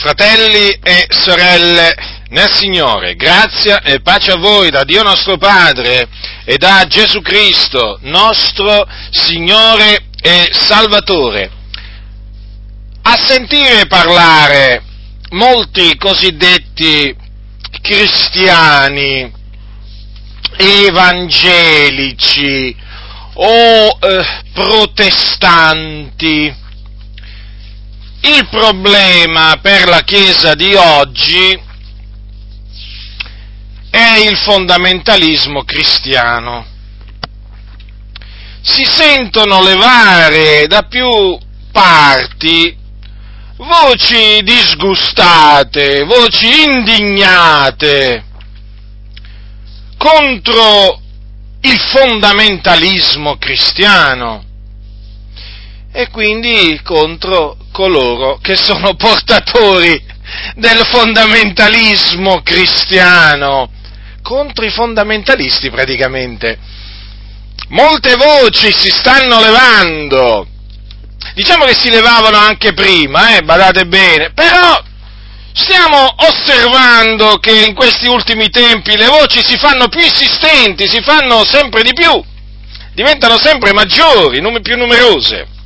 Fratelli e sorelle nel Signore, grazia e pace a voi da Dio nostro Padre e da Gesù Cristo, nostro Signore e Salvatore. A sentire parlare molti cosiddetti cristiani evangelici o eh, protestanti, il problema per la Chiesa di oggi è il fondamentalismo cristiano. Si sentono levare da più parti voci disgustate, voci indignate contro il fondamentalismo cristiano e quindi contro coloro che sono portatori del fondamentalismo cristiano, contro i fondamentalisti praticamente. Molte voci si stanno levando, diciamo che si levavano anche prima, eh, badate bene, però stiamo osservando che in questi ultimi tempi le voci si fanno più insistenti, si fanno sempre di più, diventano sempre maggiori, più numerose.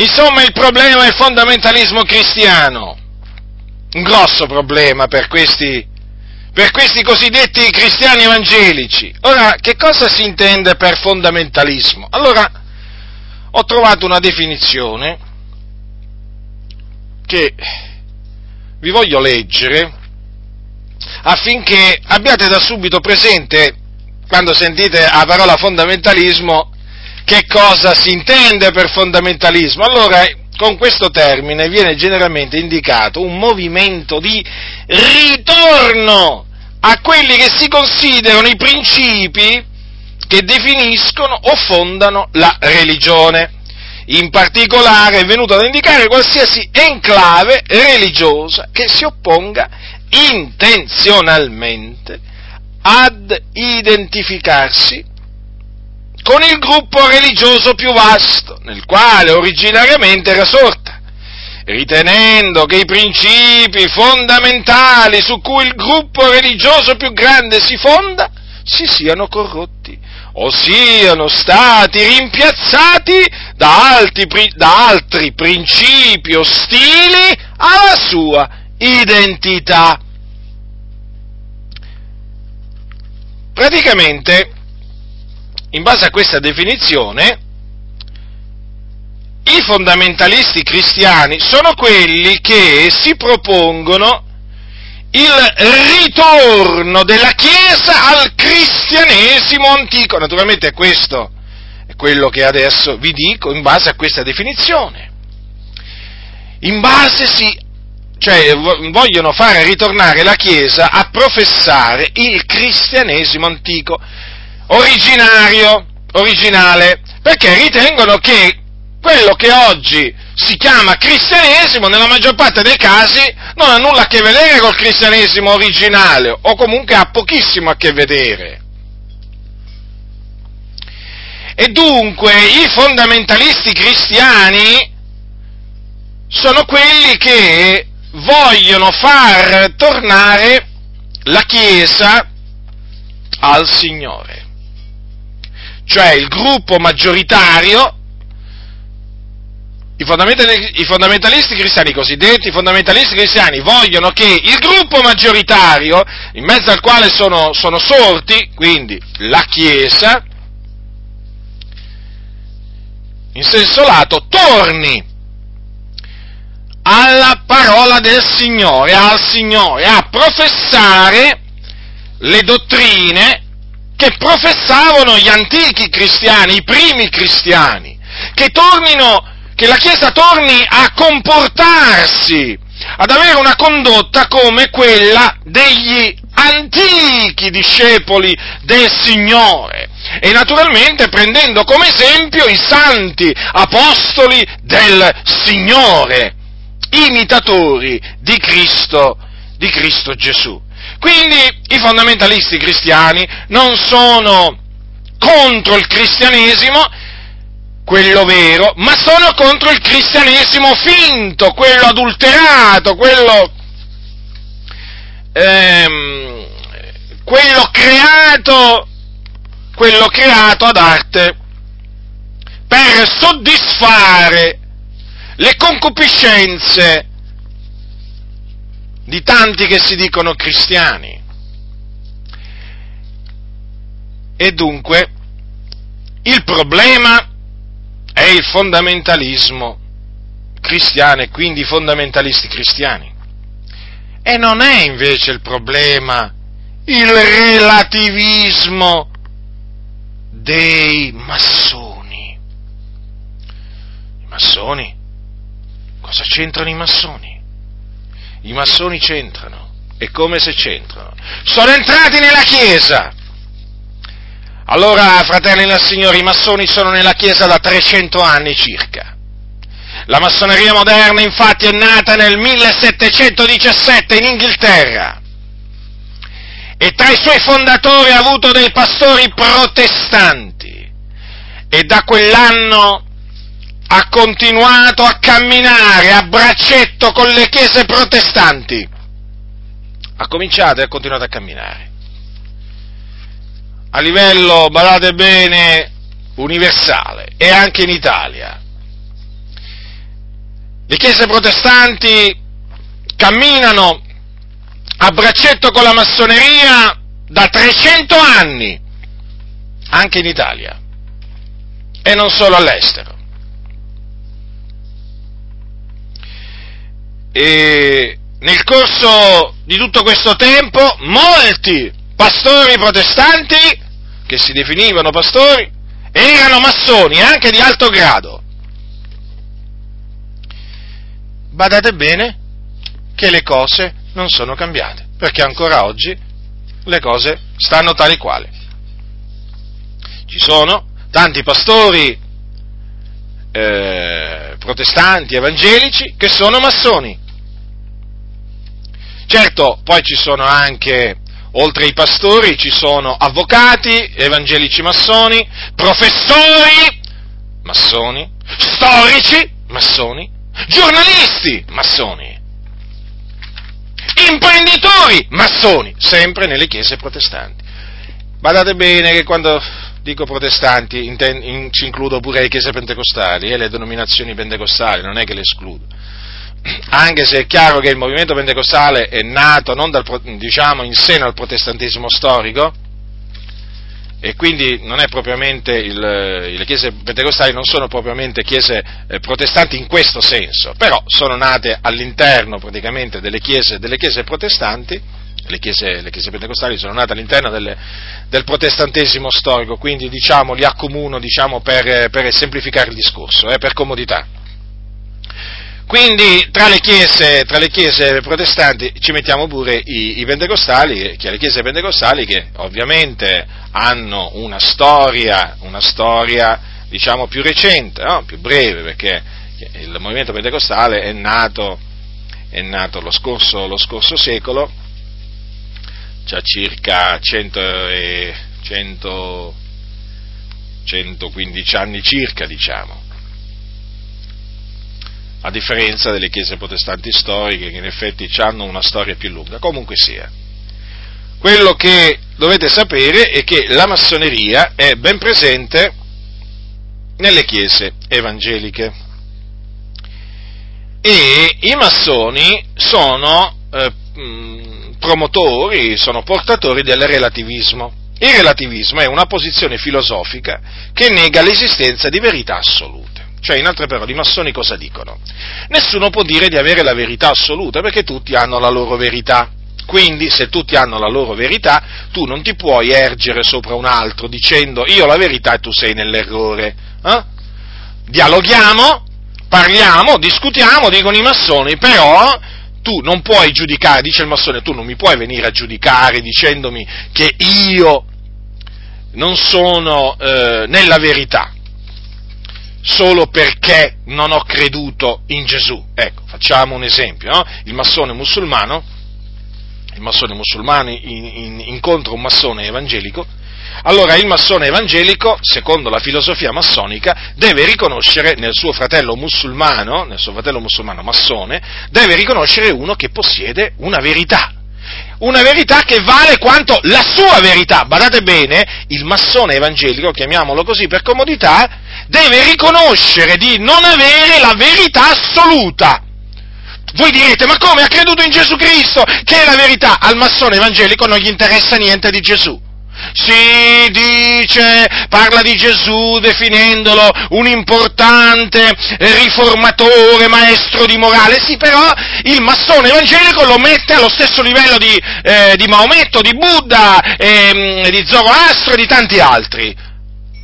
Insomma, il problema è il fondamentalismo cristiano, un grosso problema per questi, per questi cosiddetti cristiani evangelici. Ora, che cosa si intende per fondamentalismo? Allora, ho trovato una definizione che vi voglio leggere affinché abbiate da subito presente, quando sentite la parola fondamentalismo, che cosa si intende per fondamentalismo? Allora, con questo termine viene generalmente indicato un movimento di ritorno a quelli che si considerano i principi che definiscono o fondano la religione. In particolare è venuto ad indicare qualsiasi enclave religiosa che si opponga intenzionalmente ad identificarsi con il gruppo religioso più vasto, nel quale originariamente era sorta, ritenendo che i principi fondamentali su cui il gruppo religioso più grande si fonda si siano corrotti o siano stati rimpiazzati da altri, da altri principi ostili alla sua identità. Praticamente in base a questa definizione, i fondamentalisti cristiani sono quelli che si propongono il ritorno della Chiesa al cristianesimo antico. Naturalmente questo, è quello che adesso vi dico in base a questa definizione. In base sì, cioè vogliono fare ritornare la Chiesa a professare il cristianesimo antico originario, originale, perché ritengono che quello che oggi si chiama cristianesimo nella maggior parte dei casi non ha nulla a che vedere col cristianesimo originale o comunque ha pochissimo a che vedere. E dunque i fondamentalisti cristiani sono quelli che vogliono far tornare la Chiesa al Signore cioè il gruppo maggioritario, i, fondamentalisti, i fondamentalisti cristiani, i cosiddetti fondamentalisti cristiani, vogliono che il gruppo maggioritario, in mezzo al quale sono, sono sorti, quindi la Chiesa, in senso lato, torni alla parola del Signore, al Signore, a professare le dottrine che professavano gli antichi cristiani, i primi cristiani, che tornino, che la Chiesa torni a comportarsi, ad avere una condotta come quella degli antichi discepoli del Signore e naturalmente prendendo come esempio i santi apostoli del Signore, imitatori di Cristo, di Cristo Gesù. Quindi i fondamentalisti cristiani non sono contro il cristianesimo, quello vero, ma sono contro il cristianesimo finto, quello adulterato, quello, ehm, quello creato, quello creato ad arte per soddisfare le concupiscenze di tanti che si dicono cristiani. E dunque il problema è il fondamentalismo cristiano e quindi i fondamentalisti cristiani. E non è invece il problema il relativismo dei massoni. I massoni? Cosa c'entrano i massoni? I massoni c'entrano. E come se c'entrano? Sono entrati nella Chiesa allora, fratelli del Signore, i massoni sono nella Chiesa da 300 anni circa. La massoneria moderna infatti è nata nel 1717 in Inghilterra e tra i suoi fondatori ha avuto dei pastori protestanti e da quell'anno ha continuato a camminare a braccetto con le chiese protestanti. Ha cominciato e ha continuato a camminare a livello, badate bene, universale e anche in Italia. Le chiese protestanti camminano a braccetto con la massoneria da 300 anni, anche in Italia, e non solo all'estero. E nel corso di tutto questo tempo molti pastori protestanti, che si definivano pastori, erano massoni anche di alto grado. Badate bene che le cose non sono cambiate, perché ancora oggi le cose stanno tali quali. Ci sono tanti pastori eh, protestanti, evangelici, che sono massoni. Certo, poi ci sono anche oltre ai pastori ci sono avvocati, evangelici massoni, professori, massoni, storici, massoni, giornalisti, massoni, imprenditori, massoni, sempre nelle chiese protestanti. Badate bene che quando dico protestanti in, ci includo pure le chiese pentecostali e le denominazioni pentecostali, non è che le escludo anche se è chiaro che il movimento pentecostale è nato non dal, diciamo, in seno al protestantesimo storico, e quindi non è propriamente il, le chiese pentecostali non sono propriamente chiese eh, protestanti in questo senso, però sono nate all'interno praticamente delle chiese, delle chiese protestanti, le chiese, le chiese, pentecostali sono nate all'interno delle, del protestantesimo storico, quindi diciamo, li accomuno diciamo, per, per, semplificare il discorso, eh, per comodità. Quindi tra le, chiese, tra le chiese, protestanti ci mettiamo pure i, i pentecostali, che le chiese pentecostali che ovviamente hanno una storia, una storia diciamo più recente, no? più breve, perché il movimento pentecostale è nato, è nato lo, scorso, lo, scorso, secolo, già circa 100, 100, 115 anni circa, diciamo a differenza delle chiese protestanti storiche che in effetti hanno una storia più lunga. Comunque sia. Quello che dovete sapere è che la massoneria è ben presente nelle chiese evangeliche e i massoni sono eh, promotori, sono portatori del relativismo. Il relativismo è una posizione filosofica che nega l'esistenza di verità assolute. Cioè, in altre parole, i massoni cosa dicono? Nessuno può dire di avere la verità assoluta perché tutti hanno la loro verità. Quindi, se tutti hanno la loro verità, tu non ti puoi ergere sopra un altro dicendo io ho la verità e tu sei nell'errore. Eh? Dialoghiamo, parliamo, discutiamo, dicono i massoni, però tu non puoi giudicare, dice il massone, tu non mi puoi venire a giudicare dicendomi che io non sono eh, nella verità solo perché non ho creduto in Gesù. Ecco, facciamo un esempio, no? il massone musulmano, il massone musulmano in, in, incontra un massone evangelico Allora il massone evangelico, secondo la filosofia massonica, deve riconoscere nel suo fratello musulmano, nel suo fratello musulmano massone, deve riconoscere uno che possiede una verità. Una verità che vale quanto la sua verità. Badate bene, il massone evangelico, chiamiamolo così per comodità, deve riconoscere di non avere la verità assoluta. Voi direte, ma come ha creduto in Gesù Cristo, che è la verità? Al massone evangelico non gli interessa niente di Gesù si dice, parla di Gesù definendolo un importante riformatore, maestro di morale, sì però il massone evangelico lo mette allo stesso livello di, eh, di Maometto, di Buddha, eh, di Zoroastro e di tanti altri,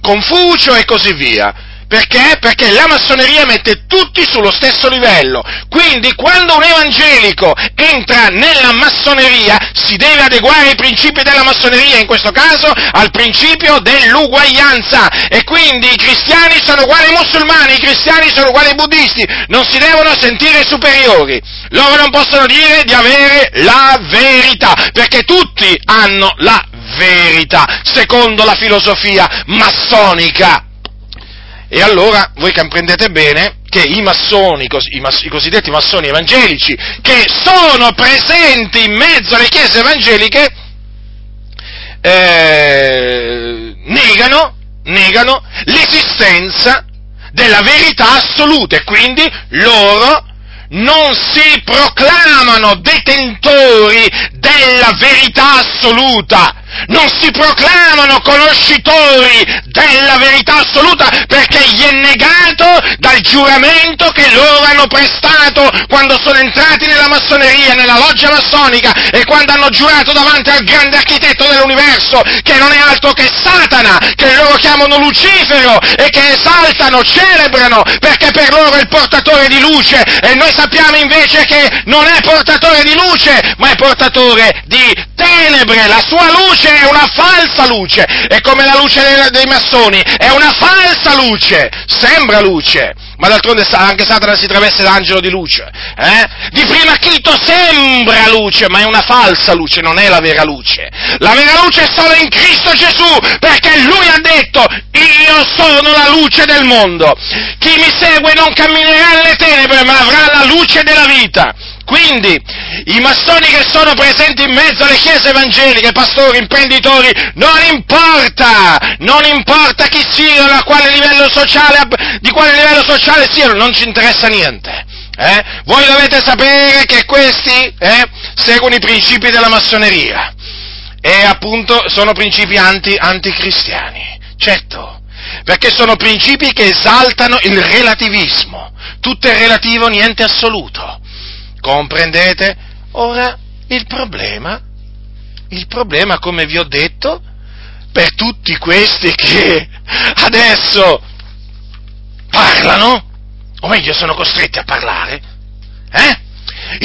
Confucio e così via. Perché? Perché la massoneria mette tutti sullo stesso livello. Quindi quando un evangelico entra nella massoneria si deve adeguare ai principi della massoneria, in questo caso al principio dell'uguaglianza. E quindi i cristiani sono uguali ai musulmani, i cristiani sono uguali ai buddisti, non si devono sentire superiori. Loro non possono dire di avere la verità, perché tutti hanno la verità, secondo la filosofia massonica. E allora voi comprendete bene che i massoni, i, mass- i, cosiddetti massoni evangelici, che sono presenti in mezzo alle chiese evangeliche, eh, negano, negano l'esistenza della verità assoluta e quindi loro non si proclamano detentori della verità assoluta, non si proclamano conoscitori della verità assoluta perché gli è negato dal giuramento che loro hanno prestato quando sono entrati nella massoneria, nella loggia massonica e quando hanno giurato davanti al grande architetto dell'universo che non è altro che Satana, che loro chiamano Lucifero e che esaltano, celebrano perché per loro è il portatore di luce e noi sappiamo invece che non è portatore di luce ma è portatore di tenebre, la sua luce è una falsa luce, è come la luce dei, dei massoni, è una falsa luce, sembra luce, ma d'altronde anche Satana si traveste d'angelo di luce, eh? Di prima acchito sembra luce, ma è una falsa luce, non è la vera luce. La vera luce è solo in Cristo Gesù, perché Lui ha detto, io sono la luce del mondo. Chi mi segue non camminerà nelle tenebre, ma avrà la luce della vita. Quindi i massoni che sono presenti in mezzo alle chiese evangeliche, pastori, imprenditori, non importa, non importa chi siano, quale sociale, di quale livello sociale siano, non ci interessa niente. Eh? Voi dovete sapere che questi eh, seguono i principi della massoneria e appunto sono principi anti, anticristiani, certo, perché sono principi che esaltano il relativismo, tutto è relativo, niente assoluto. Comprendete? Ora, il problema, il problema, come vi ho detto, per tutti questi che adesso parlano, o meglio sono costretti a parlare, eh?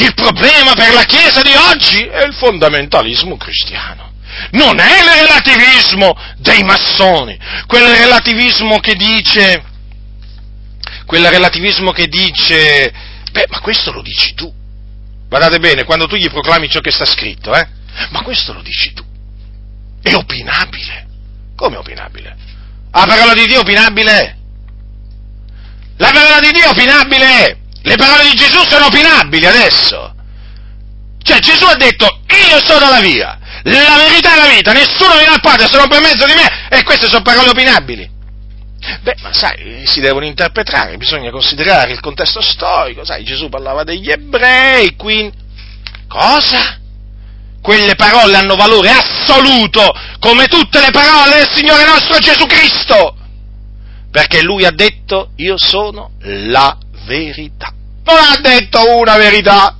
Il problema per la Chiesa di oggi è il fondamentalismo cristiano. Non è il relativismo dei massoni, quel relativismo che dice, quel relativismo che dice, beh, ma questo lo dici tu. Guardate bene, quando tu gli proclami ciò che sta scritto, eh? Ma questo lo dici tu. È opinabile. Come opinabile? La parola di Dio è opinabile. La parola di Dio è opinabile. Le parole di Gesù sono opinabili adesso. Cioè Gesù ha detto, io sono la via, la verità e la vita, nessuno viene al Padre se non per mezzo di me, e queste sono parole opinabili. Beh, ma sai, si devono interpretare, bisogna considerare il contesto storico, sai, Gesù parlava degli ebrei, quindi... Cosa? Quelle parole hanno valore assoluto, come tutte le parole del Signore nostro Gesù Cristo, perché Lui ha detto, io sono la verità. Non ha detto una verità,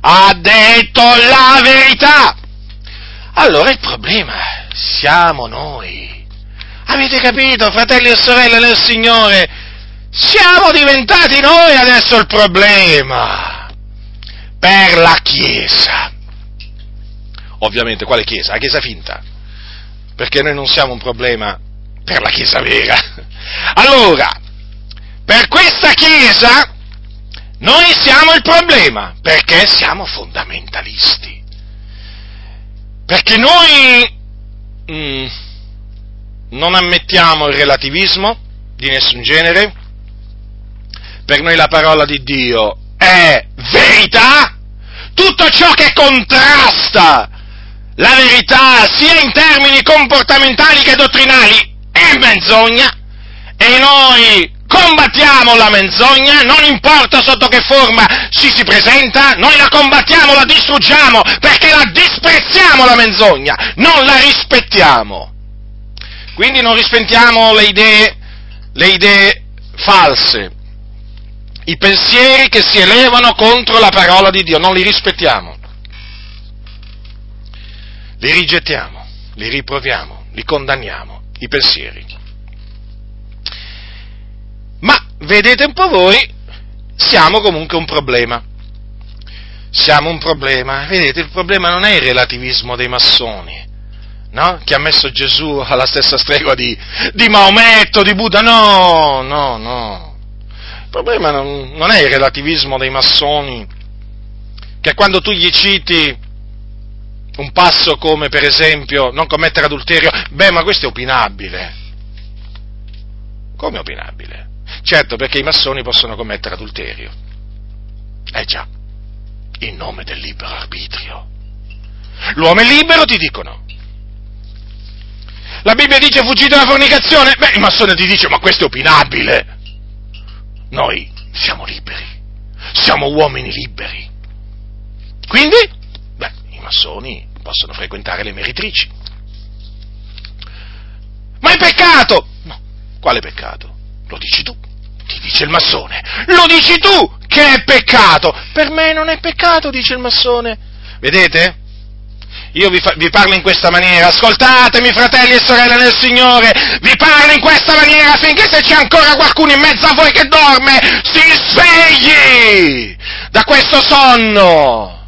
ha detto la verità. Allora il problema siamo noi Avete capito, fratelli e sorelle nel Signore? Siamo diventati noi adesso il problema per la Chiesa. Ovviamente, quale Chiesa? La Chiesa finta. Perché noi non siamo un problema per la Chiesa vera. Allora, per questa Chiesa noi siamo il problema perché siamo fondamentalisti. Perché noi... Mm, non ammettiamo il relativismo di nessun genere, per noi la parola di Dio è verità, tutto ciò che contrasta la verità sia in termini comportamentali che dottrinali è menzogna. E noi combattiamo la menzogna, non importa sotto che forma si si presenta, noi la combattiamo, la distruggiamo, perché la disprezziamo la menzogna, non la rispettiamo. Quindi non rispettiamo le idee, le idee false, i pensieri che si elevano contro la parola di Dio, non li rispettiamo. Li rigettiamo, li riproviamo, li condanniamo, i pensieri. Ma vedete un po' voi, siamo comunque un problema. Siamo un problema. Vedete, il problema non è il relativismo dei massoni, no? Che ha messo Gesù alla stessa stregua di, di Maometto, di Buddha. No, no, no. Il problema non, non è il relativismo dei massoni, che quando tu gli citi un passo come per esempio non commettere adulterio, beh ma questo è opinabile. Come opinabile? Certo, perché i massoni possono commettere adulterio. Eh già, in nome del libero arbitrio. L'uomo è libero, ti dicono. La Bibbia dice fuggite dalla fornicazione? Beh, il massone ti dice, ma questo è opinabile. Noi siamo liberi, siamo uomini liberi. Quindi, beh, i massoni possono frequentare le meritrici. Ma è peccato! No, quale peccato? Lo dici tu, ti dice il massone. Lo dici tu che è peccato. Per me non è peccato, dice il massone. Vedete? Io vi, fa, vi, parlo in questa maniera, ascoltatemi fratelli e sorelle nel Signore, vi parlo in questa maniera affinché se c'è ancora qualcuno in mezzo a voi che dorme, si svegli da questo sonno,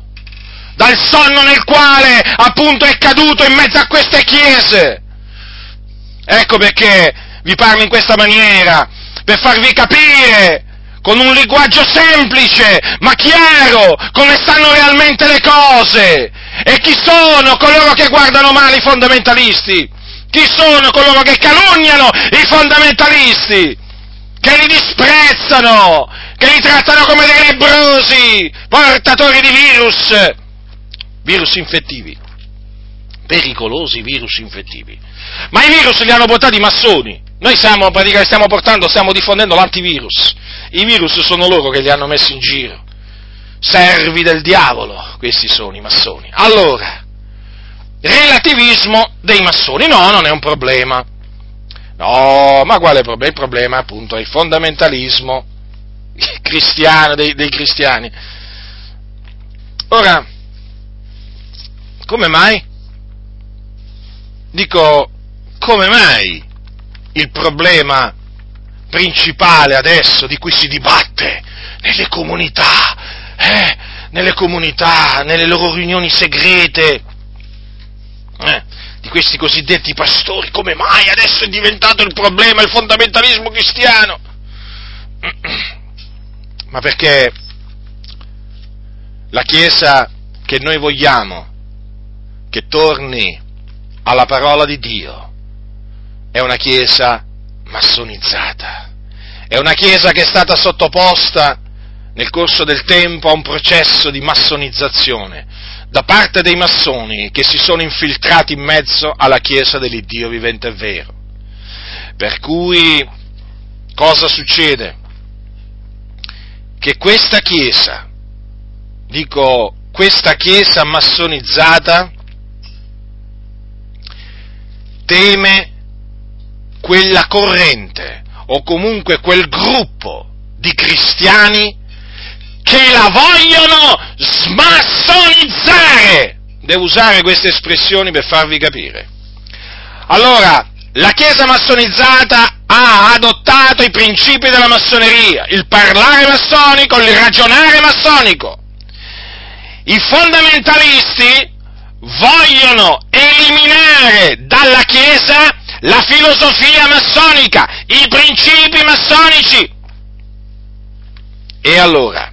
dal sonno nel quale appunto è caduto in mezzo a queste chiese. Ecco perché vi parlo in questa maniera, per farvi capire con un linguaggio semplice ma chiaro come stanno realmente le cose. E chi sono coloro che guardano male i fondamentalisti? Chi sono coloro che calunniano i fondamentalisti? Che li disprezzano, che li trattano come dei lebrosi, portatori di virus, virus infettivi, pericolosi virus infettivi. Ma i virus li hanno portati i massoni. Noi praticamente stiamo portando, stiamo diffondendo l'antivirus. I virus sono loro che li hanno messi in giro. Servi del diavolo, questi sono i massoni. Allora, relativismo dei massoni. No, non è un problema. No, ma quale problema? Il problema appunto è il fondamentalismo cristiano dei, dei cristiani. Ora, come mai? Dico, come mai il problema principale adesso di cui si dibatte nelle comunità, eh, nelle comunità, nelle loro riunioni segrete, eh, di questi cosiddetti pastori, come mai adesso è diventato il problema il fondamentalismo cristiano? Ma perché la Chiesa che noi vogliamo che torni alla parola di Dio è una chiesa massonizzata, è una chiesa che è stata sottoposta nel corso del tempo a un processo di massonizzazione da parte dei massoni che si sono infiltrati in mezzo alla chiesa dell'Iddio vivente e vero. Per cui cosa succede? Che questa chiesa, dico questa chiesa massonizzata, teme quella corrente o comunque quel gruppo di cristiani che la vogliono smassonizzare. Devo usare queste espressioni per farvi capire. Allora, la Chiesa massonizzata ha adottato i principi della massoneria, il parlare massonico, il ragionare massonico. I fondamentalisti vogliono eliminare dalla Chiesa la filosofia massonica, i principi massonici. E allora,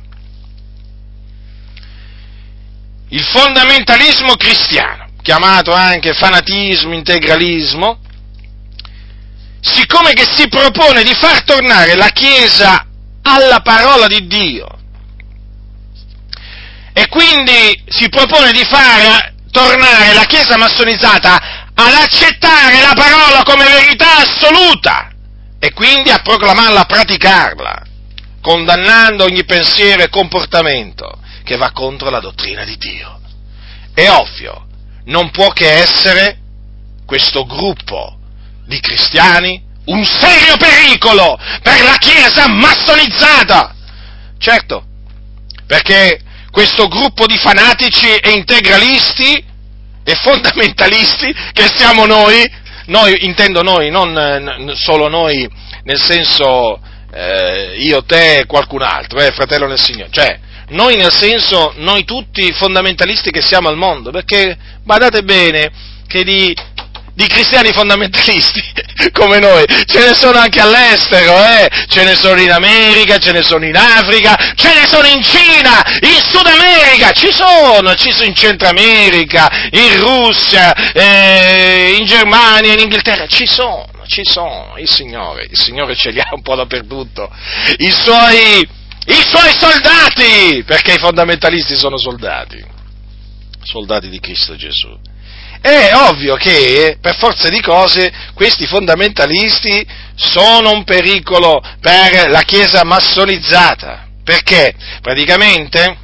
il fondamentalismo cristiano, chiamato anche fanatismo, integralismo, siccome che si propone di far tornare la Chiesa alla parola di Dio, e quindi si propone di far tornare la Chiesa massonizzata ad accettare la parola come verità assoluta e quindi a proclamarla, a praticarla, condannando ogni pensiero e comportamento che va contro la dottrina di Dio. È ovvio, non può che essere questo gruppo di cristiani un serio pericolo per la Chiesa massonizzata. Certo, perché questo gruppo di fanatici e integralisti e fondamentalisti che siamo noi, noi intendo noi, non solo noi nel senso eh, io, te e qualcun altro, eh, fratello nel Signore, cioè noi nel senso, noi tutti fondamentalisti che siamo al mondo, perché badate bene che di di cristiani fondamentalisti come noi, ce ne sono anche all'estero, eh? ce ne sono in America, ce ne sono in Africa, ce ne sono in Cina, in Sud America, ci sono, ci sono in Centro America, in Russia, eh, in Germania, in Inghilterra, ci sono, ci sono, il Signore, il Signore ce li ha un po' dappertutto, i suoi, i suoi soldati, perché i fondamentalisti sono soldati, soldati di Cristo Gesù. È ovvio che, per forza di cose, questi fondamentalisti sono un pericolo per la Chiesa massonizzata, perché? Praticamente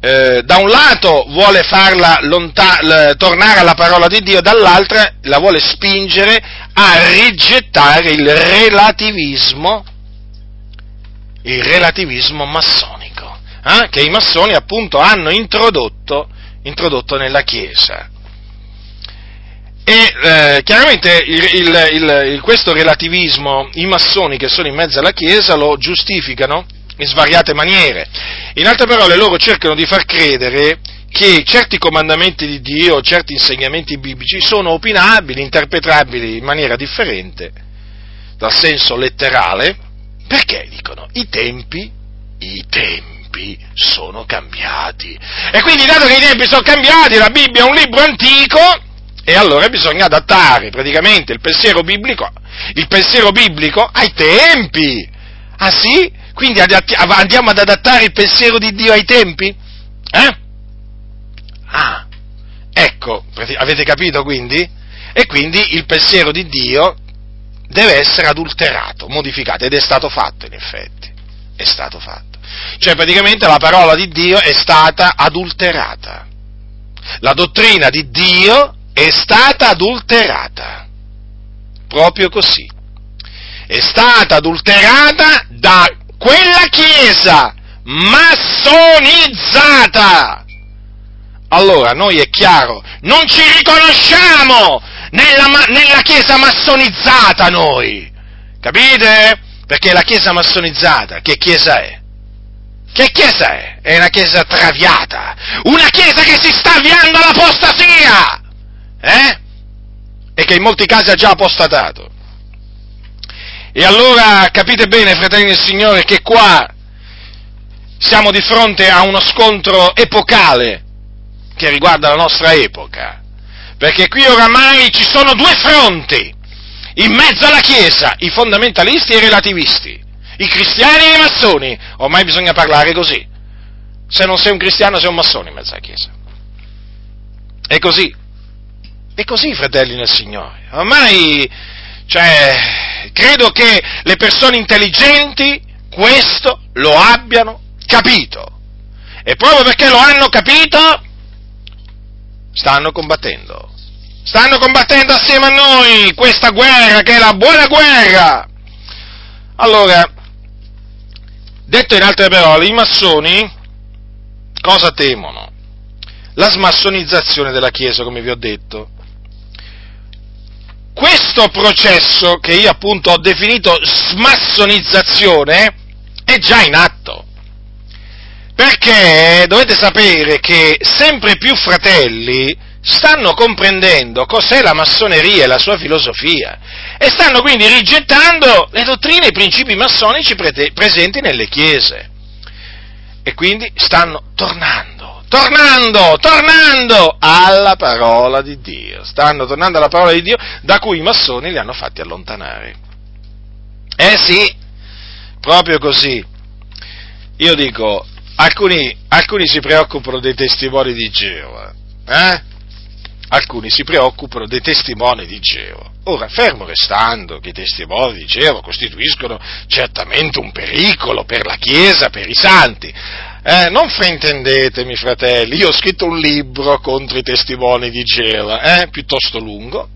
eh, da un lato vuole farla lonta- tornare alla parola di Dio, dall'altro la vuole spingere a rigettare il relativismo, il relativismo massonico, eh, che i massoni appunto hanno introdotto introdotto nella Chiesa. E eh, chiaramente il, il, il, questo relativismo i massoni che sono in mezzo alla Chiesa lo giustificano in svariate maniere. In altre parole loro cercano di far credere che certi comandamenti di Dio, certi insegnamenti biblici sono opinabili, interpretabili in maniera differente dal senso letterale, perché dicono i tempi, i tempi sono cambiati. E quindi, dato che i tempi sono cambiati, la Bibbia è un libro antico, e allora bisogna adattare praticamente il pensiero biblico, il pensiero biblico ai tempi. Ah sì? Quindi andiamo ad adattare il pensiero di Dio ai tempi? Eh? Ah, ecco, avete capito quindi? E quindi il pensiero di Dio deve essere adulterato, modificato, ed è stato fatto in effetti, è stato fatto. Cioè praticamente la parola di Dio è stata adulterata. La dottrina di Dio è stata adulterata. Proprio così. È stata adulterata da quella Chiesa massonizzata. Allora, noi è chiaro, non ci riconosciamo nella, nella Chiesa massonizzata noi. Capite? Perché la Chiesa massonizzata, che Chiesa è? Che chiesa è? È una chiesa traviata, una chiesa che si sta avviando all'apostasia, eh? E che in molti casi ha già apostatato. E allora capite bene, fratelli del Signore, che qua siamo di fronte a uno scontro epocale che riguarda la nostra epoca. Perché qui oramai ci sono due fronti in mezzo alla Chiesa, i fondamentalisti e i relativisti i cristiani e i massoni. Ormai bisogna parlare così. Se non sei un cristiano sei un massone in mezzo alla Chiesa. È così. È così, fratelli nel Signore. Ormai, cioè, credo che le persone intelligenti questo lo abbiano capito. E proprio perché lo hanno capito, stanno combattendo. Stanno combattendo assieme a noi questa guerra che è la buona guerra. Allora, Detto in altre parole, i massoni cosa temono? La smassonizzazione della Chiesa, come vi ho detto. Questo processo, che io appunto ho definito smassonizzazione, è già in atto. Perché dovete sapere che sempre più fratelli stanno comprendendo cos'è la massoneria e la sua filosofia e stanno quindi rigettando le dottrine e i principi massonici pre- presenti nelle chiese e quindi stanno tornando, tornando, tornando alla parola di Dio, stanno tornando alla parola di Dio da cui i massoni li hanno fatti allontanare. Eh sì, proprio così. Io dico, alcuni, alcuni si preoccupano dei testimoni di Geova, eh? Alcuni si preoccupano dei testimoni di Geova. Ora, fermo restando che i testimoni di Geova costituiscono certamente un pericolo per la Chiesa, per i santi, eh, non fraintendetemi, fratelli, io ho scritto un libro contro i testimoni di Geova, eh, piuttosto lungo,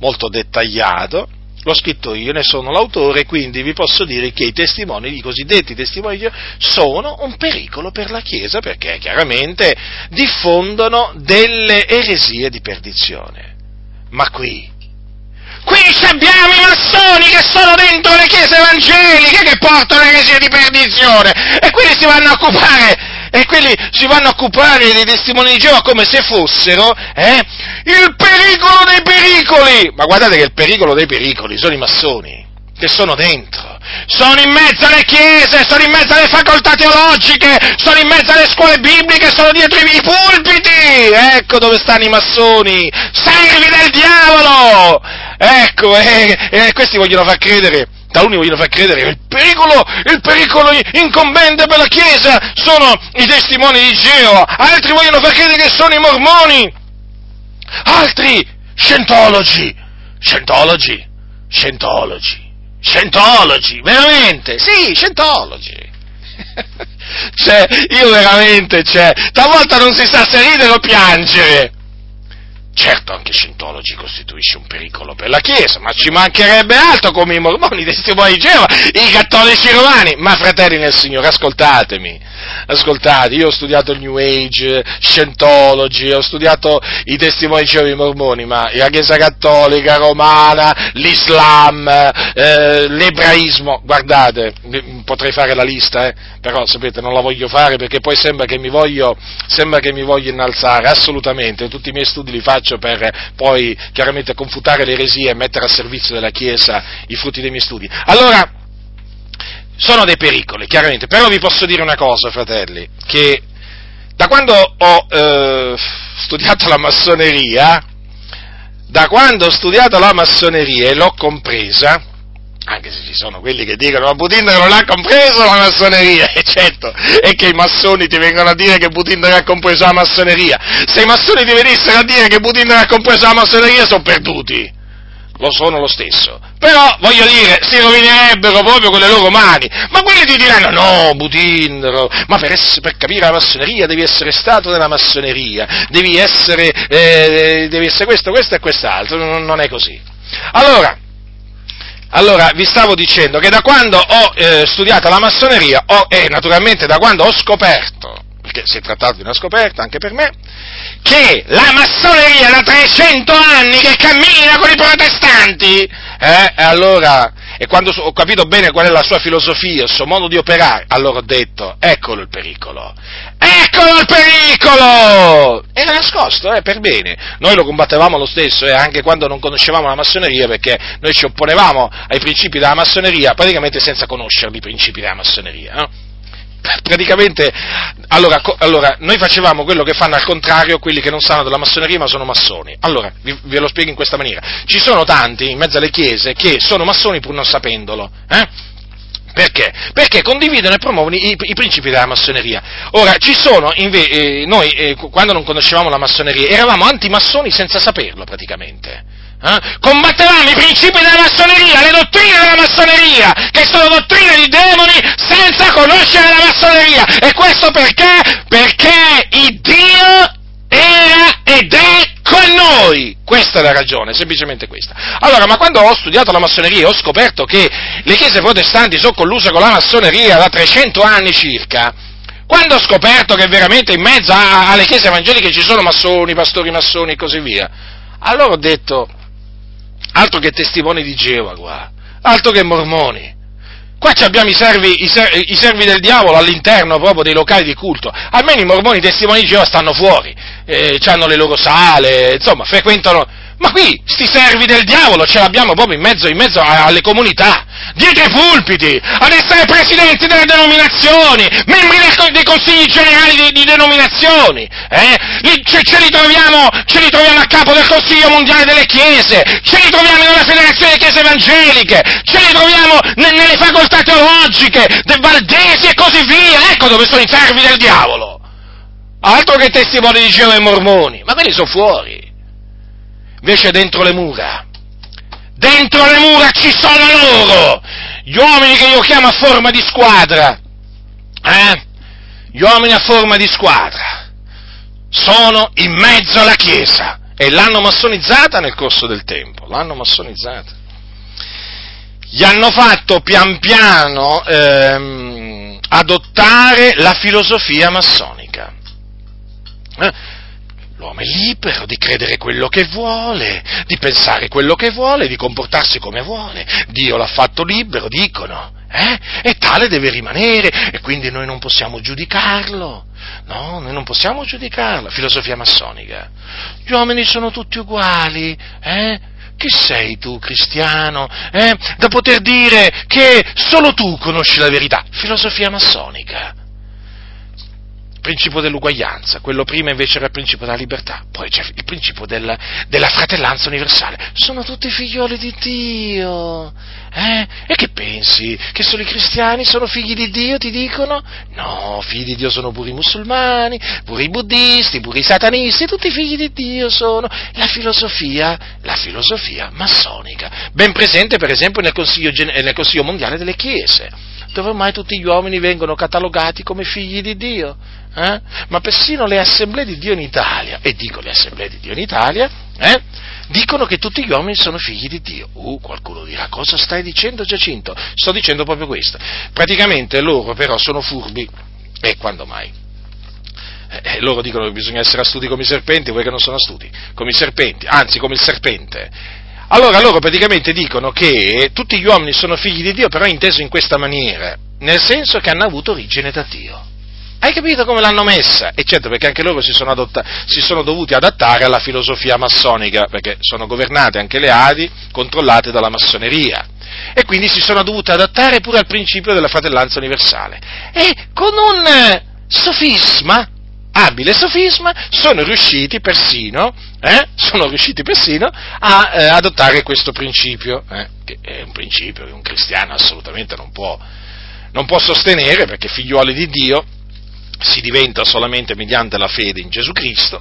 molto dettagliato, l'ho scritto io, ne sono l'autore, quindi vi posso dire che i testimoni, i cosiddetti testimoni di Geova, sono un pericolo per la Chiesa perché chiaramente diffondono delle eresie di perdizione. Ma qui, Qui abbiamo i massoni che sono dentro le chiese evangeliche che portano eresie di perdizione e quelli si vanno a occupare e quelli si vanno a occupare dei testimoni di Geova come se fossero eh, il pericolo dei pericoli. Ma guardate che il pericolo dei pericoli sono i massoni che sono dentro, sono in mezzo alle chiese, sono in mezzo alle facoltà teologiche, sono in mezzo alle scuole bibliche, sono dietro i pulpiti. Ecco dove stanno i massoni, servi del diavolo. Ecco, e eh, eh, questi vogliono far credere taluni vogliono far credere che il pericolo, il pericolo incombente per la Chiesa sono i testimoni di Geova, altri vogliono far credere che sono i mormoni, altri scientologi, scientologi, scientologi, scientologi, veramente, sì, scientologi. cioè, io veramente, cioè, talvolta non si sa se ridere o piangere. Certo, anche Scientologi costituisce un pericolo per la Chiesa, ma ci mancherebbe altro come i mormoni, i testimoni di Geova, i cattolici romani. Ma fratelli nel Signore, ascoltatemi, ascoltate, io ho studiato il New Age, Scientology, ho studiato i testimoni di Geova, i mormoni, ma la Chiesa cattolica, romana, l'Islam, eh, l'ebraismo, guardate, potrei fare la lista, eh, però sapete, non la voglio fare perché poi sembra che mi voglio, che mi voglio innalzare, assolutamente, tutti i miei studi li faccio faccio per poi chiaramente confutare le eresie e mettere a servizio della Chiesa i frutti dei miei studi. Allora, sono dei pericoli, chiaramente, però vi posso dire una cosa, fratelli, che da quando ho eh, studiato la massoneria, da quando ho studiato la massoneria e l'ho compresa, anche se ci sono quelli che dicono ma Budinda non ha compreso la massoneria, e certo, e che i massoni ti vengono a dire che Budinda non ha compreso la massoneria. Se i massoni ti venissero a dire che Budinda non ha compreso la massoneria, sono perduti. Lo sono lo stesso. Però, voglio dire, si rovinerebbero proprio con le loro mani. Ma quelli ti diranno, no, Budindaro, ma per, essere, per capire la massoneria devi essere stato nella massoneria, devi essere, eh, devi essere questo, questo e quest'altro. Non è così. Allora, allora, vi stavo dicendo che da quando ho eh, studiato la massoneria, e naturalmente da quando ho scoperto, perché si è trattato di una scoperta anche per me, che la massoneria da 300 anni che cammina con i protestanti, eh, allora, e quando ho capito bene qual è la sua filosofia, il suo modo di operare, allora ho detto, eccolo il pericolo, eccolo il pericolo! Era nascosto, eh, per bene. Noi lo combattevamo lo stesso, eh, anche quando non conoscevamo la massoneria, perché noi ci opponevamo ai principi della massoneria, praticamente senza conoscerli i principi della massoneria, no? Praticamente, allora, allora, noi facevamo quello che fanno al contrario quelli che non sanno della massoneria ma sono massoni. Allora, vi, ve lo spiego in questa maniera. Ci sono tanti in mezzo alle chiese che sono massoni pur non sapendolo, eh? Perché? Perché condividono e promuovono i, i, principi della massoneria. Ora, ci sono, invece, eh, noi, eh, quando non conoscevamo la massoneria, eravamo antimassoni senza saperlo praticamente. Eh? Combattevamo i principi della massoneria, le dottrine della massoneria, che sono dottrine di demoni senza conoscere la massoneria. E questo perché? Perché il Dio era ed è con noi. Questa è la ragione, semplicemente questa. Allora, ma quando ho studiato la massoneria ho scoperto che le chiese protestanti sono colluse con la massoneria da 300 anni circa, quando ho scoperto che veramente in mezzo alle chiese evangeliche ci sono massoni, pastori massoni e così via, allora ho detto, altro che testimoni di Geova qua, altro che mormoni. Qua abbiamo i servi, i, servi, i servi, del diavolo all'interno proprio dei locali di culto. Almeno i mormoni testimoni di Geova stanno fuori, eh, hanno le loro sale, insomma, frequentano, Ma qui, sti servi del diavolo, ce l'abbiamo proprio in mezzo, in mezzo alle comunità, dietro i pulpiti, ad essere presidenti delle denominazioni, membri dei consigli generali di, di denominazioni, eh? ce, ce, li troviamo, ce, li troviamo, a capo del Consiglio Mondiale delle Chiese, ce li troviamo nella Federazione delle Chiese Evangeliche, ce li troviamo ne, nelle facoltà teologiche, del Valdesi e così via, ecco dove sono i servi del diavolo. Altro che testimoni di Geova e Mormoni, ma quelli sono fuori. Invece dentro le mura, dentro le mura ci sono loro, gli uomini che io chiamo a forma di squadra, eh? Gli uomini a forma di squadra sono in mezzo alla Chiesa e l'hanno massonizzata nel corso del tempo, l'hanno massonizzata. Gli hanno fatto pian piano ehm, adottare la filosofia massonica. Eh? L'uomo è libero di credere quello che vuole, di pensare quello che vuole, di comportarsi come vuole. Dio l'ha fatto libero, dicono. Eh? E tale deve rimanere e quindi noi non possiamo giudicarlo. No, noi non possiamo giudicarlo. Filosofia massonica. Gli uomini sono tutti uguali. Eh? Chi sei tu, cristiano, eh? da poter dire che solo tu conosci la verità? Filosofia massonica principio dell'uguaglianza, quello prima invece era il principio della libertà, poi c'è il principio della, della fratellanza universale. Sono tutti figlioli di Dio. Eh? E che pensi? Che solo i cristiani sono figli di Dio, ti dicono? No, figli di Dio sono pure i musulmani, pure i buddisti, pure i satanisti, tutti figli di Dio sono. La filosofia, la filosofia massonica, ben presente per esempio nel Consiglio, nel Consiglio mondiale delle Chiese, dove ormai tutti gli uomini vengono catalogati come figli di Dio eh? ma persino le assemblee di Dio in Italia, e dico le assemblee di Dio in Italia, eh? dicono che tutti gli uomini sono figli di Dio. Uh, qualcuno dirà, cosa stai dicendo Giacinto? Sto dicendo proprio questo. Praticamente loro però sono furbi, e quando mai? Eh, eh, loro dicono che bisogna essere astuti come i serpenti, voi che non sono astuti, come i serpenti, anzi come il serpente. Allora loro praticamente dicono che tutti gli uomini sono figli di Dio, però inteso in questa maniera, nel senso che hanno avuto origine da Dio. Hai capito come l'hanno messa? E certo perché anche loro si sono, adotta- si sono, dovuti adattare alla filosofia massonica, perché sono governate anche le Adi, controllate dalla massoneria. E quindi si sono dovuti adattare pure al principio della fratellanza universale. E con un sofisma, abile sofisma, sono riusciti persino, eh, sono riusciti persino a eh, adottare questo principio, eh, che è un principio che un cristiano assolutamente non può, non può sostenere, perché figliuoli di Dio, si diventa solamente mediante la fede in Gesù Cristo,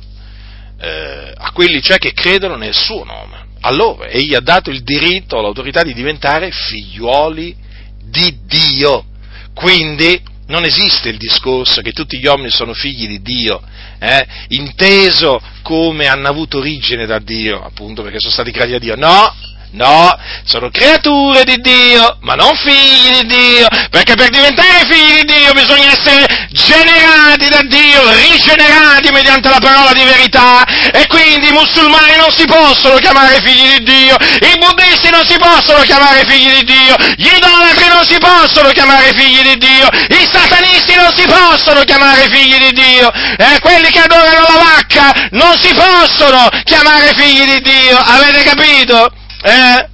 eh, a quelli cioè che credono nel suo nome. A loro egli ha dato il diritto, l'autorità di diventare figliuoli di Dio. Quindi non esiste il discorso che tutti gli uomini sono figli di Dio, eh, inteso come hanno avuto origine da Dio, appunto perché sono stati creati da Dio. No, No, sono creature di Dio, ma non figli di Dio, perché per diventare figli di Dio bisogna essere generati da Dio, rigenerati mediante la parola di verità, e quindi i musulmani non si possono chiamare figli di Dio, i buddisti non si possono chiamare figli di Dio, gli idolatri non si possono chiamare figli di Dio, i satanisti non si possono chiamare figli di Dio, e quelli che adorano la vacca non si possono chiamare figli di Dio, avete capito? Eh?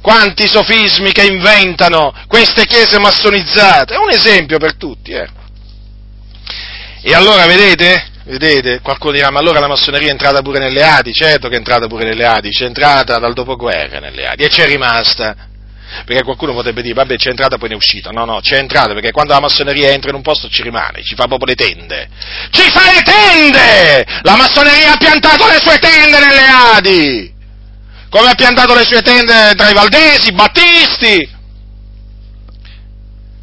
Quanti sofismi che inventano queste chiese massonizzate, è un esempio per tutti, eh. E allora vedete? Vedete? Qualcuno dirà, ma allora la massoneria è entrata pure nelle Adi? Certo che è entrata pure nelle Adi, c'è entrata dal dopoguerra nelle Adi e c'è rimasta. Perché qualcuno potrebbe dire, vabbè, c'è entrata poi ne è uscita. No, no, c'è entrata perché quando la massoneria entra in un posto ci rimane, ci fa proprio le tende. Ci fa le tende! La massoneria ha piantato le sue tende nelle Adi! Come ha piantato le sue tende tra i valdesi, battisti,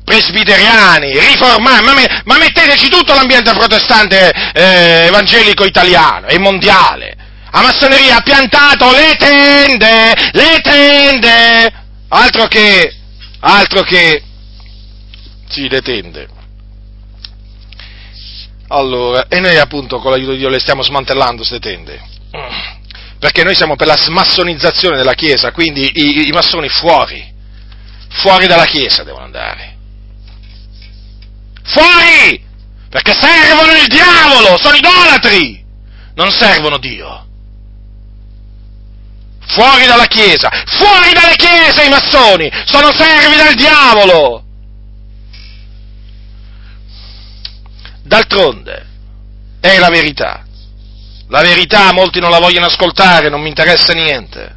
presbiteriani, riformati, ma, ma, metteteci tutto l'ambiente protestante eh, evangelico italiano e mondiale. La massoneria ha piantato le tende, le tende, altro che, altro che, sì, le tende. Allora, e noi appunto con l'aiuto di Dio le stiamo smantellando queste tende perché noi siamo per la smassonizzazione della Chiesa, quindi i, i massoni fuori, fuori dalla Chiesa devono andare. Fuori! Perché servono il diavolo, sono idolatri, non servono Dio. fuori dalla Chiesa, fuori dalle Chiese i massoni, sono servi del diavolo. D'altronde, è la verità. La verità molti non la vogliono ascoltare, non mi interessa niente.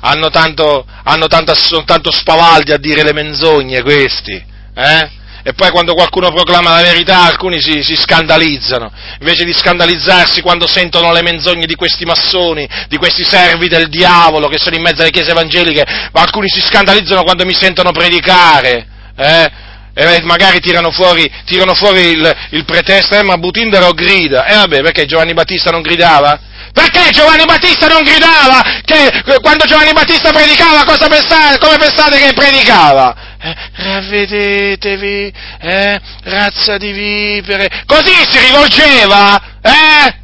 Hanno tanto, hanno tanto, sono tanto spavaldi a dire le menzogne questi, eh? E poi quando qualcuno proclama la verità alcuni si, si, scandalizzano, invece di scandalizzarsi quando sentono le menzogne di questi massoni, di questi servi del diavolo che sono in mezzo alle chiese evangeliche, alcuni si scandalizzano quando mi sentono predicare, eh? E magari tirano fuori, tirano fuori il, il, pretesto, eh, ma Butindaro grida, e eh, vabbè, perché Giovanni Battista non gridava? Perché Giovanni Battista non gridava? Che quando Giovanni Battista predicava, cosa pensate, come pensate che predicava? Eh, ravvedetevi, eh, razza di vipere, così si rivolgeva, eh?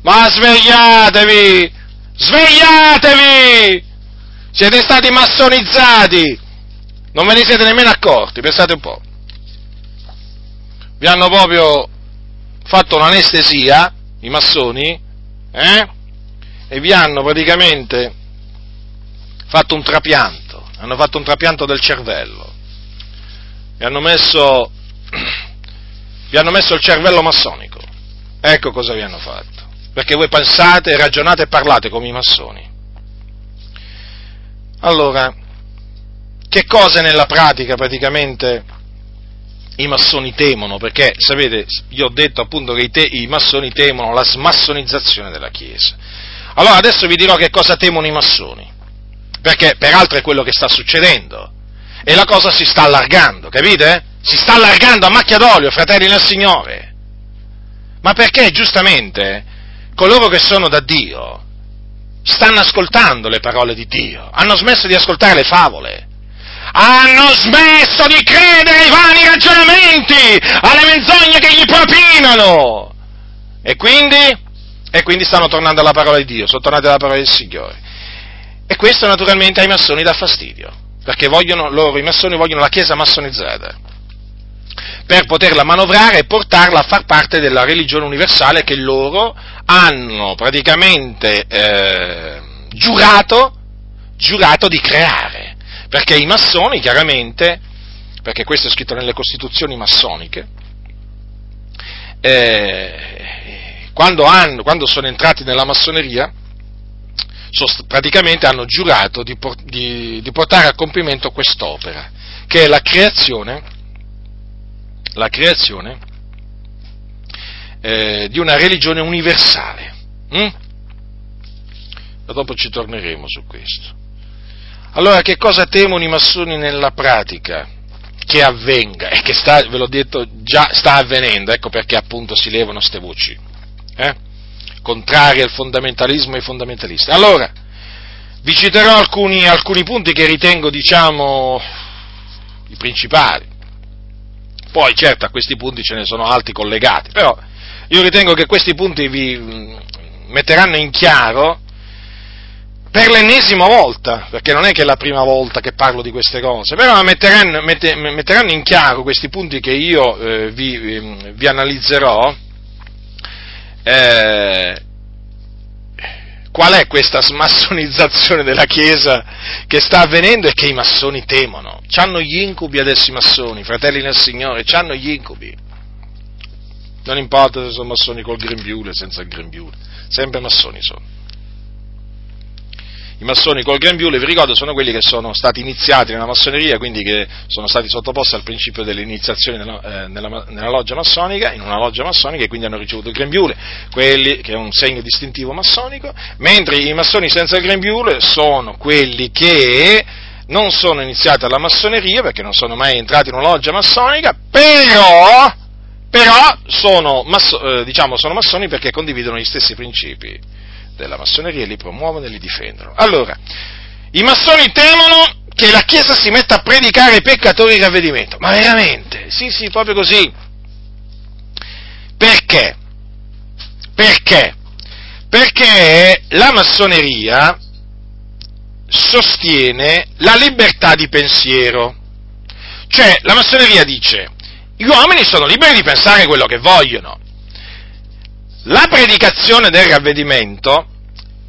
Ma svegliatevi, svegliatevi! Siete stati massonizzati, non ve ne siete nemmeno accorti, pensate un po' vi hanno proprio fatto un'anestesia, i massoni, eh? e vi hanno praticamente fatto un trapianto, hanno fatto un trapianto del cervello, vi hanno messo, vi hanno messo il cervello massonico, ecco cosa vi hanno fatto, perché voi pensate, ragionate e parlate come i massoni. Allora, che cose nella pratica praticamente i massoni temono, perché sapete, io ho detto appunto che i, te, i massoni temono la smassonizzazione della Chiesa. Allora adesso vi dirò che cosa temono i massoni, perché peraltro è quello che sta succedendo e la cosa si sta allargando, capite? Si sta allargando a macchia d'olio, fratelli nel Signore. Ma perché giustamente coloro che sono da Dio stanno ascoltando le parole di Dio, hanno smesso di ascoltare le favole hanno smesso di credere ai vani ragionamenti, alle menzogne che gli propinano. E quindi, e quindi stanno tornando alla parola di Dio, sono tornati alla parola del Signore. E questo naturalmente ai massoni dà fastidio, perché vogliono, loro, i massoni, vogliono la Chiesa massonizzata, per poterla manovrare e portarla a far parte della religione universale che loro hanno praticamente eh, giurato, giurato di creare. Perché i massoni, chiaramente, perché questo è scritto nelle costituzioni massoniche, eh, quando, hanno, quando, sono entrati nella massoneria, sost- praticamente hanno giurato di, por- di, di, portare a compimento quest'opera, che è la creazione, la creazione eh, di una religione universale. Mm? Dopo ci torneremo su questo. Allora che cosa temono i massoni nella pratica? Che avvenga, e che sta, ve l'ho detto, già sta avvenendo, ecco perché appunto si levano queste voci, eh? contrarie al fondamentalismo e ai fondamentalisti. Allora, vi citerò alcuni, alcuni punti che ritengo, diciamo, i principali. Poi, certo, a questi punti ce ne sono altri collegati, però io ritengo che questi punti vi mm, metteranno in chiaro per l'ennesima volta, perché non è che è la prima volta che parlo di queste cose, però metteranno, mette, metteranno in chiaro questi punti che io eh, vi, ehm, vi, analizzerò, eh, qual è questa smassonizzazione della Chiesa che sta avvenendo e che i massoni temono. C'hanno gli incubi adesso i massoni, fratelli nel Signore, c'hanno gli incubi. Non importa se sono massoni col grembiule, senza il grembiule, sempre massoni sono i massoni col grembiule, vi ricordo, sono quelli che sono stati iniziati nella massoneria, quindi che sono stati sottoposti al principio dell'iniziazione nella, eh, nella, nella loggia massonica, in una loggia massonica, e quindi hanno ricevuto il grembiule, quelli che è un segno distintivo massonico, mentre i massoni senza il grembiule sono quelli che non sono iniziati alla massoneria, perché non sono mai entrati in una loggia massonica, però, però sono, masso, eh, diciamo, sono massoni perché condividono gli stessi principi della massoneria li promuovono e li difendono. Allora, i massoni temono che la Chiesa si metta a predicare ai peccatori il ravvedimento. Ma veramente? Sì, sì, proprio così. Perché? Perché? Perché la massoneria sostiene la libertà di pensiero. Cioè, la massoneria dice, gli uomini sono liberi di pensare quello che vogliono. La predicazione del ravvedimento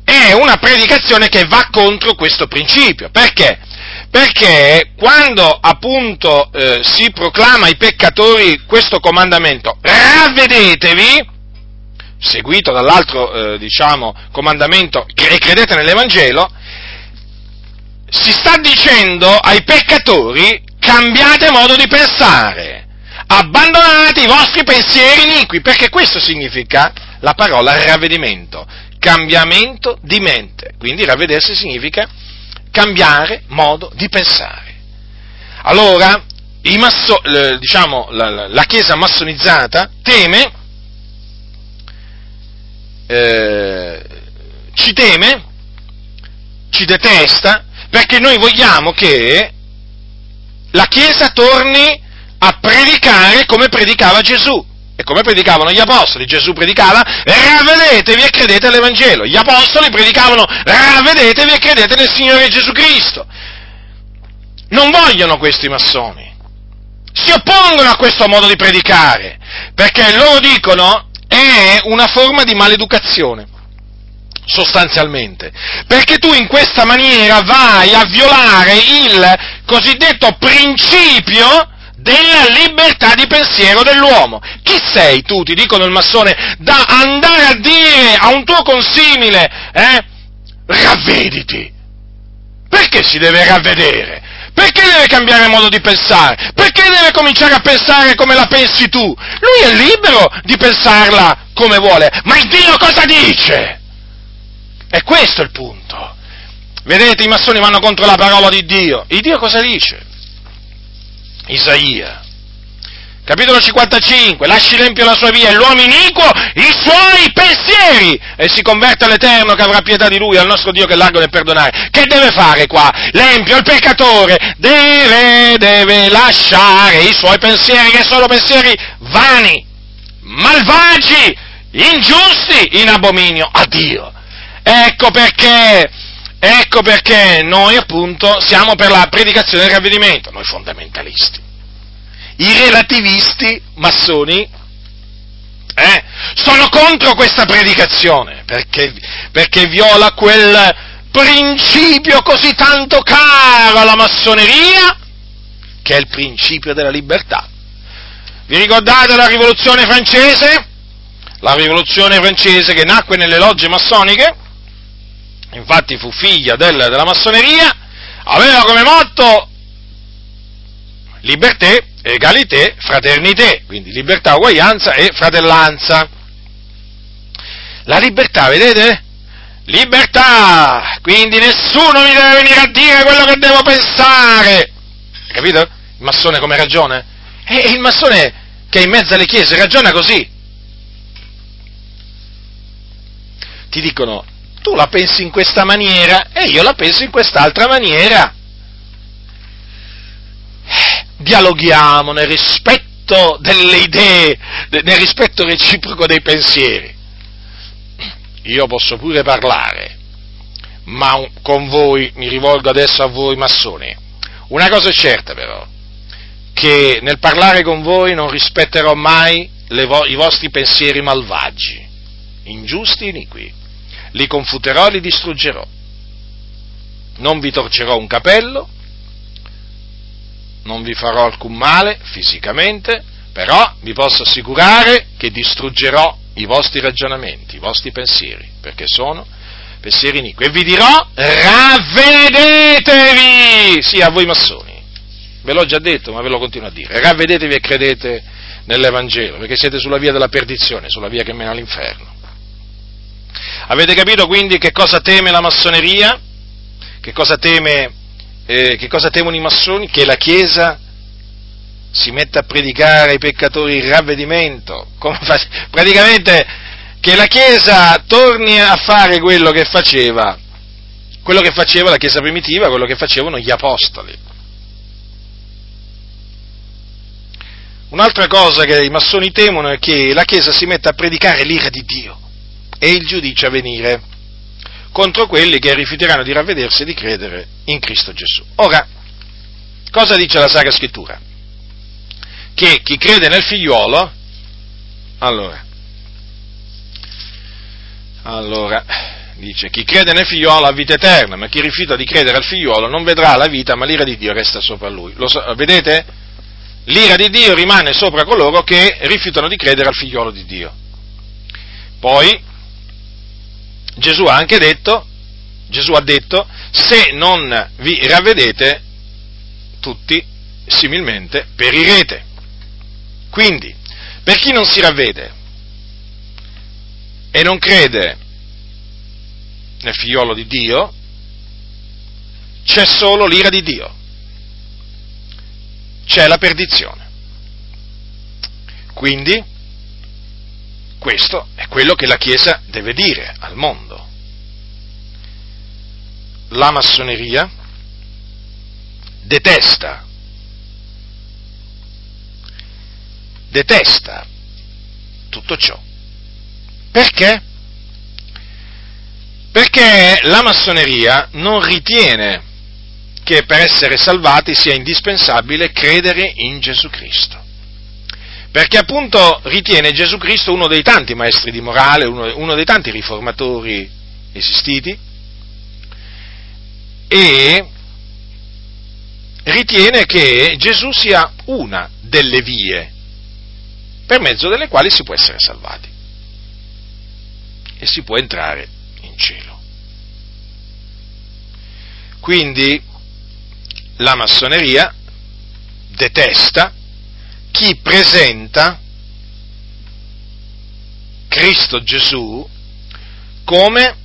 è una predicazione che va contro questo principio. Perché? Perché quando appunto eh, si proclama ai peccatori questo comandamento, ravvedetevi, seguito dall'altro eh, diciamo, comandamento, e credete nell'Evangelo, si sta dicendo ai peccatori cambiate modo di pensare, abbandonate i vostri pensieri iniqui, perché questo significa la parola ravvedimento, cambiamento di mente. Quindi ravvedersi significa cambiare modo di pensare. Allora, masso, diciamo, la, la, Chiesa massonizzata teme, eh, ci teme, ci detesta, perché noi vogliamo che la Chiesa torni a predicare come predicava Gesù. E come predicavano gli apostoli? Gesù predicava, ravvedetevi e credete all'Evangelo. Gli apostoli predicavano, ravvedetevi e credete nel Signore Gesù Cristo. Non vogliono questi massoni. Si oppongono a questo modo di predicare, perché loro dicono è una forma di maleducazione sostanzialmente, perché tu in questa maniera vai a violare il cosiddetto principio della libertà di pensiero dell'uomo. Chi sei tu, ti dicono il massone, da andare a dire a un tuo consimile, eh, ravvediti? Perché si deve ravvedere? Perché deve cambiare modo di pensare? Perché deve cominciare a pensare come la pensi tu? Lui è libero di pensarla come vuole, ma il Dio cosa dice? E questo è il punto. Vedete, i massoni vanno contro la parola di Dio. Il Dio cosa dice? Isaia. Capitolo 55, lasci l'empio la sua via e l'uomo iniquo i suoi pensieri e si converte all'Eterno che avrà pietà di lui, al nostro Dio che è largo nel perdonare. Che deve fare qua? L'empio, il peccatore, deve, deve lasciare i suoi pensieri che sono pensieri vani, malvagi, ingiusti, in abominio a Dio. Ecco perché Ecco perché noi appunto siamo per la predicazione del ravvedimento, noi fondamentalisti. I relativisti massoni eh, sono contro questa predicazione perché, perché viola quel principio così tanto caro alla massoneria che è il principio della libertà. Vi ricordate la rivoluzione francese? La rivoluzione francese che nacque nelle logge massoniche? infatti fu figlia del, della massoneria, aveva come motto libertà, egalité, fraternité, quindi libertà, uguaglianza e fratellanza. La libertà, vedete? Libertà! Quindi nessuno mi deve venire a dire quello che devo pensare! Capito? Il massone come ragione? E il massone che è in mezzo alle chiese ragiona così. Ti dicono, tu la pensi in questa maniera e io la penso in quest'altra maniera. Dialoghiamo nel rispetto delle idee, nel rispetto reciproco dei pensieri. Io posso pure parlare, ma con voi, mi rivolgo adesso a voi massoni, una cosa è certa però, che nel parlare con voi non rispetterò mai vo- i vostri pensieri malvagi, ingiusti e iniqui li confuterò li distruggerò. Non vi torcerò un capello, non vi farò alcun male fisicamente, però vi posso assicurare che distruggerò i vostri ragionamenti, i vostri pensieri, perché sono pensieri iniqui. E vi dirò, ravvedetevi! Sì, a voi massoni. Ve l'ho già detto, ma ve lo continuo a dire. Ravvedetevi e credete nell'Evangelo, perché siete sulla via della perdizione, sulla via che mena all'inferno. Avete capito quindi che cosa teme la massoneria? Che cosa, teme, eh, che cosa temono i massoni? Che la Chiesa si metta a predicare ai peccatori il ravvedimento. praticamente che la Chiesa torni a fare quello che faceva, quello che faceva la Chiesa primitiva, quello che facevano gli apostoli. Un'altra cosa che i massoni temono è che la Chiesa si metta a predicare l'ira di Dio e il giudizio a venire contro quelli che rifiuteranno di ravvedersi e di credere in Cristo Gesù. Ora, cosa dice la Sacra Scrittura? Che chi crede nel figliuolo, allora, allora, dice, chi crede nel figliolo ha vita eterna, ma chi rifiuta di credere al figliolo non vedrà la vita, ma l'ira di Dio resta sopra lui. Lo so, vedete? L'ira di Dio rimane sopra coloro che rifiutano di credere al figliolo di Dio. Poi Gesù ha anche detto, Gesù ha detto, se non vi ravvedete, tutti similmente perirete. Quindi, per chi non si ravvede e non crede nel figliolo di Dio, c'è solo l'ira di Dio, c'è la perdizione. Quindi, questo è quello che la Chiesa deve dire al mondo. La massoneria detesta, detesta tutto ciò. Perché? Perché la massoneria non ritiene che per essere salvati sia indispensabile credere in Gesù Cristo. Perché appunto ritiene Gesù Cristo uno dei tanti maestri di morale, uno, uno dei tanti riformatori esistiti e ritiene che Gesù sia una delle vie per mezzo delle quali si può essere salvati e si può entrare in cielo. Quindi la massoneria detesta chi presenta Cristo Gesù come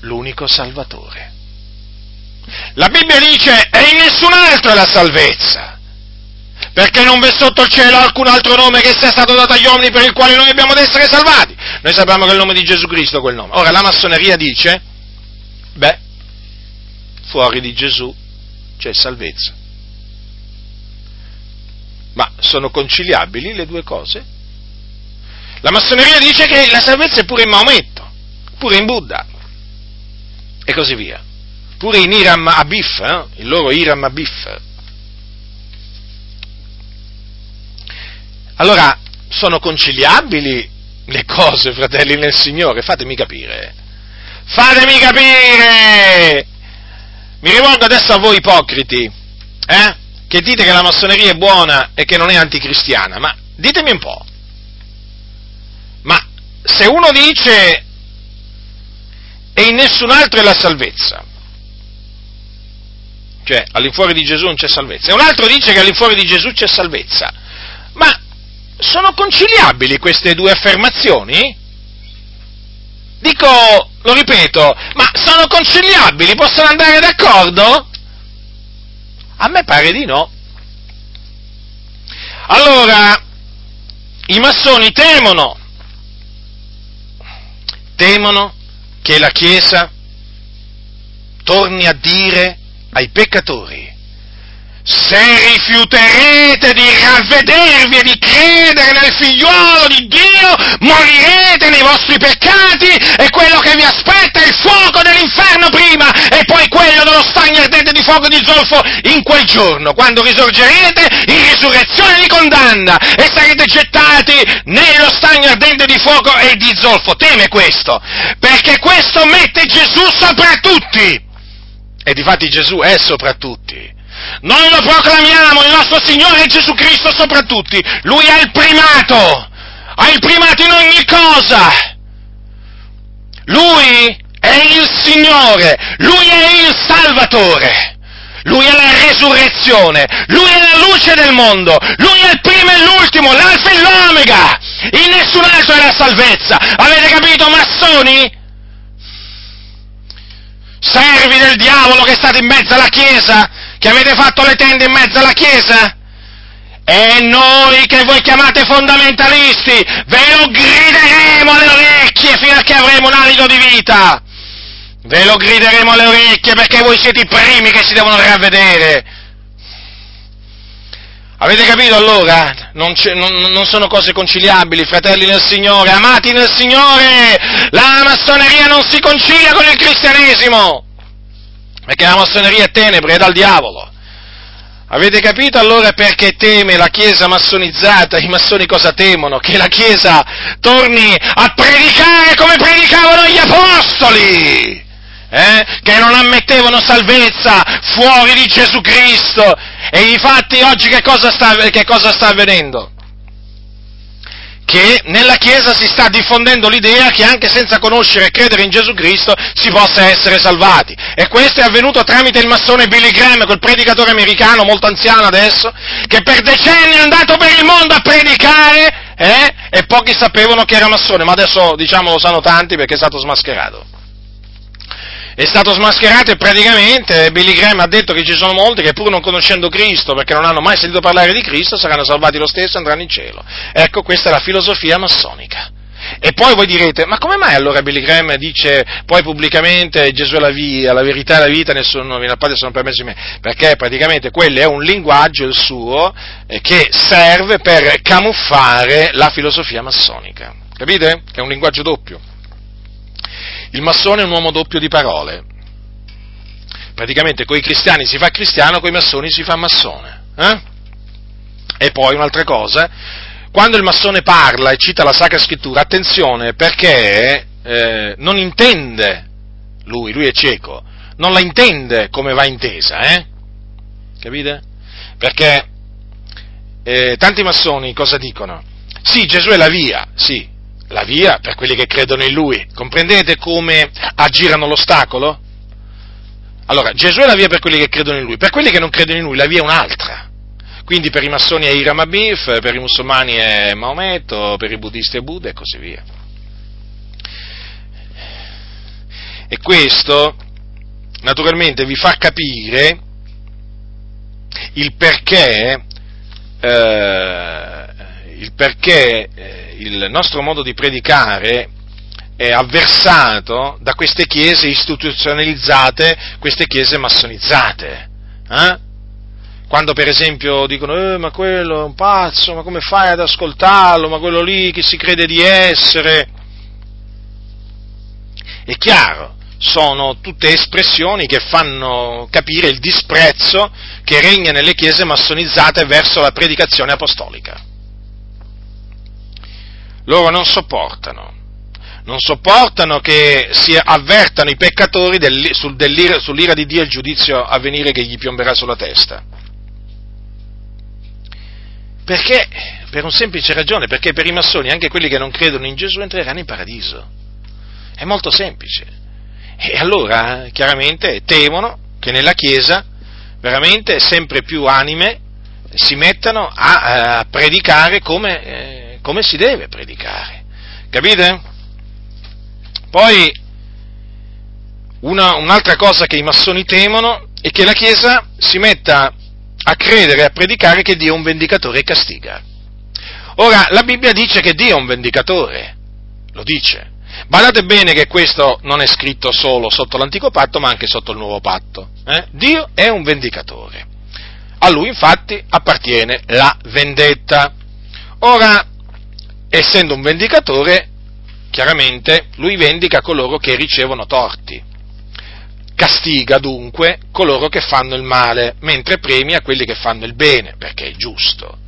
l'unico Salvatore. La Bibbia dice e in nessun altro è la salvezza, perché non v'è sotto il cielo alcun altro nome che sia stato dato agli uomini per il quale noi dobbiamo essere salvati. Noi sappiamo che è il nome di Gesù Cristo quel nome. Ora la massoneria dice, beh, fuori di Gesù c'è salvezza. Ma sono conciliabili le due cose? La massoneria dice che la salvezza è pure in Maometto, pure in Buddha, e così via. Pure in Iram Abif, eh? il loro Iram Abif. Allora, sono conciliabili le cose, fratelli nel Signore? Fatemi capire. Fatemi capire! Mi rivolgo adesso a voi ipocriti, eh? Che dite che la massoneria è buona e che non è anticristiana, ma ditemi un po'. Ma se uno dice e in nessun altro è la salvezza, cioè all'infuori di Gesù non c'è salvezza, e un altro dice che all'infuori di Gesù c'è salvezza, ma sono conciliabili queste due affermazioni? Dico, lo ripeto, ma sono conciliabili? Possono andare d'accordo? A me pare di no. Allora, i massoni temono, temono che la Chiesa torni a dire ai peccatori, se rifiuterete di ravvedervi e di credere nel figliuolo di Dio, morirete nei vostri peccati e quello che vi aspetta è il fuoco dell'inferno prima e poi quello dello stagno ardente di fuoco di zolfo in quel giorno, quando risorgerete in risurrezione di condanna e sarete gettati nello stagno ardente di fuoco e di zolfo. Teme questo, perché questo mette Gesù sopra tutti. E difatti Gesù è sopra tutti. Noi lo proclamiamo, il nostro Signore Gesù Cristo sopra tutti. Lui ha il primato, ha il primato in ogni cosa. Lui è il Signore, Lui è il Salvatore. Lui è la resurrezione, Lui è la luce del mondo, Lui è il primo e l'ultimo, l'alfa e l'omega. In nessun altro è la salvezza. Avete capito, massoni? Servi del diavolo che state in mezzo alla Chiesa, che avete fatto le tende in mezzo alla Chiesa? E noi che voi chiamate fondamentalisti, ve lo grideremo alle orecchie fino a che avremo un alito di vita. Ve lo grideremo alle orecchie perché voi siete i primi che si devono ravvedere. Avete capito allora? Non, non, non, sono cose conciliabili, fratelli nel Signore, amati nel Signore! La massoneria non si concilia con il cristianesimo! Perché la massoneria è tenebre, è dal diavolo. Avete capito allora perché teme la Chiesa massonizzata? I massoni cosa temono? Che la Chiesa torni a predicare come predicavano gli apostoli! Eh? Che non ammettevano salvezza fuori di Gesù Cristo. E infatti oggi che cosa sta, che cosa sta avvenendo? Che nella Chiesa si sta diffondendo l'idea che anche senza conoscere e credere in Gesù Cristo si possa essere salvati. E questo è avvenuto tramite il massone Billy Graham, quel predicatore americano molto anziano adesso, che per decenni è andato per il mondo a predicare eh? e pochi sapevano che era massone, ma adesso diciamo lo sanno tanti perché è stato smascherato è stato smascherato e praticamente Billy Graham ha detto che ci sono molti che pur non conoscendo Cristo, perché non hanno mai sentito parlare di Cristo, saranno salvati lo stesso e andranno in cielo. Ecco, questa è la filosofia massonica. E poi voi direte, ma come mai allora Billy Graham dice poi pubblicamente Gesù è la via, la verità è la vita, nessuno viene al Padre sono permessi me? Perché praticamente quello è un linguaggio, il suo, eh, che serve per camuffare la filosofia massonica. Capite? È un linguaggio doppio. Il massone è un uomo doppio di parole. Praticamente con i cristiani si fa cristiano, con i massoni si fa massone. Eh? E poi un'altra cosa, quando il massone parla e cita la Sacra Scrittura, attenzione perché eh, non intende lui, lui è cieco, non la intende come va intesa, eh? Capite? Perché eh, tanti massoni cosa dicono? Sì, Gesù è la via, sì, la via per quelli che credono in Lui. Comprendete come aggirano l'ostacolo? Allora, Gesù è la via per quelli che credono in Lui, per quelli che non credono in Lui la via è un'altra. Quindi per i massoni è Hiram Abif, per i musulmani è Maometto, per i buddisti è Buddha e così via. E questo naturalmente vi fa capire il perché, eh, il perché eh, il nostro modo di predicare è avversato da queste chiese istituzionalizzate, queste chiese massonizzate. Eh? Quando per esempio dicono, eh, ma quello è un pazzo, ma come fai ad ascoltarlo, ma quello lì chi si crede di essere? È chiaro, sono tutte espressioni che fanno capire il disprezzo che regna nelle chiese massonizzate verso la predicazione apostolica loro non sopportano, non sopportano che si avvertano i peccatori del, sul, dell'ira, sull'ira di Dio e il giudizio a venire che gli piomberà sulla testa. Perché? Per un semplice ragione, perché per i massoni, anche quelli che non credono in Gesù, entreranno in paradiso. È molto semplice. E allora, chiaramente, temono che nella Chiesa, veramente, sempre più anime si mettano a, a predicare come... Eh, come si deve predicare. Capite? Poi una, un'altra cosa che i massoni temono è che la Chiesa si metta a credere e a predicare che Dio è un vendicatore e castiga. Ora, la Bibbia dice che Dio è un vendicatore, lo dice. Badate bene che questo non è scritto solo sotto l'antico patto, ma anche sotto il nuovo patto. Eh? Dio è un vendicatore. A lui infatti appartiene la vendetta. Ora, essendo un vendicatore, chiaramente lui vendica coloro che ricevono torti. Castiga dunque coloro che fanno il male, mentre premia quelli che fanno il bene, perché è giusto.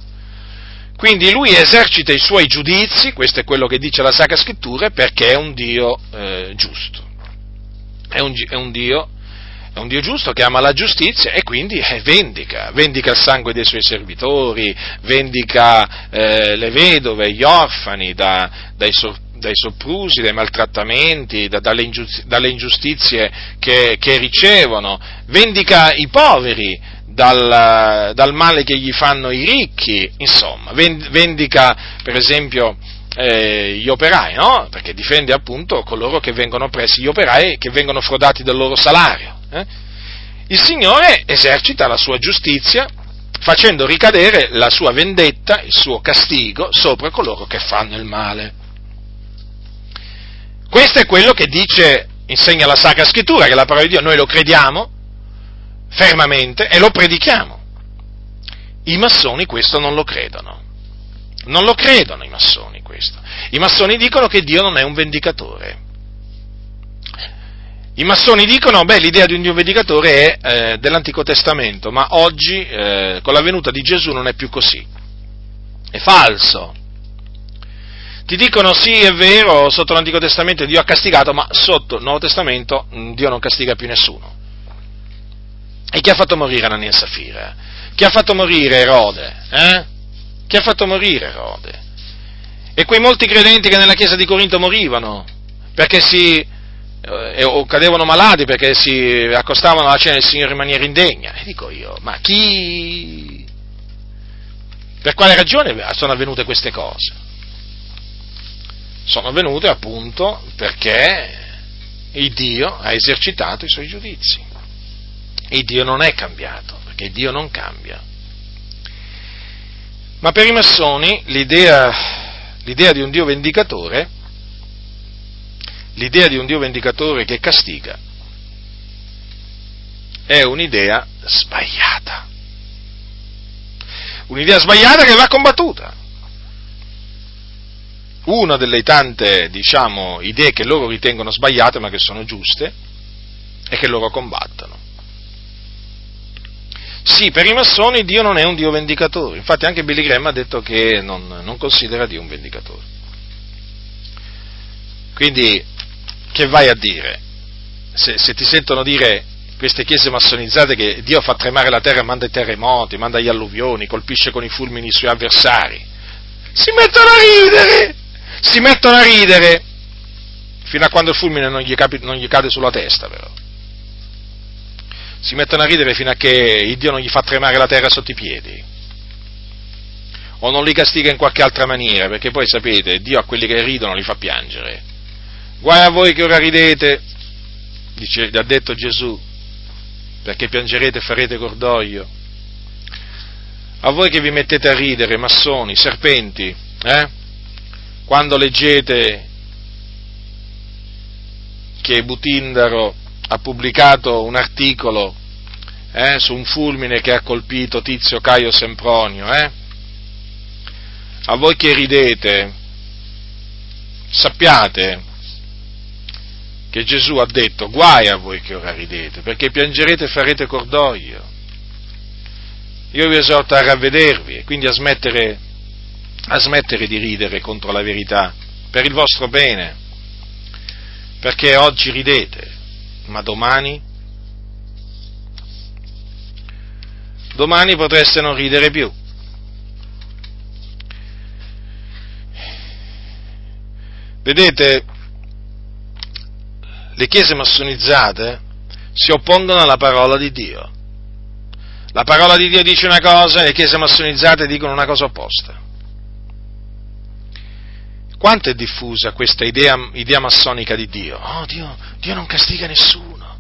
Quindi lui esercita i suoi giudizi, questo è quello che dice la Sacra Scrittura, perché è un Dio eh, giusto. È un, è un Dio è un Dio giusto che ama la giustizia e quindi eh, vendica, vendica il sangue dei suoi servitori, vendica eh, le vedove, gli orfani da, dai, so, dai, soprusi, dai maltrattamenti, da, dalle, ingiustizie, dalle, ingiustizie che, che, ricevono, vendica i poveri dal, dal, male che gli fanno i ricchi, insomma, vendica per esempio eh, gli operai, no? Perché difende appunto coloro che vengono presi, gli operai che vengono frodati del loro salario. Eh? Il Signore esercita la sua giustizia facendo ricadere la sua vendetta, il suo castigo sopra coloro che fanno il male. Questo è quello che dice, insegna la Sacra Scrittura, che la parola di Dio, noi lo crediamo fermamente e lo predichiamo. I massoni questo non lo credono. Non lo credono i massoni questo. I massoni dicono che Dio non è un vendicatore. I massoni dicono, beh, l'idea di un Dio vendicatore è eh, dell'Antico Testamento, ma oggi, eh, con la venuta di Gesù, non è più così. È falso. Ti dicono sì, è vero, sotto l'Antico Testamento Dio ha castigato, ma sotto il Nuovo Testamento mm, Dio non castiga più nessuno. E chi ha fatto morire Anania e Safira? Chi ha fatto morire Erode? Eh? Chi ha fatto morire Erode? E quei molti credenti che nella chiesa di Corinto morivano perché si, eh, o cadevano malati perché si accostavano alla cena del Signore in maniera indegna. E dico io, ma chi? Per quale ragione sono avvenute queste cose? Sono avvenute appunto perché il Dio ha esercitato i suoi giudizi. Il Dio non è cambiato, perché Dio non cambia. Ma per i massoni l'idea, l'idea di un Dio vendicatore l'idea di un Dio vendicatore che castiga è un'idea sbagliata. Un'idea sbagliata che va combattuta. Una delle tante, diciamo, idee che loro ritengono sbagliate ma che sono giuste è che loro combattono. Sì, per i massoni Dio non è un Dio vendicatore, infatti anche Billy Graham ha detto che non, non considera Dio un vendicatore. Quindi che vai a dire? Se, se, ti sentono dire queste chiese massonizzate che Dio fa tremare la terra, manda i terremoti, manda gli alluvioni, colpisce con i fulmini i suoi avversari, si mettono a ridere, si mettono a ridere, fino a quando il fulmine non gli, capi, non gli cade sulla testa però. Si mettono a ridere fino a che Dio non gli fa tremare la terra sotto i piedi o non li castiga in qualche altra maniera, perché poi sapete, Dio a quelli che ridono li fa piangere. Guai a voi che ora ridete, dice, ha detto Gesù, perché piangerete e farete cordoglio. A voi che vi mettete a ridere, massoni, serpenti, eh? quando leggete che Butindaro ha pubblicato un articolo eh, su un fulmine che ha colpito Tizio Caio Sempronio, eh? a voi che ridete, sappiate che Gesù ha detto, guai a voi che ora ridete, perché piangerete e farete cordoglio. Io vi esorto a ravvedervi e quindi a smettere, a smettere di ridere contro la verità, per il vostro bene, perché oggi ridete, ma domani, domani potreste non ridere più. Vedete, le chiese massonizzate si oppongono alla parola di Dio. La parola di Dio dice una cosa e le chiese massonizzate dicono una cosa opposta. Quanto è diffusa questa idea, idea massonica di Dio? Oh, Dio, Dio non castiga nessuno.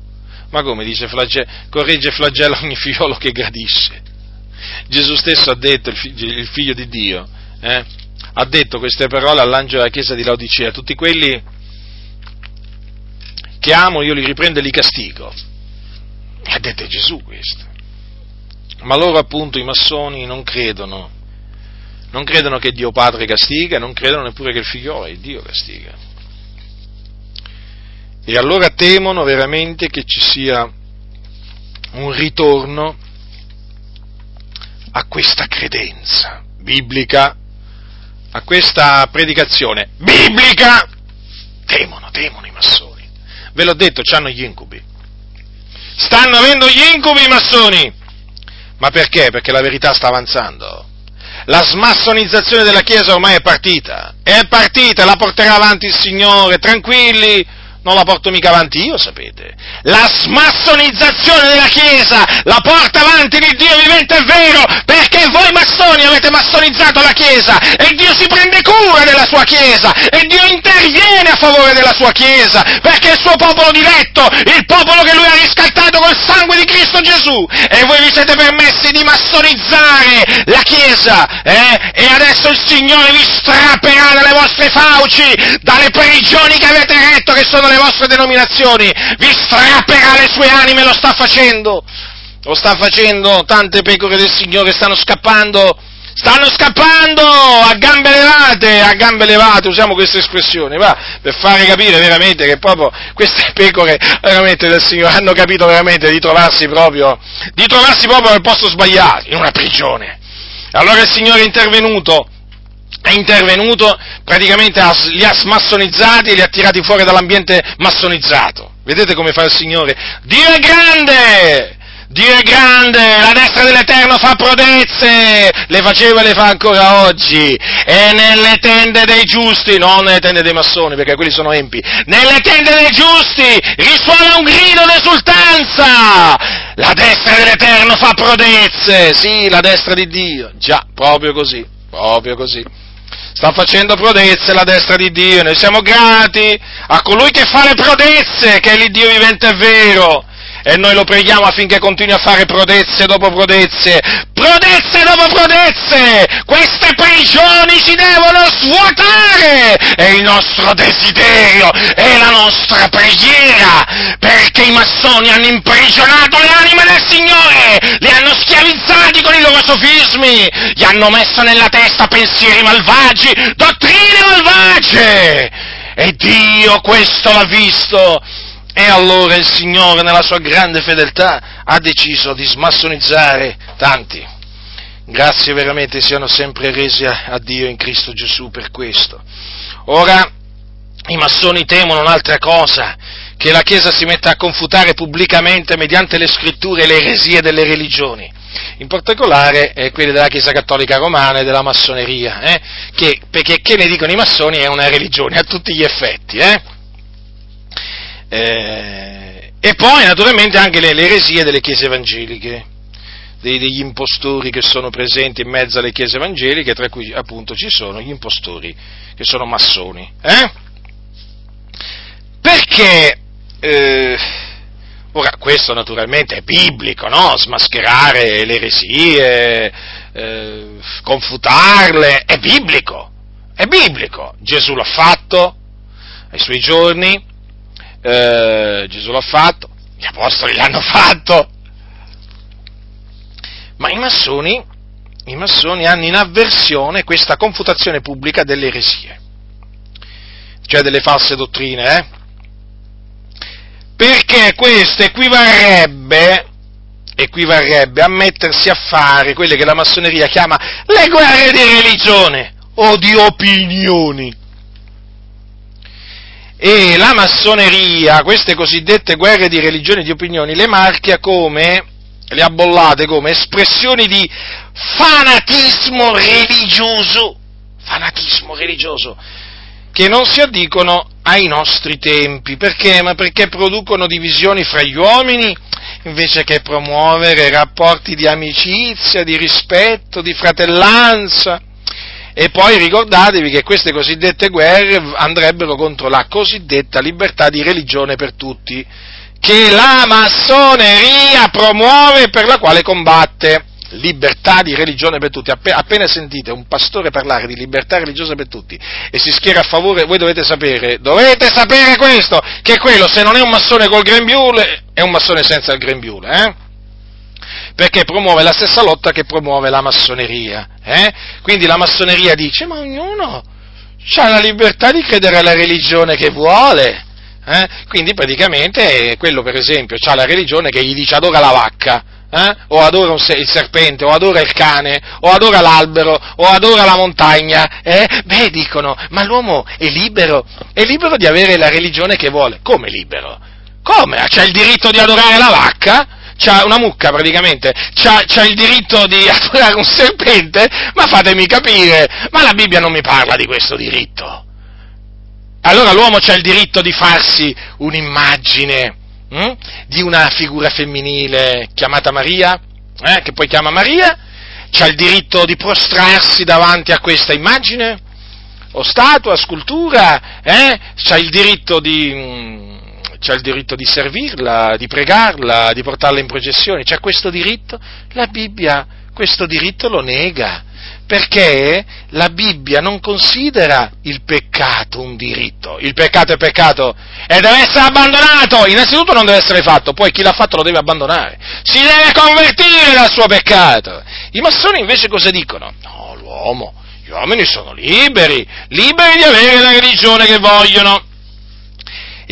Ma come dice, flagge, corregge e flagella ogni figliolo che gradisce. Gesù stesso ha detto, il figlio, di Dio, eh, ha detto queste parole all'angelo della chiesa di Laodicea, tutti quelli che amo io li riprendo e li castigo. Ha detto Gesù questo. Ma loro appunto i massoni non credono, non credono che Dio Padre castiga, non credono neppure che il figliolo è Dio castiga. E allora temono veramente che ci sia un ritorno a questa credenza biblica, a questa predicazione biblica. Temono, temono i massoni. Ve l'ho detto, hanno gli incubi. Stanno avendo gli incubi i massoni. Ma perché? Perché la verità sta avanzando. La smassonizzazione della Chiesa ormai è partita. È partita, la porterà avanti il Signore, tranquilli non la porto mica avanti io, sapete. La smassonizzazione della Chiesa la porta avanti il Dio vivente e vero, perché voi massoni avete massonizzato la Chiesa e Dio si prende cura della sua Chiesa e Dio interviene a favore della sua Chiesa, perché è il suo popolo diletto, il popolo che lui ha riscattato col sangue di Cristo Gesù e voi vi siete permessi di massonizzare la Chiesa eh? e adesso il Signore vi strapperà dalle vostre fauci, dalle prigioni che avete retto che sono le vostre denominazioni, vi strapperà le sue anime, lo sta facendo, lo sta facendo, tante pecore del Signore stanno scappando Stanno scappando a gambe levate, a gambe levate, usiamo questa espressione, va, per fare capire veramente che proprio queste pecore veramente del Signore hanno capito veramente di trovarsi proprio, di trovarsi proprio nel posto sbagliato, in una prigione. Allora il Signore è intervenuto, è intervenuto, praticamente li ha smassonizzati e li ha tirati fuori dall'ambiente massonizzato. Vedete come fa il Signore? Dio è grande! Dio è grande, la destra dell'Eterno fa prodezze, le faceva e le fa ancora oggi, e nelle tende dei giusti, non nelle tende dei massoni, perché quelli sono empi, nelle tende dei giusti risuona un grido d'esultanza, la destra dell'Eterno fa prodezze, sì, la destra di Dio, già, proprio così, proprio così. Sta facendo prodezze la destra di Dio, noi siamo grati a colui che fa le prodezze, che è l'Iddio vivente e vero, e noi lo preghiamo affinché continui a fare prodezze dopo prodezze, prodezze dopo prodezze! Queste prigioni si devono svuotare! È il nostro desiderio, è la nostra preghiera, perché i massoni hanno imprigionato le anime del Signore, li hanno schiavizzati con i loro sofismi, gli hanno messo nella testa pensieri malvagi, dottrine malvagie! E Dio questo l'ha visto e allora il Signore, nella sua grande fedeltà, ha deciso di smassonizzare tanti. Grazie veramente siano sempre resi a, Dio in Cristo Gesù per questo. Ora, i massoni temono un'altra cosa, che la Chiesa si metta a confutare pubblicamente mediante le scritture le eresie delle religioni, in particolare eh, quelle della Chiesa Cattolica Romana e della massoneria, eh, che, perché che ne dicono i massoni è una religione a tutti gli effetti, eh? Eh, e poi naturalmente anche le, le eresie delle chiese evangeliche, dei, degli impostori che sono presenti in mezzo alle chiese evangeliche, tra cui appunto ci sono gli impostori che sono massoni. Eh? Perché, eh, ora questo naturalmente è biblico, no? Smascherare le eresie, eh, confutarle, è biblico, è biblico. Gesù l'ha fatto ai suoi giorni, eh, Gesù l'ha fatto, gli apostoli l'hanno fatto, ma i massoni, i massoni hanno in avversione questa confutazione pubblica delle eresie, cioè delle false dottrine, eh? perché questo equivarrebbe, equivarrebbe a mettersi a fare quelle che la massoneria chiama le guerre di religione o di opinioni e la massoneria, queste cosiddette guerre di religione e di opinioni, le marchia come, le ha bollate come espressioni di fanatismo religioso, fanatismo religioso, che non si addicono ai nostri tempi. Perché? Ma perché producono divisioni fra gli uomini invece che promuovere rapporti di amicizia, di rispetto, di fratellanza. E poi ricordatevi che queste cosiddette guerre andrebbero contro la cosiddetta libertà di religione per tutti, che la massoneria promuove e per la quale combatte. Libertà di religione per tutti. Appena sentite un pastore parlare di libertà religiosa per tutti e si schiera a favore, voi dovete sapere, dovete sapere questo, che quello se non è un massone col grembiule, è un massone senza il grembiule, eh? Perché promuove la stessa lotta che promuove la massoneria. Eh? Quindi la massoneria dice, ma ognuno ha la libertà di credere alla religione che vuole. Eh? Quindi praticamente quello per esempio ha la religione che gli dice adora la vacca, eh? o adora il serpente, o adora il cane, o adora l'albero, o adora la montagna, eh? beh dicono, ma l'uomo è libero, è libero di avere la religione che vuole. Come libero? Come? C'ha il diritto di adorare la vacca? C'ha una mucca praticamente, c'ha, c'ha il diritto di adorare un serpente, ma fatemi capire, ma la Bibbia non mi parla di questo diritto. Allora l'uomo c'ha il diritto di farsi un'immagine hm, di una figura femminile chiamata Maria, eh, che poi chiama Maria, c'ha il diritto di prostrarsi davanti a questa immagine, o statua, scultura, eh, c'ha il diritto di... Hm, c'ha il diritto di servirla, di pregarla, di portarla in processione, c'ha questo diritto? La Bibbia questo diritto lo nega, perché la Bibbia non considera il peccato un diritto, il peccato è peccato e deve essere abbandonato, innanzitutto non deve essere fatto, poi chi l'ha fatto lo deve abbandonare, si deve convertire dal suo peccato I massoni invece cosa dicono? No, l'uomo, gli uomini sono liberi, liberi di avere la religione che vogliono.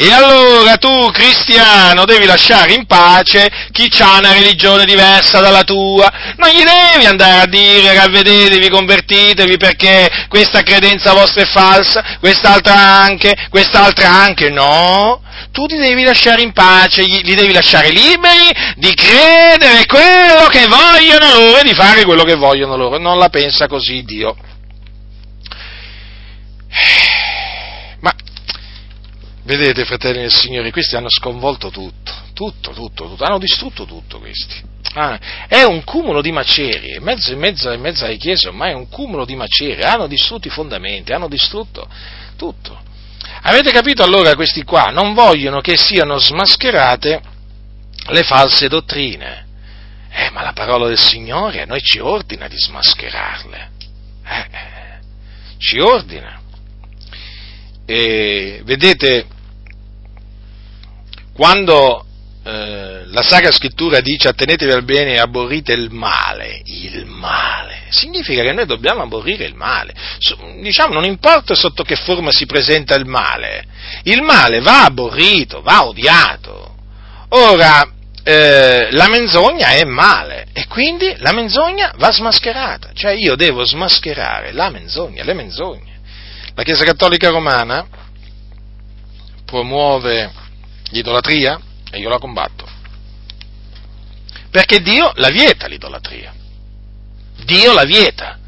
E allora tu, cristiano, devi lasciare in pace chi ha una religione diversa dalla tua. Non gli devi andare a dire ravvedetevi, convertitevi perché questa credenza vostra è falsa, quest'altra anche, quest'altra anche. No, tu li devi lasciare in pace, li devi lasciare liberi di credere quello che vogliono loro e di fare quello che vogliono loro. Non la pensa così Dio. Vedete, fratelli del Signore, questi hanno sconvolto tutto, tutto, tutto, tutto, hanno distrutto tutto questi. Ah, è un cumulo di macerie, in mezzo, in, mezzo, in mezzo alle chiese ormai è un cumulo di macerie, hanno distrutto i fondamenti, hanno distrutto tutto. Avete capito allora questi qua? Non vogliono che siano smascherate le false dottrine. Eh, ma la parola del Signore a noi ci ordina di smascherarle. Eh, eh ci ordina. E vedete, quando eh, la Sacra Scrittura dice attenetevi al bene e aborrite il male, il male, significa che noi dobbiamo aborrire il male. Diciamo, non importa sotto che forma si presenta il male, il male va aborrito, va odiato. Ora, eh, la menzogna è male e quindi la menzogna va smascherata, cioè io devo smascherare la menzogna, le menzogne. La Chiesa Cattolica Romana promuove l'idolatria e io la combatto. Perché Dio la vieta l'idolatria. Dio la vieta.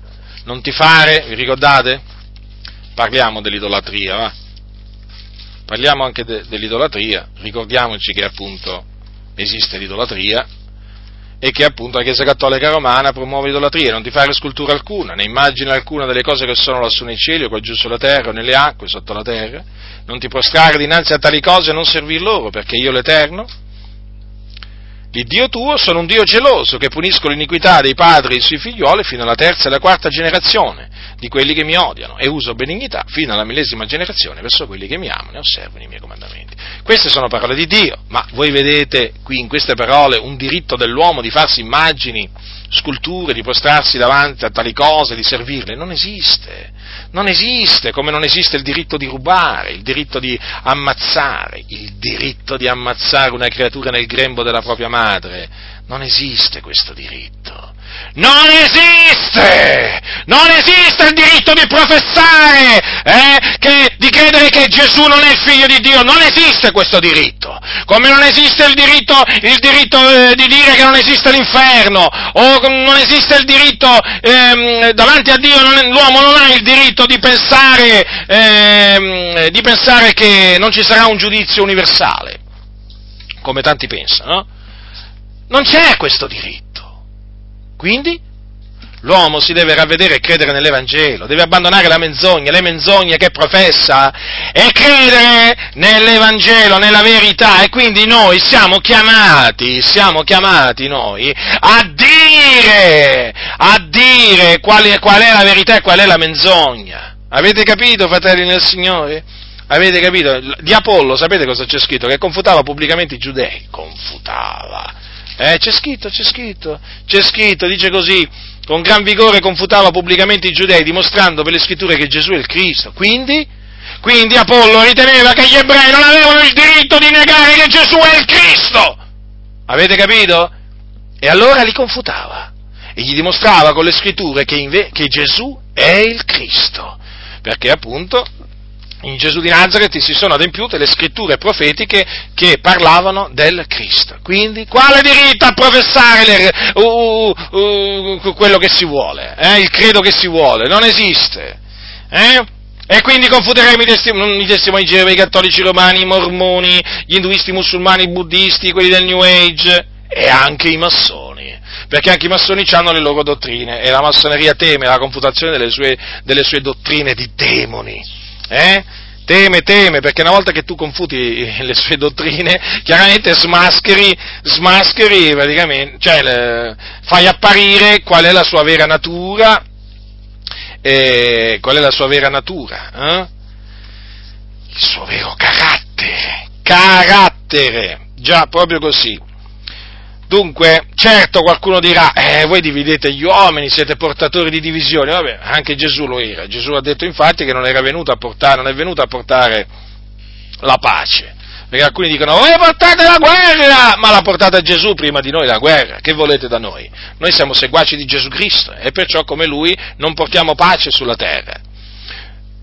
Non ti fare, vi ricordate? Parliamo dell'idolatria, va? Parliamo anche de, dell'idolatria, ricordiamoci che appunto esiste l'idolatria e che appunto la Chiesa Cattolica Romana promuove l'idolatria, non ti fare scultura alcuna, né immagine alcuna delle cose che sono lassù nei cieli o qua giù sulla terra o nelle acque sotto la terra, non ti prostrare dinanzi a tali cose e non servir loro, perché io l'Eterno, il Dio tuo, sono un Dio geloso che punisco l'iniquità dei padri e suoi figlioli fino alla terza e alla quarta generazione di quelli che mi odiano e uso benignità fino alla millesima generazione verso quelli che mi amano e osservano i miei comandamenti. Queste sono parole di Dio, ma voi vedete qui in queste parole un diritto dell'uomo di farsi immagini, sculture, di prostrarsi davanti a tali cose, di servirle? Non esiste. Non esiste, come non esiste il diritto di rubare, il diritto di ammazzare, il diritto di ammazzare una creatura nel grembo della propria madre. Non esiste questo diritto. Non esiste! Non esiste il diritto di professare, eh, che, di credere che Gesù non è il figlio di Dio, non esiste questo diritto. Come non esiste il diritto, il diritto eh, di dire che non esiste l'inferno, o non esiste il diritto, ehm, davanti a Dio non, l'uomo non ha il diritto di pensare, ehm, di pensare che non ci sarà un giudizio universale, come tanti pensano, no? Non c'è questo diritto. Quindi l'uomo si deve ravvedere e credere nell'Evangelo, deve abbandonare la menzogna, le menzogne che professa e credere nell'Evangelo, nella verità e quindi noi siamo chiamati, siamo chiamati noi a dire, a dire qual è, qual è la verità e qual è la menzogna. Avete capito, fratelli nel Signore? Avete capito? Di Apollo, sapete cosa c'è scritto? Che confutava pubblicamente i giudei. Confutava eh, c'è scritto, c'è scritto, c'è scritto, dice così, con gran vigore confutava pubblicamente i giudei, dimostrando per le scritture che Gesù è il Cristo. Quindi, quindi Apollo riteneva che gli ebrei non avevano il diritto di negare che Gesù è il Cristo. Avete capito? E allora li confutava e gli dimostrava con le scritture che, inve- che Gesù è il Cristo. Perché appunto in Gesù di Nazareth si sono adempiute le scritture profetiche che parlavano del Cristo. Quindi, quale diritto a professare le, uh, uh, uh, quello che si vuole, eh? il credo che si vuole? Non esiste. Eh? E quindi confuteremo i testimoni, i testimoni i cattolici romani, i mormoni, gli induisti, musulmani, i buddisti, quelli del New Age e anche i massoni perché anche i massoni hanno le loro dottrine e la massoneria teme la confutazione delle sue, delle sue dottrine di demoni eh? Teme, teme, perché una volta che tu confuti le sue dottrine, chiaramente smascheri, smascheri praticamente, cioè le, fai apparire qual è la sua vera natura, eh, qual è la sua vera natura, eh? il suo vero carattere, carattere, già proprio così. Dunque, certo qualcuno dirà, eh, voi dividete gli uomini, siete portatori di divisione, vabbè, anche Gesù lo era, Gesù ha detto infatti che non portare, non è venuto a portare la pace, perché alcuni dicono, voi portate la guerra, ma l'ha portata Gesù prima di noi la guerra, che volete da noi? Noi siamo seguaci di Gesù Cristo e perciò come Lui non portiamo pace sulla terra,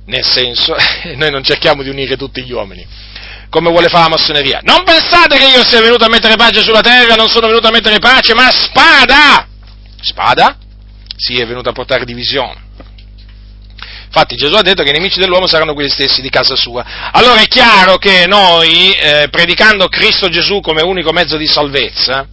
nel senso, noi non cerchiamo di unire tutti gli uomini, come vuole fare la massoneria. Non pensate che io sia venuto a mettere pace sulla terra, non sono venuto a mettere pace, ma spada! Spada? Sì, è venuto a portare divisione. Infatti Gesù ha detto che i nemici dell'uomo saranno quelli stessi di casa sua. Allora è chiaro che noi, eh, predicando Cristo Gesù come unico mezzo di salvezza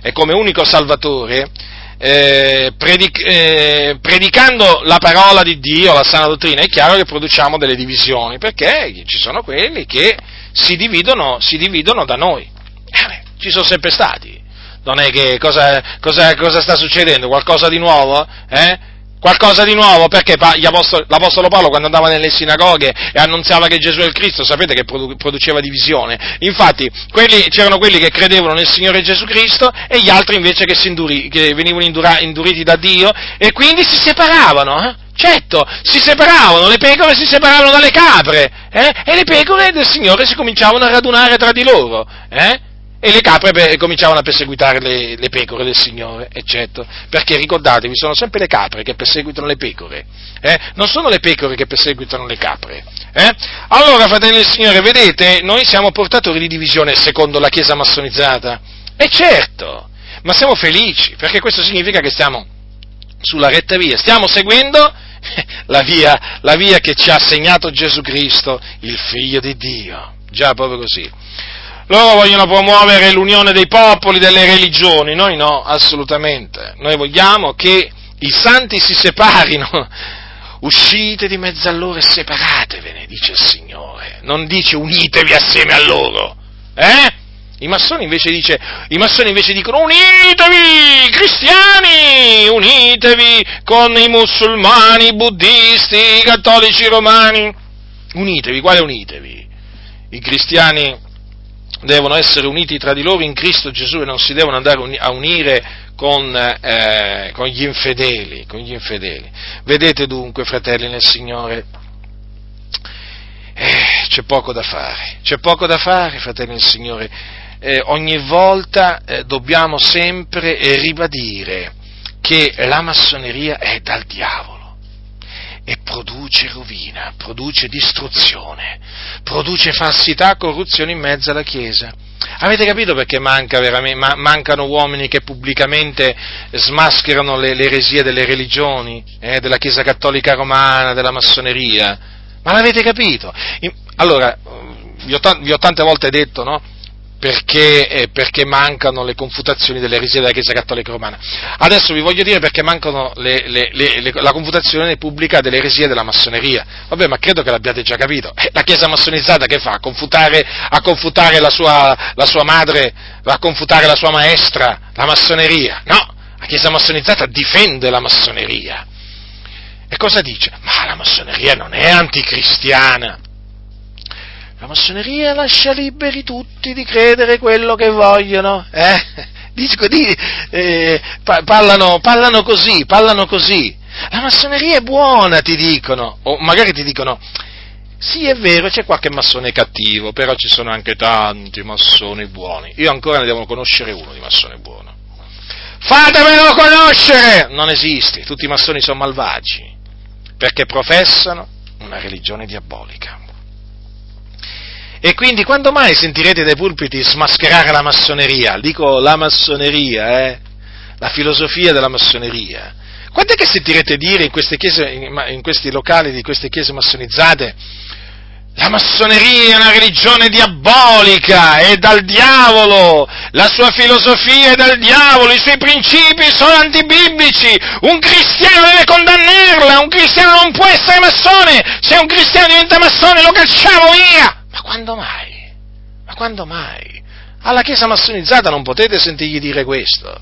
e come unico salvatore, eh, predic- eh, predicando la parola di Dio, la sana dottrina, è chiaro che produciamo delle divisioni, perché ci sono quelli che si dividono, si dividono da noi. Eh, ci sono sempre stati. Non è che cosa, cosa, cosa sta succedendo? Qualcosa di nuovo? Eh? Qualcosa di nuovo perché l'Apostolo Paolo quando andava nelle sinagoghe e annunziava che Gesù è il Cristo, sapete che produceva divisione. Infatti quelli, c'erano quelli che credevano nel Signore Gesù Cristo e gli altri invece che, induri, che venivano indura, induriti da Dio e quindi si separavano. Eh? Certo, si separavano, le pecore si separavano dalle capre eh? e le pecore del Signore si cominciavano a radunare tra di loro. Eh? E le capre beh, cominciavano a perseguitare le, le, pecore del Signore, eccetera. Perché ricordatevi, sono sempre le capre che perseguitano le pecore, eh? non sono le pecore che perseguitano le capre. Eh? Allora, fratelli del Signore, vedete, noi siamo portatori di divisione secondo la Chiesa massonizzata. E certo, ma siamo felici, perché questo significa che stiamo sulla retta via, stiamo seguendo la via, la via che ci ha segnato Gesù Cristo, il Figlio di Dio. Già, proprio così. Loro vogliono promuovere l'unione dei popoli, delle religioni, noi no, assolutamente. Noi vogliamo che i santi si separino. Uscite di mezzo a loro e separatevene, dice il Signore. Non dice unitevi assieme a loro. Eh? I massoni, dice, I massoni invece dicono unitevi, cristiani, unitevi con i musulmani, i buddisti, i cattolici romani. Unitevi, quale unitevi? I cristiani devono essere uniti tra di loro in Cristo Gesù e non si devono andare a unire con, eh, con, gli, infedeli, con gli infedeli. Vedete dunque, fratelli nel Signore, eh, c'è poco da fare, c'è poco da fare, fratelli nel Signore eh, ogni volta eh, dobbiamo sempre eh, ribadire che la massoneria è dal diavolo e produce rovina, produce distruzione, produce falsità, corruzione in mezzo alla Chiesa. Avete capito perché manca ma, mancano uomini che pubblicamente smascherano le, le eresie delle religioni, eh, della Chiesa cattolica romana, della massoneria? Ma l'avete capito? In, allora, vi ho, vi ho, tante volte detto, no? Perché, eh, perché, mancano le confutazioni delle eresie della Chiesa Cattolica Romana. Adesso vi voglio dire perché mancano le, le, le, la confutazione pubblica delle eresie della massoneria. Vabbè, ma credo che l'abbiate già capito. Eh, la Chiesa massonizzata che fa? A confutare, a confutare la, sua, la sua madre, a confutare la sua maestra, la massoneria? No, la Chiesa massonizzata difende la massoneria. E cosa dice? Ma la massoneria non è anticristiana. La massoneria lascia liberi tutti di credere quello che vogliono, eh? Dico, di, eh, parlano, parlano così, parlano così. La massoneria è buona, ti dicono, o magari ti dicono, sì, è vero, c'è qualche massone cattivo, però ci sono anche tanti massoni buoni. Io ancora ne devo conoscere uno di massone buono. Fatemelo conoscere! Non esiste, tutti i massoni sono malvagi, perché professano una religione diabolica. E quindi quando mai sentirete dai pulpiti smascherare la massoneria? Dico la massoneria, eh? La filosofia della massoneria. Quando è che sentirete dire in, chiese, in questi locali di queste chiese massonizzate la massoneria è una religione diabolica, è dal diavolo, la sua filosofia è dal diavolo, i suoi principi sono antibiblici, un cristiano deve condannarla, un cristiano non può essere massone, se un cristiano diventa massone lo cacciamo via! Ma quando mai? Ma quando mai? Alla Chiesa massonizzata non potete sentirgli dire questo.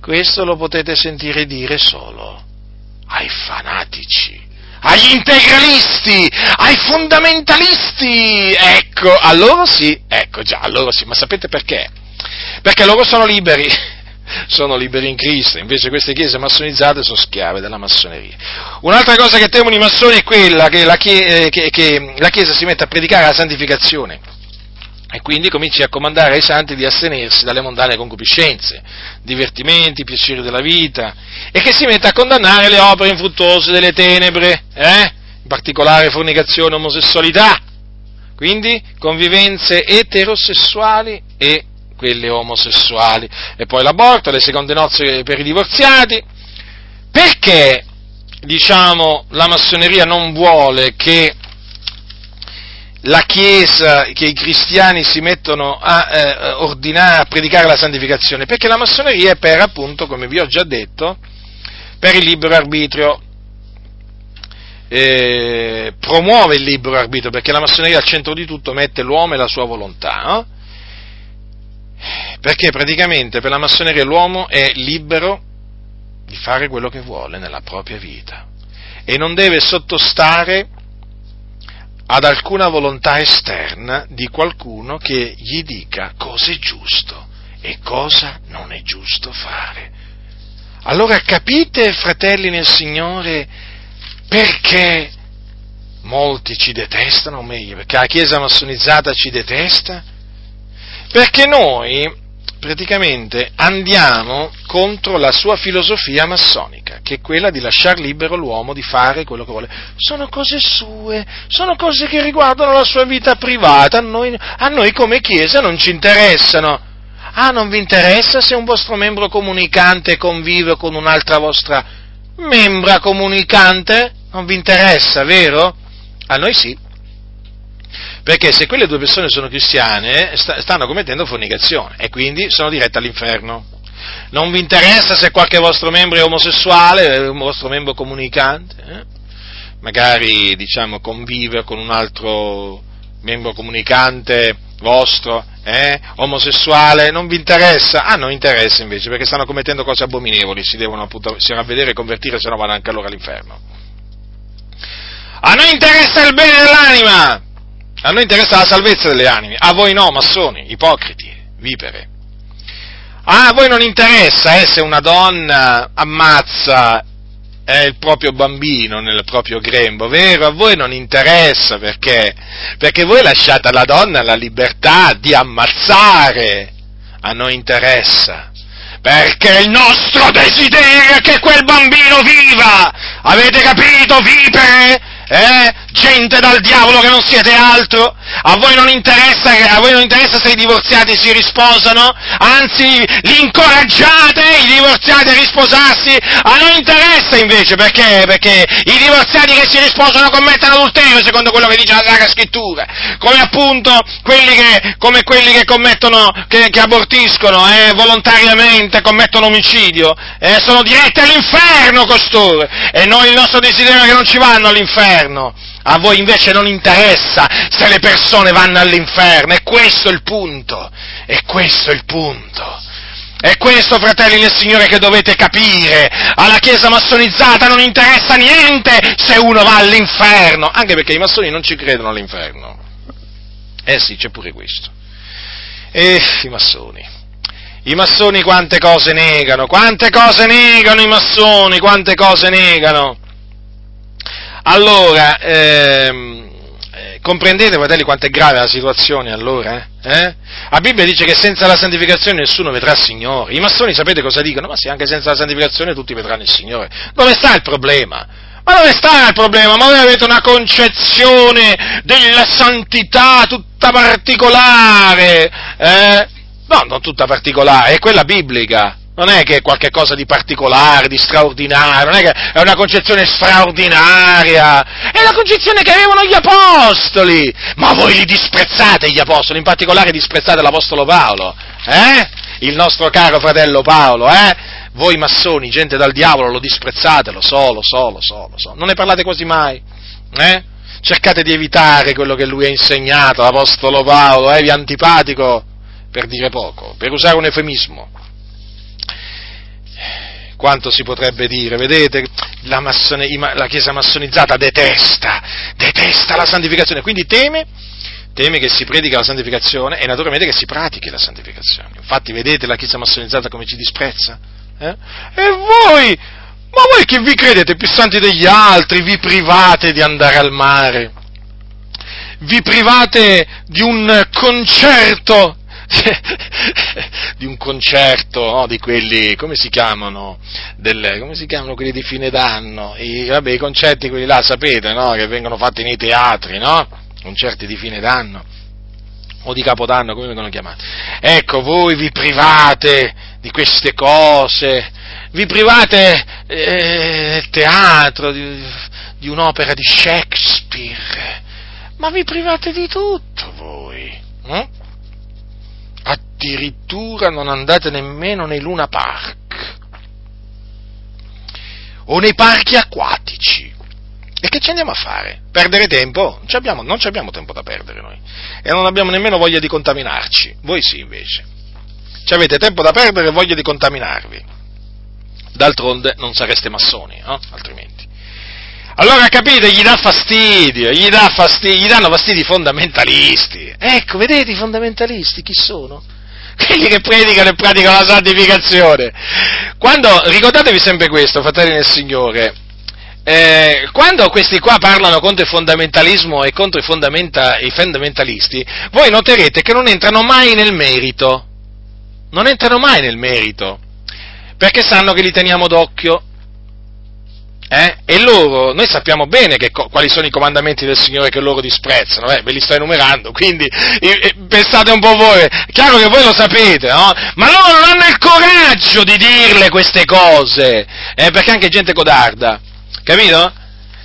Questo lo potete sentire dire solo ai fanatici, agli integralisti, ai fondamentalisti. Ecco, a loro sì, ecco già, a loro sì, ma sapete perché? perché loro sono liberi, sono liberi in Cristo, invece queste chiese massonizzate sono schiave della massoneria. Un'altra cosa che temono i massoni è quella che la, chiesa, eh, che, che la chiesa si mette a predicare la santificazione e quindi cominci a comandare ai santi di astenersi dalle mondane concupiscenze, divertimenti, piaceri della vita, e che si mette a condannare le opere infruttuose delle tenebre, eh? in particolare fornicazione e omosessualità, quindi convivenze eterosessuali e quelle omosessuali, e poi l'aborto, le seconde nozze per i divorziati, perché diciamo la massoneria non vuole che la Chiesa, che i cristiani si mettono a eh, ordinare, a predicare la santificazione, perché la massoneria è per, appunto, come vi ho già detto, per il libero arbitrio, eh, promuove il libero arbitrio, perché la massoneria al centro di tutto mette l'uomo e la sua volontà, no? Perché praticamente per la massoneria l'uomo è libero di fare quello che vuole nella propria vita e non deve sottostare ad alcuna volontà esterna di qualcuno che gli dica cosa è giusto e cosa non è giusto fare. Allora capite, fratelli nel Signore, perché molti ci detestano, o meglio, perché la Chiesa massonizzata ci detesta? Perché noi praticamente andiamo contro la sua filosofia massonica, che è quella di lasciare libero l'uomo di fare quello che vuole. Sono cose sue, sono cose che riguardano la sua vita privata, a noi, a noi come Chiesa non ci interessano. Ah, non vi interessa se un vostro membro comunicante convive con un'altra vostra membra comunicante? Non vi interessa, vero? A noi sì. Perché se quelle due persone sono cristiane, stanno commettendo fornicazione e quindi sono dirette all'inferno. Non vi interessa se qualche vostro membro è omosessuale, un vostro membro comunicante, eh? magari diciamo convive con un altro membro comunicante vostro, eh? omosessuale, non vi interessa? Ah, non interessa invece, perché stanno commettendo cose abominevoli, si devono appunto si ravvedere e convertire, se no vanno anche loro all'inferno. A noi interessa il bene dell'anima, a noi interessa la salvezza delle anime, a voi no, massoni, ipocriti, vipere. A voi non interessa eh, se una donna ammazza eh, il proprio bambino nel proprio grembo, vero? A voi non interessa perché? Perché voi lasciate alla donna la libertà di ammazzare. A noi interessa. Perché il nostro desiderio è che quel bambino viva! Avete capito, vipere? Eh? Gente dal diavolo che non siete altro? A voi non interessa, voi non interessa se i divorziati si risposano? Anzi, li incoraggiate i divorziati a risposarsi? A noi interessa invece, perché? Perché i divorziati che si risposano commettono adulterio, secondo quello che dice la Sacra Scrittura. Come appunto quelli che, come quelli che commettono, che, che abortiscono, eh, volontariamente, commettono omicidio, eh, sono diretti all'inferno costoro. E noi il nostro desiderio è che non ci vanno all'inferno. A voi invece non interessa se le persone vanno all'inferno, è questo il punto, è questo il punto. È questo, fratelli del Signore, che dovete capire. Alla Chiesa massonizzata non interessa niente se uno va all'inferno, anche perché i massoni non ci credono all'inferno. Eh sì, c'è pure questo. E i massoni. I massoni quante cose negano, quante cose negano i massoni, quante cose negano. Allora, ehm, eh, comprendete, fratelli, quanto è grave la situazione allora? Eh? La Bibbia dice che senza la santificazione nessuno vedrà il Signore. I massoni sapete cosa dicono? Ma sì, anche senza la santificazione tutti vedranno il Signore. Dove sta il problema? Ma dove sta il problema? Ma voi avete una concezione della santità tutta particolare, eh? No, non tutta particolare, è quella biblica non è che è qualcosa di particolare, di straordinario, non è che è una concezione straordinaria, è la concezione che avevano gli apostoli, ma voi li disprezzate gli apostoli, in particolare disprezzate l'apostolo Paolo, eh? Il nostro caro fratello Paolo, eh? Voi massoni, gente dal diavolo, lo disprezzate, lo so, lo so, lo so, lo so, non ne parlate quasi mai, eh? Cercate di evitare quello che lui ha insegnato, l'apostolo Paolo, eh? Vi è antipatico, per dire poco, per usare un eufemismo quanto si potrebbe dire, vedete, la, massone, la Chiesa massonizzata detesta, detesta la santificazione, quindi teme, teme che si predica la santificazione e naturalmente che si pratichi la santificazione. Infatti vedete la Chiesa massonizzata come ci disprezza? Eh? E voi, ma voi che vi credete più santi degli altri, vi private di andare al mare, vi private di un concerto di un concerto, no, di quelli, come si chiamano, del, come si chiamano quelli di fine d'anno, I, vabbè, i concerti quelli là, sapete, no, che vengono fatti nei teatri, no? Concerti di fine d'anno, o di capodanno, come vengono chiamati. Ecco, voi vi private di queste cose, vi private eh, del teatro, di, di un'opera di Shakespeare, ma vi private di tutto voi. Hm? Addirittura non andate nemmeno nei Luna Park o nei parchi acquatici. E che ci andiamo a fare? Perdere tempo? Non ci abbiamo, non ci abbiamo tempo da perdere noi. E non abbiamo nemmeno voglia di contaminarci. Voi sì, invece. Ci avete tempo da perdere e voglia di contaminarvi. D'altronde non sareste massoni, no? Altrimenti. Allora capite, gli dà fastidio, gli, dà fastidio, gli danno fastidio i fondamentalisti. Ecco, vedete i fondamentalisti chi sono? Quelli che predicano e praticano la santificazione. Quando, ricordatevi sempre questo, fratelli del Signore, eh, quando questi qua parlano contro il fondamentalismo e contro i, fondamenta, i fondamentalisti, voi noterete che non entrano mai nel merito. Non entrano mai nel merito. Perché sanno che li teniamo d'occhio eh? E loro, noi sappiamo bene che, quali sono i comandamenti del Signore che loro disprezzano, eh? ve li sto enumerando, quindi eh, pensate un po' voi, chiaro che voi lo sapete, no? Ma loro non hanno il coraggio di dirle queste cose, eh? perché anche gente codarda, capito?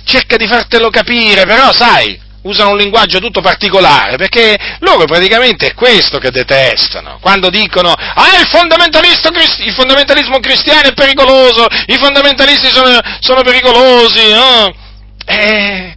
Cerca di fartelo capire, però sai, usano un linguaggio tutto particolare, perché loro praticamente è questo che detestano, quando dicono, ah, il, il fondamentalismo cristiano è pericoloso, i fondamentalisti sono, sono pericolosi, no? Eh,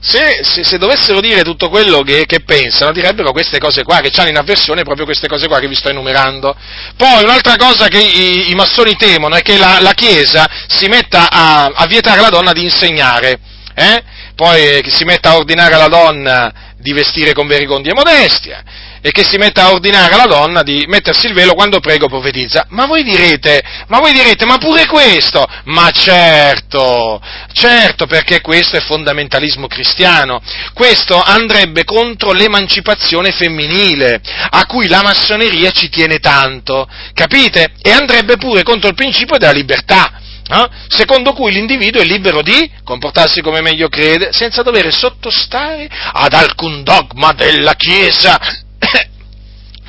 se, se, se, dovessero dire tutto quello che, che, pensano, direbbero queste cose qua, che hanno in avversione proprio queste cose qua che vi sto enumerando. Poi un'altra cosa che i, i massoni temono è che la, la Chiesa si metta a, a vietare alla donna di insegnare. Eh? Poi che si metta a ordinare alla donna di vestire con vericondia e modestia, e che si metta a ordinare alla donna di mettersi il velo quando prego profetizza. Ma voi direte, ma voi direte, ma pure questo? Ma certo, certo, perché questo è fondamentalismo cristiano. Questo andrebbe contro l'emancipazione femminile, a cui la massoneria ci tiene tanto, capite? E andrebbe pure contro il principio della libertà eh? secondo cui l'individuo è libero di comportarsi come meglio crede, senza dover sottostare ad alcun dogma della Chiesa.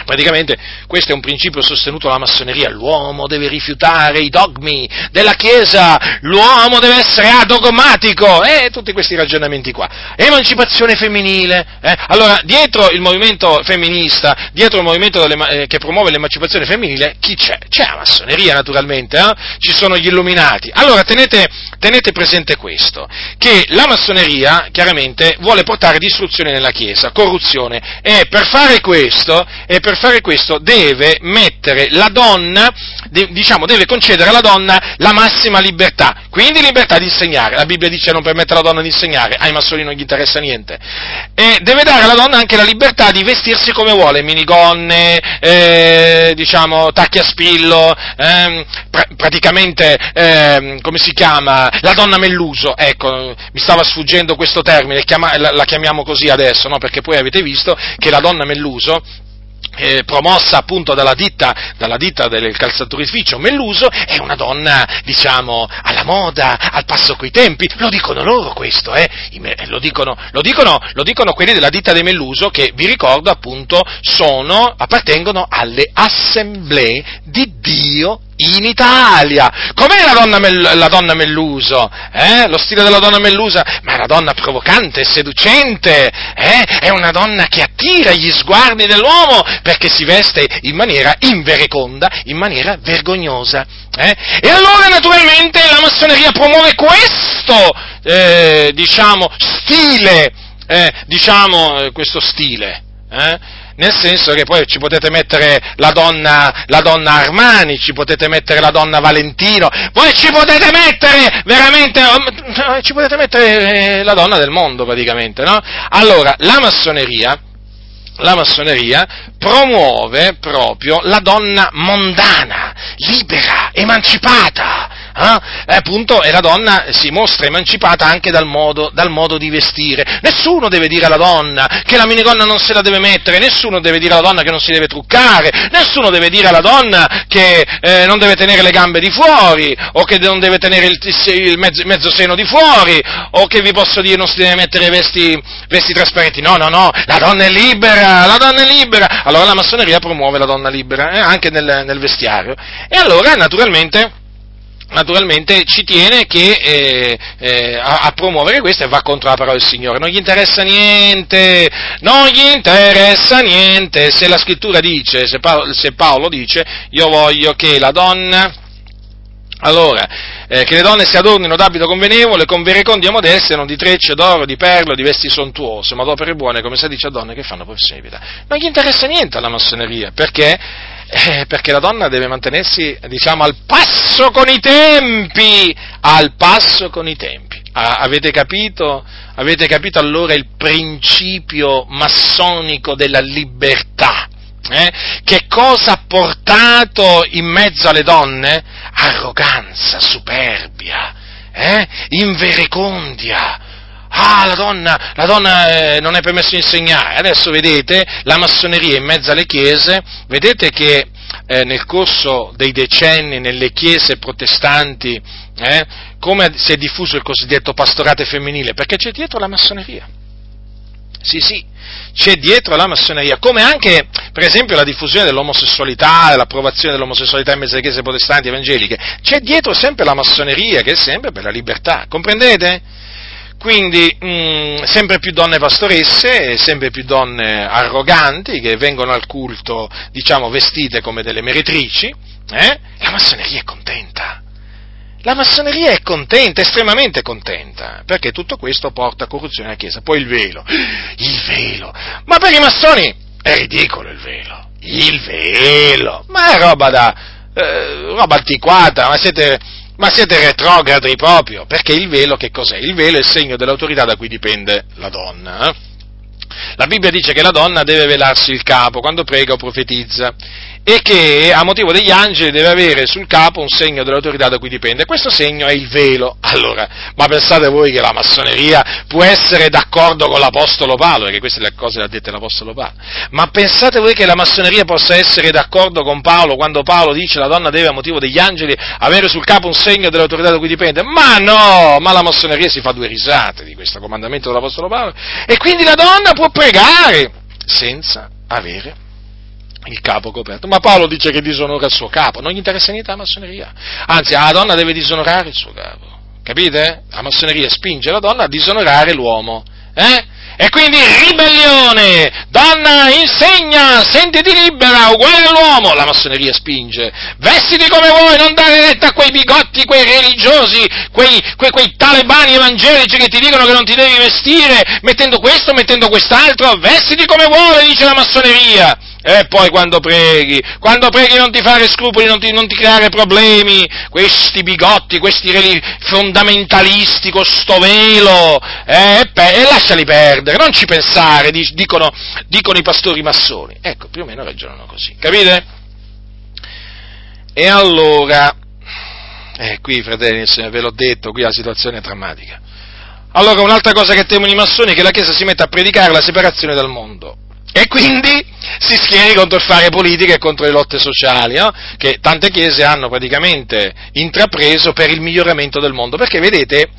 Praticamente questo è un principio sostenuto dalla massoneria, l'uomo deve rifiutare i dogmi della Chiesa, l'uomo deve essere adogmatico, e eh, tutti questi ragionamenti qua. Emancipazione femminile, eh? allora dietro il movimento femminista, dietro il movimento delle, eh, che promuove l'emancipazione femminile, chi c'è? C'è la massoneria naturalmente, eh? ci sono gli illuminati. Allora tenete, tenete presente questo, che la massoneria chiaramente vuole portare distruzione nella Chiesa, corruzione, e per fare questo, e per fare questo deve mettere la donna, diciamo, deve concedere alla donna la massima libertà, quindi libertà di insegnare. La Bibbia dice non permette alla donna di insegnare, ai massoni non gli interessa niente. E deve dare alla donna anche la libertà di vestirsi come vuole, minigonne, eh, diciamo, tacchi a spillo, eh, pra- praticamente, eh, come si chiama, la donna melluso, ecco, mi stava sfuggendo questo termine, chiama- la-, la chiamiamo così adesso, no? perché poi avete visto che la donna melluso eh, promossa appunto dalla ditta, dalla ditta del calzaturificio Melluso, è una donna, diciamo, alla moda, al passo coi tempi, lo dicono loro questo, eh? lo, dicono, lo, dicono, lo dicono quelli della ditta dei Melluso che, vi ricordo appunto, sono, appartengono alle assemblee di Dio in Italia. Com'è la donna, la donna Melluso? Eh? Lo stile della donna Mellusa? Ma è una donna provocante, seducente, eh? è una donna che attira gli sguardi dell'uomo perché si veste in maniera invereconda, in maniera vergognosa. Eh? E allora naturalmente la massoneria promuove questo, eh, diciamo, stile, eh, diciamo, eh, questo stile Eh? Nel senso che poi ci potete mettere la donna, la donna Armani, ci potete mettere la donna Valentino, poi ci potete mettere veramente, oh, ci potete mettere la donna del mondo praticamente, no? Allora, la massoneria, la massoneria promuove proprio la donna mondana, libera, emancipata, eh? appunto, e la donna si mostra emancipata anche dal modo, dal modo, di vestire. Nessuno deve dire alla donna che la minigonna non se la deve mettere, nessuno deve dire alla donna che non si deve truccare, nessuno deve dire alla donna che eh, non deve tenere le gambe di fuori, o che non deve tenere il, il mezzo, mezzo, seno di fuori, o che vi posso dire non si deve mettere vesti, vesti trasparenti. No, no, no, la donna è libera, la donna è libera. Allora la massoneria promuove la donna libera, eh, anche nel, nel vestiario. E allora, naturalmente, naturalmente ci tiene che, eh, eh, a, a, promuovere questo e va contro la parola del Signore. Non gli interessa niente, non gli interessa niente. Se la scrittura dice, se Paolo, se Paolo dice, io voglio che la donna, allora, eh, che le donne si adornino d'abito convenevole, con vere condia modeste, non di trecce, d'oro, di perlo, di vesti sontuose, ma d'opere buone, come si dice a donne che fanno perseguita. Non gli interessa niente alla massoneria, perché? Eh, perché la donna deve mantenersi, diciamo, al passo con i tempi, al passo con i tempi. Ah, avete capito? Avete capito allora il principio massonico della libertà? Eh? Che cosa ha portato in mezzo alle donne? Arroganza, superbia, eh? inverecondia, Ah, la donna, la donna eh, non è permesso di insegnare. Adesso vedete la massoneria in mezzo alle chiese, vedete che eh, nel corso dei decenni nelle chiese protestanti eh, come si è diffuso il cosiddetto pastorate femminile? Perché c'è dietro la massoneria. Sì, sì, c'è dietro la massoneria, come anche per esempio la diffusione dell'omosessualità, l'approvazione dell'omosessualità in mezzo alle chiese protestanti evangeliche, c'è dietro sempre la massoneria che è sempre per la libertà, comprendete? Quindi mh, mm, sempre più donne pastoresse, sempre più donne arroganti che vengono al culto, diciamo, vestite come delle meretrici, eh? la massoneria è contenta. La massoneria è contenta, estremamente contenta, perché tutto questo porta a corruzione alla Chiesa. Poi il velo, il velo, ma per i massoni è ridicolo il velo, il velo, ma è roba da, eh, roba antiquata, ma siete, ma siete retrogradi proprio, perché il velo che cos'è? Il velo è il segno dell'autorità da cui dipende la donna. Eh? La Bibbia dice che la donna deve velarsi il capo quando prega o profetizza e che a motivo degli angeli deve avere sul capo un segno dell'autorità da cui dipende. Questo segno è il velo. Allora, ma pensate voi che la massoneria può essere d'accordo con l'Apostolo Paolo, perché queste cose le ha dette l'Apostolo Paolo, ma pensate voi che la massoneria possa essere d'accordo con Paolo quando Paolo dice la donna deve a motivo degli angeli avere sul capo un segno dell'autorità da cui dipende? Ma no, ma la massoneria si fa due risate di questo comandamento dell'Apostolo Paolo e quindi la donna può pregare senza avere il capo coperto. Ma Paolo dice che disonora il suo capo, non gli interessa niente la massoneria. Anzi, la donna deve disonorare il suo capo. Capite? La massoneria spinge la donna a disonorare l'uomo. Eh? E quindi ribellione, donna insegna, sentiti libera, uguale all'uomo, la massoneria spinge, vestiti come vuoi, non dare retta a quei bigotti, quei religiosi, quei, quei, quei talebani evangelici che ti dicono che non ti devi vestire, mettendo questo, mettendo quest'altro, vestiti come vuoi, dice la massoneria. E poi quando preghi, quando preghi non ti fare scrupoli, non ti, non ti creare problemi, questi bigotti, questi fondamentalisti con sto velo, eh, e, pe- e, lasciali perdere, non ci pensare, dicono, dicono i pastori massoni. Ecco, più o meno ragionano così, capite? E allora, eh, qui fratelli, ve l'ho detto, qui la situazione è drammatica. Allora, un'altra cosa che temono i massoni è che la Chiesa si metta a predicare la separazione dal mondo e quindi si schieri contro il fare politica e contro le lotte sociali, no? che tante chiese hanno praticamente intrapreso per il miglioramento del mondo, perché vedete,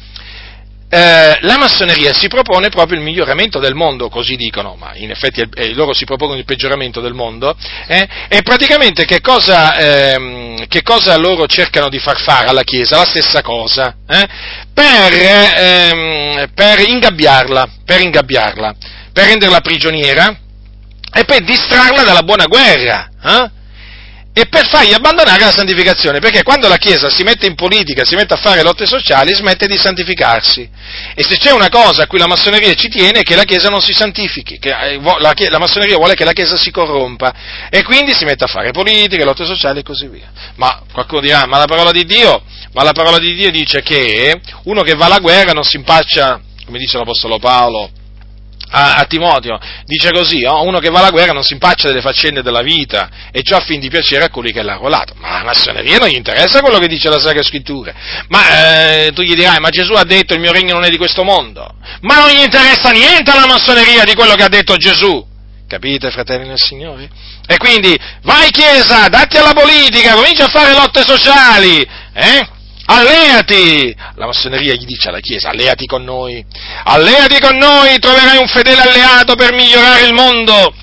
eh, la massoneria si propone proprio il miglioramento del mondo, così dicono, ma in effetti eh, loro si propongono il peggioramento del mondo, eh, e praticamente che cosa, ehm, che cosa, loro cercano di far fare alla Chiesa? La stessa cosa, eh, per, ehm, per, ingabbiarla, per ingabbiarla, per renderla prigioniera, e per distrarla dalla buona guerra. Eh? e per fargli abbandonare la santificazione, perché quando la Chiesa si mette in politica, si mette a fare lotte sociali, smette di santificarsi. E se c'è una cosa a cui la massoneria ci tiene è che la Chiesa non si santifichi, eh, la, la massoneria vuole che la Chiesa si corrompa e quindi si mette a fare politica, lotte sociali e così via. Ma qualcuno dirà, ma la parola di Dio, ma la parola di Dio dice che uno che va alla guerra non si impaccia, come dice l'Apostolo Paolo, a, a Timoteo, dice così, oh, uno che va alla guerra non si impaccia delle faccende della vita, e ciò a fin di piacere a colui che l'ha arruolato. Ma la massoneria non gli interessa quello che dice la Sacra Scrittura. Ma eh, tu gli dirai, ma Gesù ha detto il mio regno non è di questo mondo. Ma non gli interessa niente alla massoneria di quello che ha detto Gesù. Capite, fratelli nel Signore? E quindi, vai Chiesa, datti alla politica, comincia a fare lotte sociali, eh? Alleati! La massoneria gli dice alla Chiesa, alleati con noi, alleati con noi, troverai un fedele alleato per migliorare il mondo.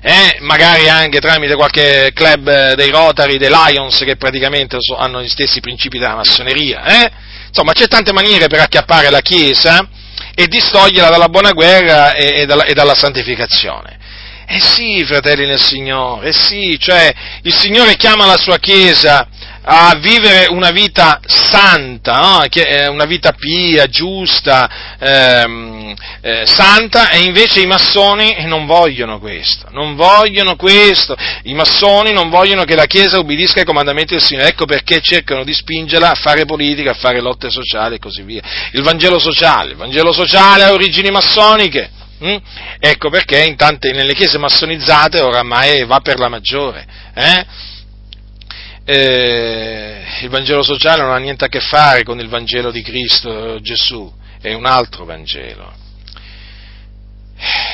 Eh, magari anche tramite qualche club dei Rotary, dei Lions, che praticamente hanno gli stessi principi della massoneria. Eh? Insomma, c'è tante maniere per acchiappare la Chiesa e distoglierla dalla buona guerra e, e, dalla, e dalla santificazione. Eh sì, fratelli nel Signore, eh sì, cioè il Signore chiama la sua Chiesa a vivere una vita santa, no? una vita pia, giusta, ehm, eh, santa, e invece i massoni non vogliono questo, non vogliono questo, i massoni non vogliono che la Chiesa ubbidisca ai comandamenti del Signore, ecco perché cercano di spingerla a fare politica, a fare lotte sociali e così via. Il Vangelo sociale, il Vangelo sociale ha origini massoniche, hm? ecco perché tante, nelle chiese massonizzate oramai va per la maggiore. Eh? Eh, il Vangelo sociale non ha niente a che fare con il Vangelo di Cristo Gesù, è un altro Vangelo.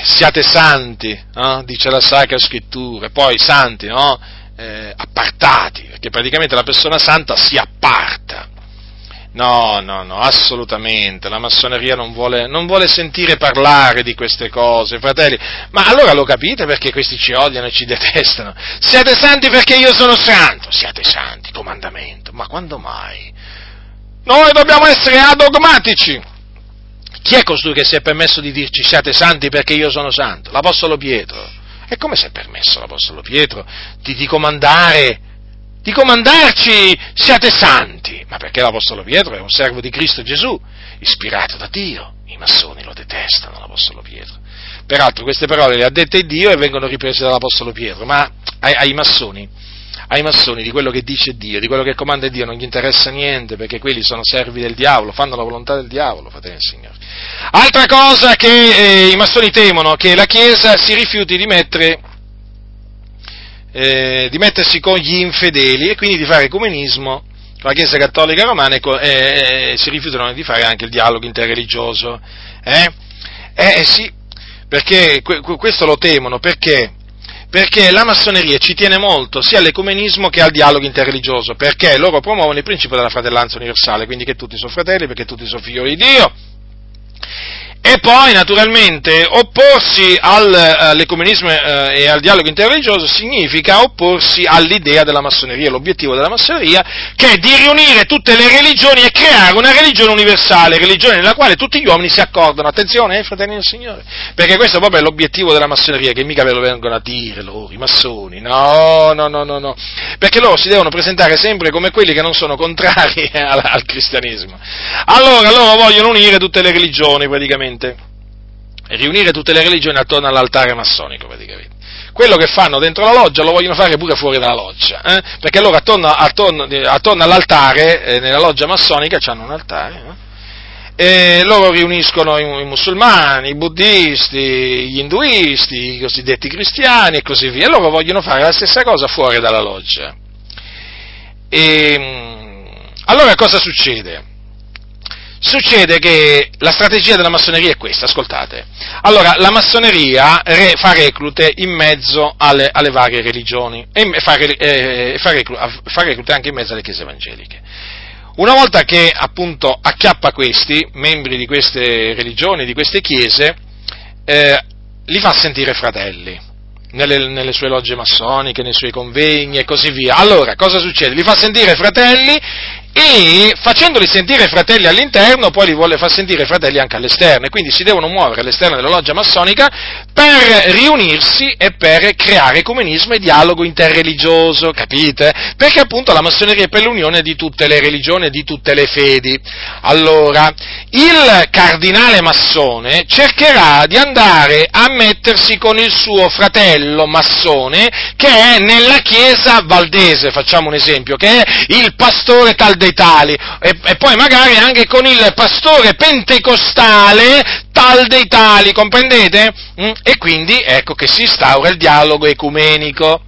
Siate santi, no? dice la Sacra Scrittura, poi santi, no? eh, appartati, perché praticamente la persona santa si apparta. No, no, no, assolutamente, la massoneria non vuole, non vuole, sentire parlare di queste cose, fratelli, ma allora lo capite perché questi ci odiano e ci detestano? Siate santi perché io sono santo, siate santi, comandamento, ma quando mai? Noi dobbiamo essere adogmatici. Chi è costui che si è permesso di dirci siate santi perché io sono santo? L'Apostolo Pietro. E come si è permesso l'Apostolo Pietro di, di comandare di comandarci siate santi, ma perché l'Apostolo Pietro è un servo di Cristo Gesù, ispirato da Dio. I massoni lo detestano, l'Apostolo Pietro. Peraltro queste parole le ha dette Dio e vengono riprese dall'Apostolo Pietro, ma ai, ai, massoni, ai massoni di quello che dice Dio, di quello che comanda Dio non gli interessa niente, perché quelli sono servi del diavolo, fanno la volontà del diavolo, fratelli e signori. Altra cosa che eh, i massoni temono, che la Chiesa si rifiuti di mettere eh, di mettersi con gli infedeli e quindi di fare ecumenismo con la Chiesa Cattolica Romana e, e, e si rifiutano di fare anche il dialogo interreligioso. Eh? Eh, sì, perché questo lo temono, perché? Perché la massoneria ci tiene molto sia all'ecumenismo che al dialogo interreligioso, perché loro promuovono il principio della fratellanza universale, quindi che tutti sono fratelli, perché tutti sono figlioli di Dio e poi, naturalmente, opporsi al, all'ecumenismo eh, e al dialogo interreligioso significa opporsi all'idea della massoneria, l'obiettivo della massoneria, che è di riunire tutte le religioni e creare una religione universale, religione nella quale tutti gli uomini si accordano. Attenzione, eh, fratelli del Signore, perché questo proprio è l'obiettivo della massoneria, che mica ve lo vengono a dire loro, i massoni, no, no, no, no, no, perché loro si devono presentare sempre come quelli che non sono contrari al, al cristianesimo. Allora, loro vogliono unire tutte le religioni, praticamente praticamente riunire tutte le religioni attorno all'altare massonico praticamente. Quello che fanno dentro la loggia lo vogliono fare pure fuori dalla loggia, eh? perché loro attorno, attorno, attorno all'altare, eh, nella loggia massonica, hanno un altare, eh? e loro riuniscono i, i, musulmani, i buddisti, gli induisti, i cosiddetti cristiani e così via, e loro vogliono fare la stessa cosa fuori dalla loggia. E, mm, allora cosa succede? Succede che la strategia della massoneria è questa, ascoltate. Allora, la massoneria re, fa reclute in mezzo alle, alle varie religioni e fa, eh, fa, reclute, fa reclute anche in mezzo alle chiese evangeliche. Una volta che appunto acchiappa questi, membri di queste religioni, di queste chiese, eh, li fa sentire fratelli. Nelle, nelle, sue logge massoniche, nei suoi convegni e così via. Allora, cosa succede? Li fa sentire fratelli e facendoli sentire fratelli all'interno, poi li vuole far sentire fratelli anche all'esterno, e quindi si devono muovere all'esterno della loggia massonica per riunirsi e per creare ecumenismo e dialogo interreligioso, capite? Perché appunto la massoneria è per l'unione di tutte le religioni e di tutte le fedi. Allora, il cardinale massone cercherà di andare a mettersi con il suo fratello massone che è nella chiesa valdese, facciamo un esempio, che è il pastore tal dei tali, e, e poi magari anche con il pastore pentecostale tal dei tali, comprendete? Mm? E quindi ecco che si instaura il dialogo ecumenico.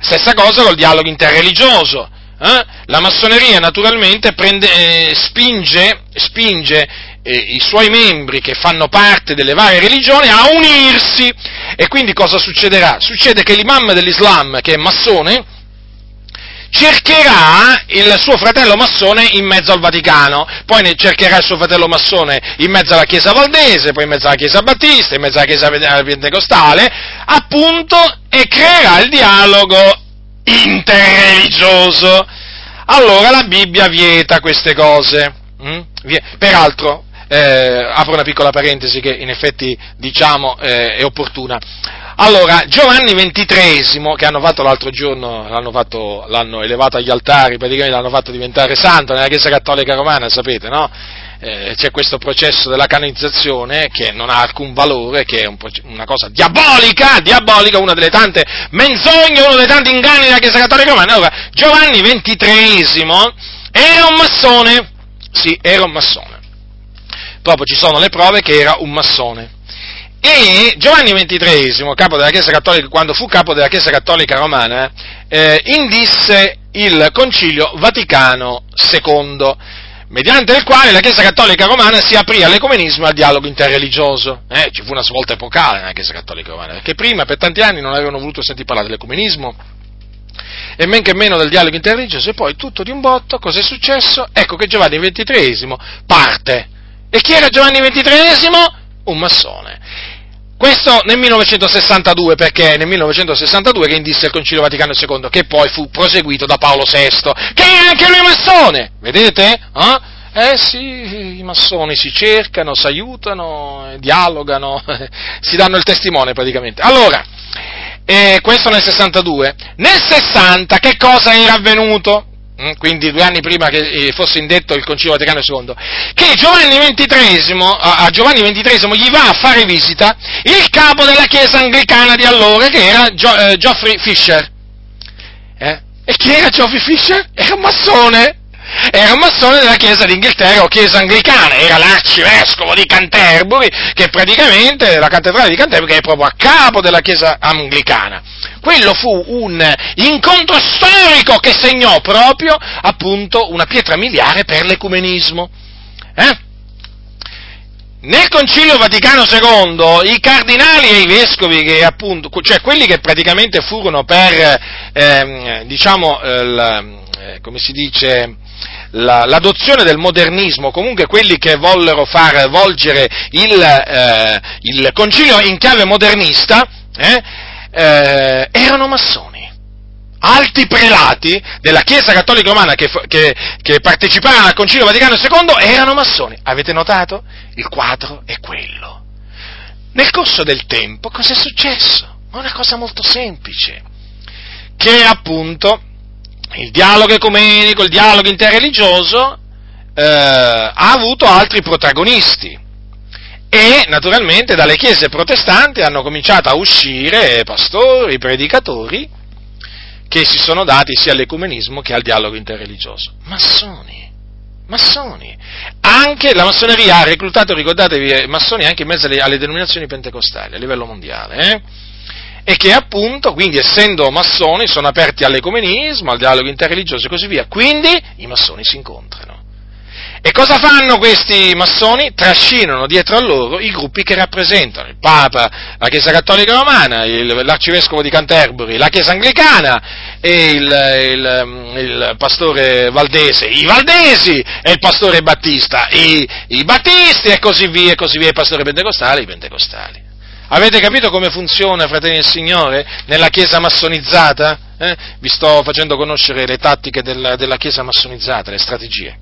Stessa cosa col dialogo interreligioso. Eh? La massoneria naturalmente prende, eh, spinge, spinge eh, i suoi membri che fanno parte delle varie religioni a unirsi. E quindi cosa succederà? Succede che l'imam dell'Islam, che è massone, cercherà il suo fratello massone in mezzo al Vaticano, poi cercherà il suo fratello massone in mezzo alla Chiesa Valdese, poi in mezzo alla Chiesa Battista, in mezzo alla Chiesa Pentecostale, appunto, e creerà il dialogo interreligioso. Allora la Bibbia vieta queste cose. Mm? Peraltro, eh, apro una piccola parentesi che in effetti diciamo eh, è opportuna. Allora, Giovanni XXIII, che hanno fatto l'altro giorno, l'hanno, fatto, l'hanno elevato agli altari, praticamente l'hanno fatto diventare santo nella Chiesa Cattolica Romana, sapete, no? Eh, c'è questo processo della canonizzazione che non ha alcun valore, che è un, una cosa diabolica, diabolica, una delle tante menzogne, uno dei tanti inganni della Chiesa Cattolica Romana. Allora, Giovanni XXIII era un massone, sì, era un massone. Proprio ci sono le prove che era un massone. E Giovanni XXIII, capo della Chiesa Cattolica, quando fu capo della Chiesa Cattolica Romana, eh, indisse il Concilio Vaticano II, mediante il quale la Chiesa Cattolica Romana si aprì all'ecumenismo e al dialogo interreligioso. Eh, ci fu una svolta epocale nella Chiesa Cattolica Romana, perché prima, per tanti anni, non avevano voluto sentire parlare dell'ecumenismo, e men che meno del dialogo interreligioso, e poi tutto di un botto, cosa è successo? Ecco che Giovanni XXIII parte. E chi era Giovanni XXIII? Un massone. Questo nel 1962, perché è nel 1962 che indisse il Concilio Vaticano II, che poi fu proseguito da Paolo VI, che è anche lui massone, vedete? Eh? Eh sì, i massoni si cercano, si aiutano, dialogano, si danno il testimone praticamente. Allora, eh, questo nel 62. Nel 60 che cosa era avvenuto? Mm, quindi due anni prima che eh, fosse indetto il Concilio Vaticano II, che Giovanni a Giovanni XXIII gli va a fare visita il capo della Chiesa anglicana di allora, che era eh, Geoffrey Fisher. Eh? E chi era Geoffrey Fisher? Era un massone! Era un massone della Chiesa d'Inghilterra o Chiesa anglicana, era l'arcivescovo di Canterbury, che praticamente la cattedrale di Canterbury è proprio a capo della Chiesa anglicana. Quello fu un incontro storico che segnò proprio, appunto, una pietra miliare per l'ecumenismo. Eh? Nel Concilio Vaticano II i cardinali e i vescovi, che appunto, cioè quelli che praticamente furono per, ehm, diciamo, eh, come si dice, la, l'adozione del modernismo, comunque quelli che vollero far volgere il, eh, il concilio in chiave modernista, eh, eh, erano massoni. Alti prelati della Chiesa Cattolica Romana che, che, che parteciparono al Concilio Vaticano II erano massoni. Avete notato? Il quadro è quello. Nel corso del tempo cosa è successo? Una cosa molto semplice, che appunto il dialogo ecumenico, il dialogo interreligioso eh, ha avuto altri protagonisti e naturalmente dalle chiese protestanti hanno cominciato a uscire pastori, predicatori che si sono dati sia all'ecumenismo che al dialogo interreligioso. Massoni, massoni. Anche la massoneria ha reclutato, ricordatevi, massoni anche in mezzo alle, alle denominazioni pentecostali a livello mondiale. Eh? E che appunto, quindi essendo massoni, sono aperti all'ecumenismo, al dialogo interreligioso e così via. Quindi i massoni si incontrano. E cosa fanno questi massoni? Trascinano dietro a loro i gruppi che rappresentano il Papa, la Chiesa Cattolica Romana, il, l'Arcivescovo di Canterbury, la Chiesa Anglicana e il, il, il, pastore Valdese, i Valdesi e il pastore Battista, i, i Battisti e così via, e così via, i pastori pentecostali, i pentecostali. Avete capito come funziona, fratelli del Signore, nella Chiesa massonizzata? Eh? Vi sto facendo conoscere le tattiche della, della Chiesa massonizzata, le strategie.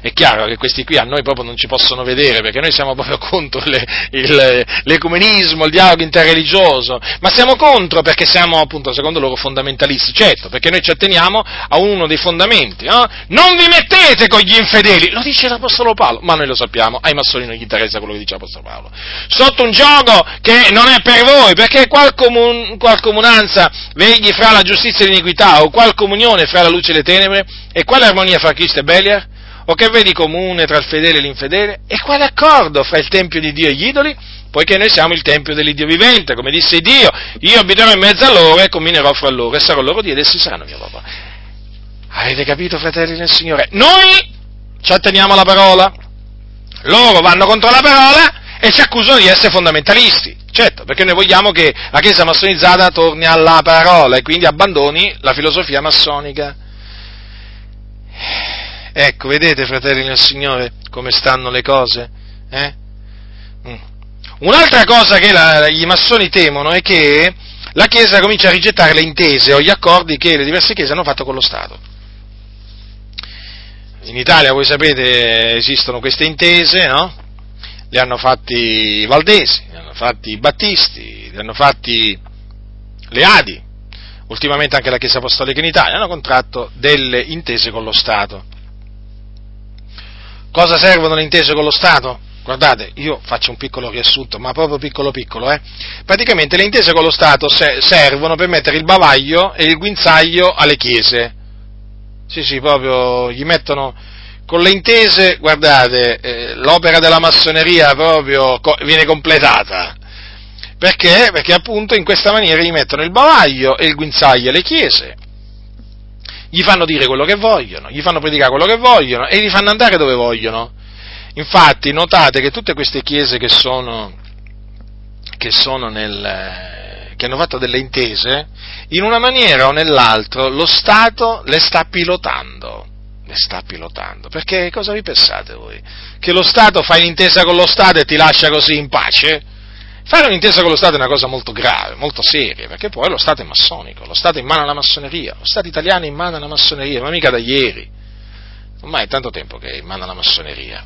È chiaro che questi qui a noi proprio non ci possono vedere, perché noi siamo proprio contro le, il, l'ecumenismo, il dialogo interreligioso, ma siamo contro perché siamo appunto, secondo loro, fondamentalisti, certo, perché noi ci atteniamo a uno dei fondamenti, no? Non vi mettete con gli infedeli, lo dice l'Apostolo Paolo, ma noi lo sappiamo, ai massoni non gli interessa quello che dice l'Apostolo Paolo, sotto un gioco che non è per voi, perché qual, comun, qual comunanza vegli fra la giustizia e l'iniquità, o qual comunione fra la luce e le tenebre, e quale armonia fra Cristo e Beliar? O che vedi comune tra il fedele e l'infedele? E quale accordo fra il Tempio di Dio e gli idoli? Poiché noi siamo il Tempio dell'Iddio vivente, come disse Dio, io abiterò in mezzo a loro e combinerò fra loro e sarò loro Dio ed essi saranno mio papà. Avete capito, fratelli del Signore? Noi ci atteniamo alla parola, loro vanno contro la parola e ci accusano di essere fondamentalisti. Certo, perché noi vogliamo che la Chiesa massonizzata torni alla parola e quindi abbandoni la filosofia massonica. Ecco, vedete, fratelli del Signore, come stanno le cose? Eh? Mm. Un'altra cosa che la, i massoni temono è che la Chiesa comincia a rigettare le intese o gli accordi che le diverse Chiese hanno fatto con lo Stato. In Italia, voi sapete, esistono queste intese, no? Le hanno fatti i Valdesi, le hanno fatti i Battisti, le hanno fatti le Adi, ultimamente anche la Chiesa Apostolica in Italia, hanno contratto delle intese con lo Stato. Cosa servono le intese con lo Stato? Guardate, io faccio un piccolo riassunto, ma proprio piccolo piccolo, eh. Praticamente le intese con lo Stato servono per mettere il bavaglio e il guinzaglio alle chiese. Sì, sì, proprio gli mettono con le intese, guardate, eh, l'opera della massoneria proprio co- viene completata. Perché? Perché appunto in questa maniera gli mettono il bavaglio e il guinzaglio alle chiese gli fanno dire quello che vogliono, gli fanno predicare quello che vogliono e li fanno andare dove vogliono. Infatti notate che tutte queste chiese che sono, che, sono nel, che hanno fatto delle intese, in una maniera o nell'altra lo Stato le sta pilotando. Le sta pilotando. Perché cosa vi pensate voi? Che lo Stato fa un'intesa con lo Stato e ti lascia così in pace? Fare un'intesa con lo Stato è una cosa molto grave, molto seria, perché poi lo Stato è massonico, lo Stato è in mano alla massoneria, lo Stato italiano è in mano alla massoneria, ma mica da ieri, ormai è tanto tempo che è in mano alla massoneria.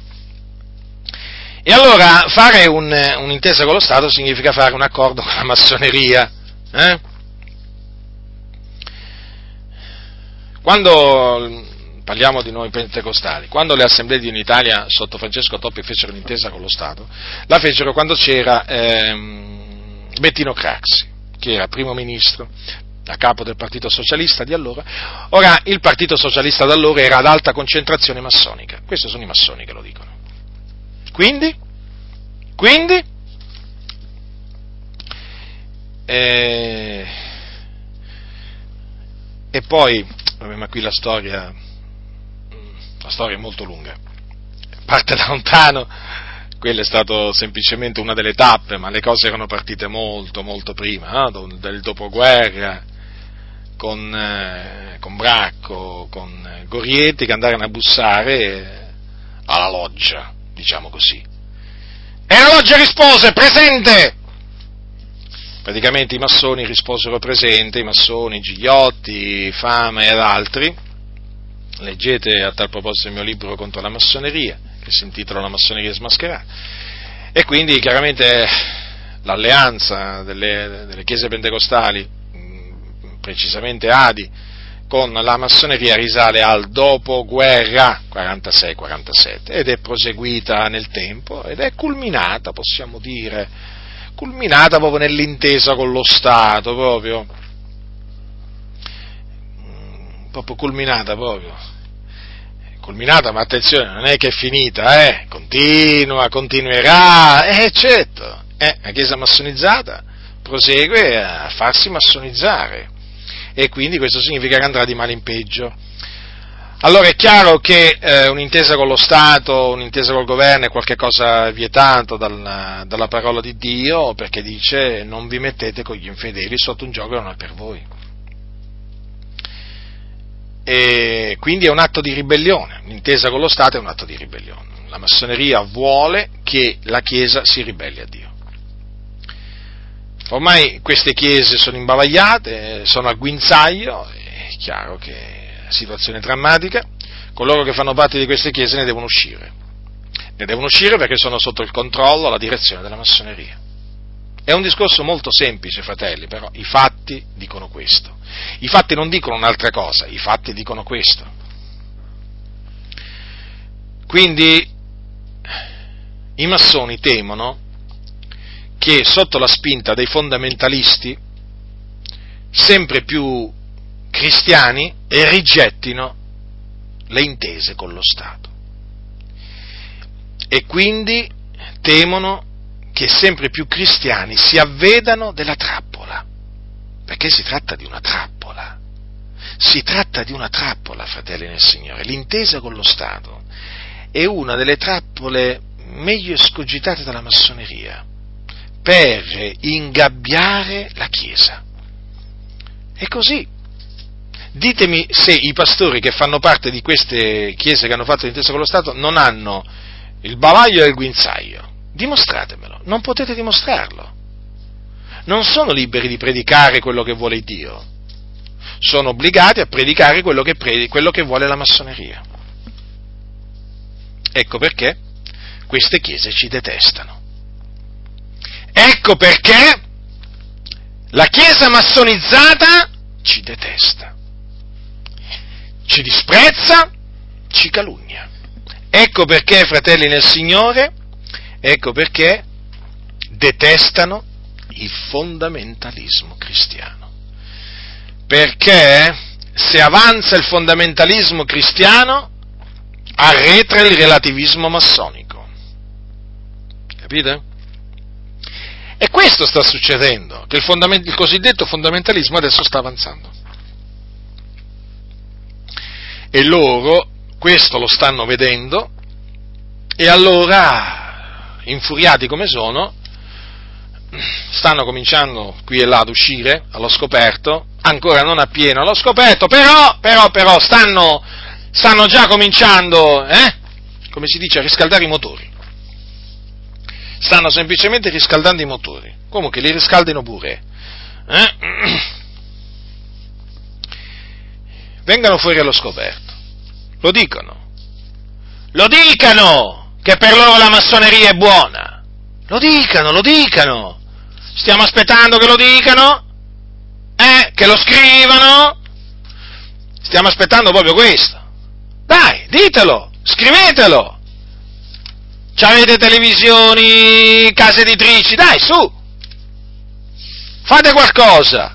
E allora fare un, un'intesa con lo Stato significa fare un accordo con la massoneria. Eh? Quando parliamo di noi pentecostali, quando le assemblee di Unitalia sotto Francesco Toppi fecero un'intesa con lo Stato, la fecero quando c'era ehm, Bettino Craxi, che era primo ministro a capo del Partito Socialista di allora. Ora, il Partito Socialista da allora era ad alta concentrazione massonica, questi sono i massoni che lo dicono. Quindi, quindi, eh, e poi, vabbè, ma qui la storia la storia è molto lunga. Parte da lontano, quella è stata semplicemente una delle tappe, ma le cose erano partite molto, molto prima, no? del dopoguerra, con, eh, con Bracco, con Gorietti che andarono a bussare alla loggia, diciamo così. E la loggia rispose, presente! Praticamente i massoni risposero presente, i massoni, Gigliotti, Fama ed altri, Leggete a tal proposito il mio libro contro la massoneria, che si intitola La massoneria smascherata. E quindi chiaramente l'alleanza delle, delle chiese pentecostali, precisamente Adi, con la massoneria risale al dopoguerra 46-47 ed è proseguita nel tempo ed è culminata, possiamo dire, culminata proprio nell'intesa con lo Stato, proprio proprio culminata proprio. Culminata, ma attenzione, non è che è finita, eh? Continua, continuerà, eh, certo. Eh, la Chiesa massonizzata prosegue a farsi massonizzare e quindi questo significa che andrà di male in peggio. Allora è chiaro che eh, un'intesa con lo Stato, un'intesa col governo è qualcosa vietato dal, dalla parola di Dio perché dice non vi mettete con gli infedeli sotto un gioco che non è per voi e quindi è un atto di ribellione, l'intesa con lo Stato è un atto di ribellione. La massoneria vuole che la Chiesa si ribelli a Dio. Ormai queste chiese sono imbavagliate, sono al guinzaglio, è chiaro che è una situazione drammatica, coloro che fanno parte di queste chiese ne devono uscire. Ne devono uscire perché sono sotto il controllo, la direzione della massoneria. È un discorso molto semplice, fratelli, però i fatti dicono questo. I fatti non dicono un'altra cosa, i fatti dicono questo. Quindi i massoni temono che sotto la spinta dei fondamentalisti sempre più cristiani rigettino le intese con lo Stato. E quindi temono che sempre più cristiani si avvedano della trappola, perché si tratta di una trappola. Si tratta di una trappola, fratelli nel Signore. L'intesa con lo Stato è una delle trappole meglio escogitate dalla massoneria per ingabbiare la Chiesa. È così. Ditemi se i pastori che fanno parte di queste chiese che hanno fatto l'intesa con lo Stato non hanno il bavaglio e il guinzaglio. Dimostratemelo, non potete dimostrarlo. Non sono liberi di predicare quello che vuole Dio, sono obbligati a predicare quello che, predi- quello che vuole la massoneria. Ecco perché queste chiese ci detestano. Ecco perché la chiesa massonizzata ci detesta, ci disprezza, ci calunnia. Ecco perché, fratelli nel Signore, ecco perché detestano il fondamentalismo cristiano. Perché se avanza il fondamentalismo cristiano, arretra il relativismo massonico. Capite? E questo sta succedendo, che il, fondament- il cosiddetto fondamentalismo adesso sta avanzando. E loro questo lo stanno vedendo e allora, infuriati come sono, stanno cominciando qui e là ad uscire allo scoperto, ancora non appieno allo scoperto, però, però, però stanno, stanno già cominciando, eh? come si dice, a riscaldare i motori stanno semplicemente riscaldando i motori. Comunque li riscaldino pure. Eh? Vengano fuori allo scoperto. Lo dicono. Lo dicano che per loro la massoneria è buona. Lo dicano, lo dicano. Stiamo aspettando che lo dicano? Eh? Che lo scrivano? Stiamo aspettando proprio questo. Dai, ditelo, scrivetelo. Avete televisioni, case editrici, dai, su! Fate qualcosa!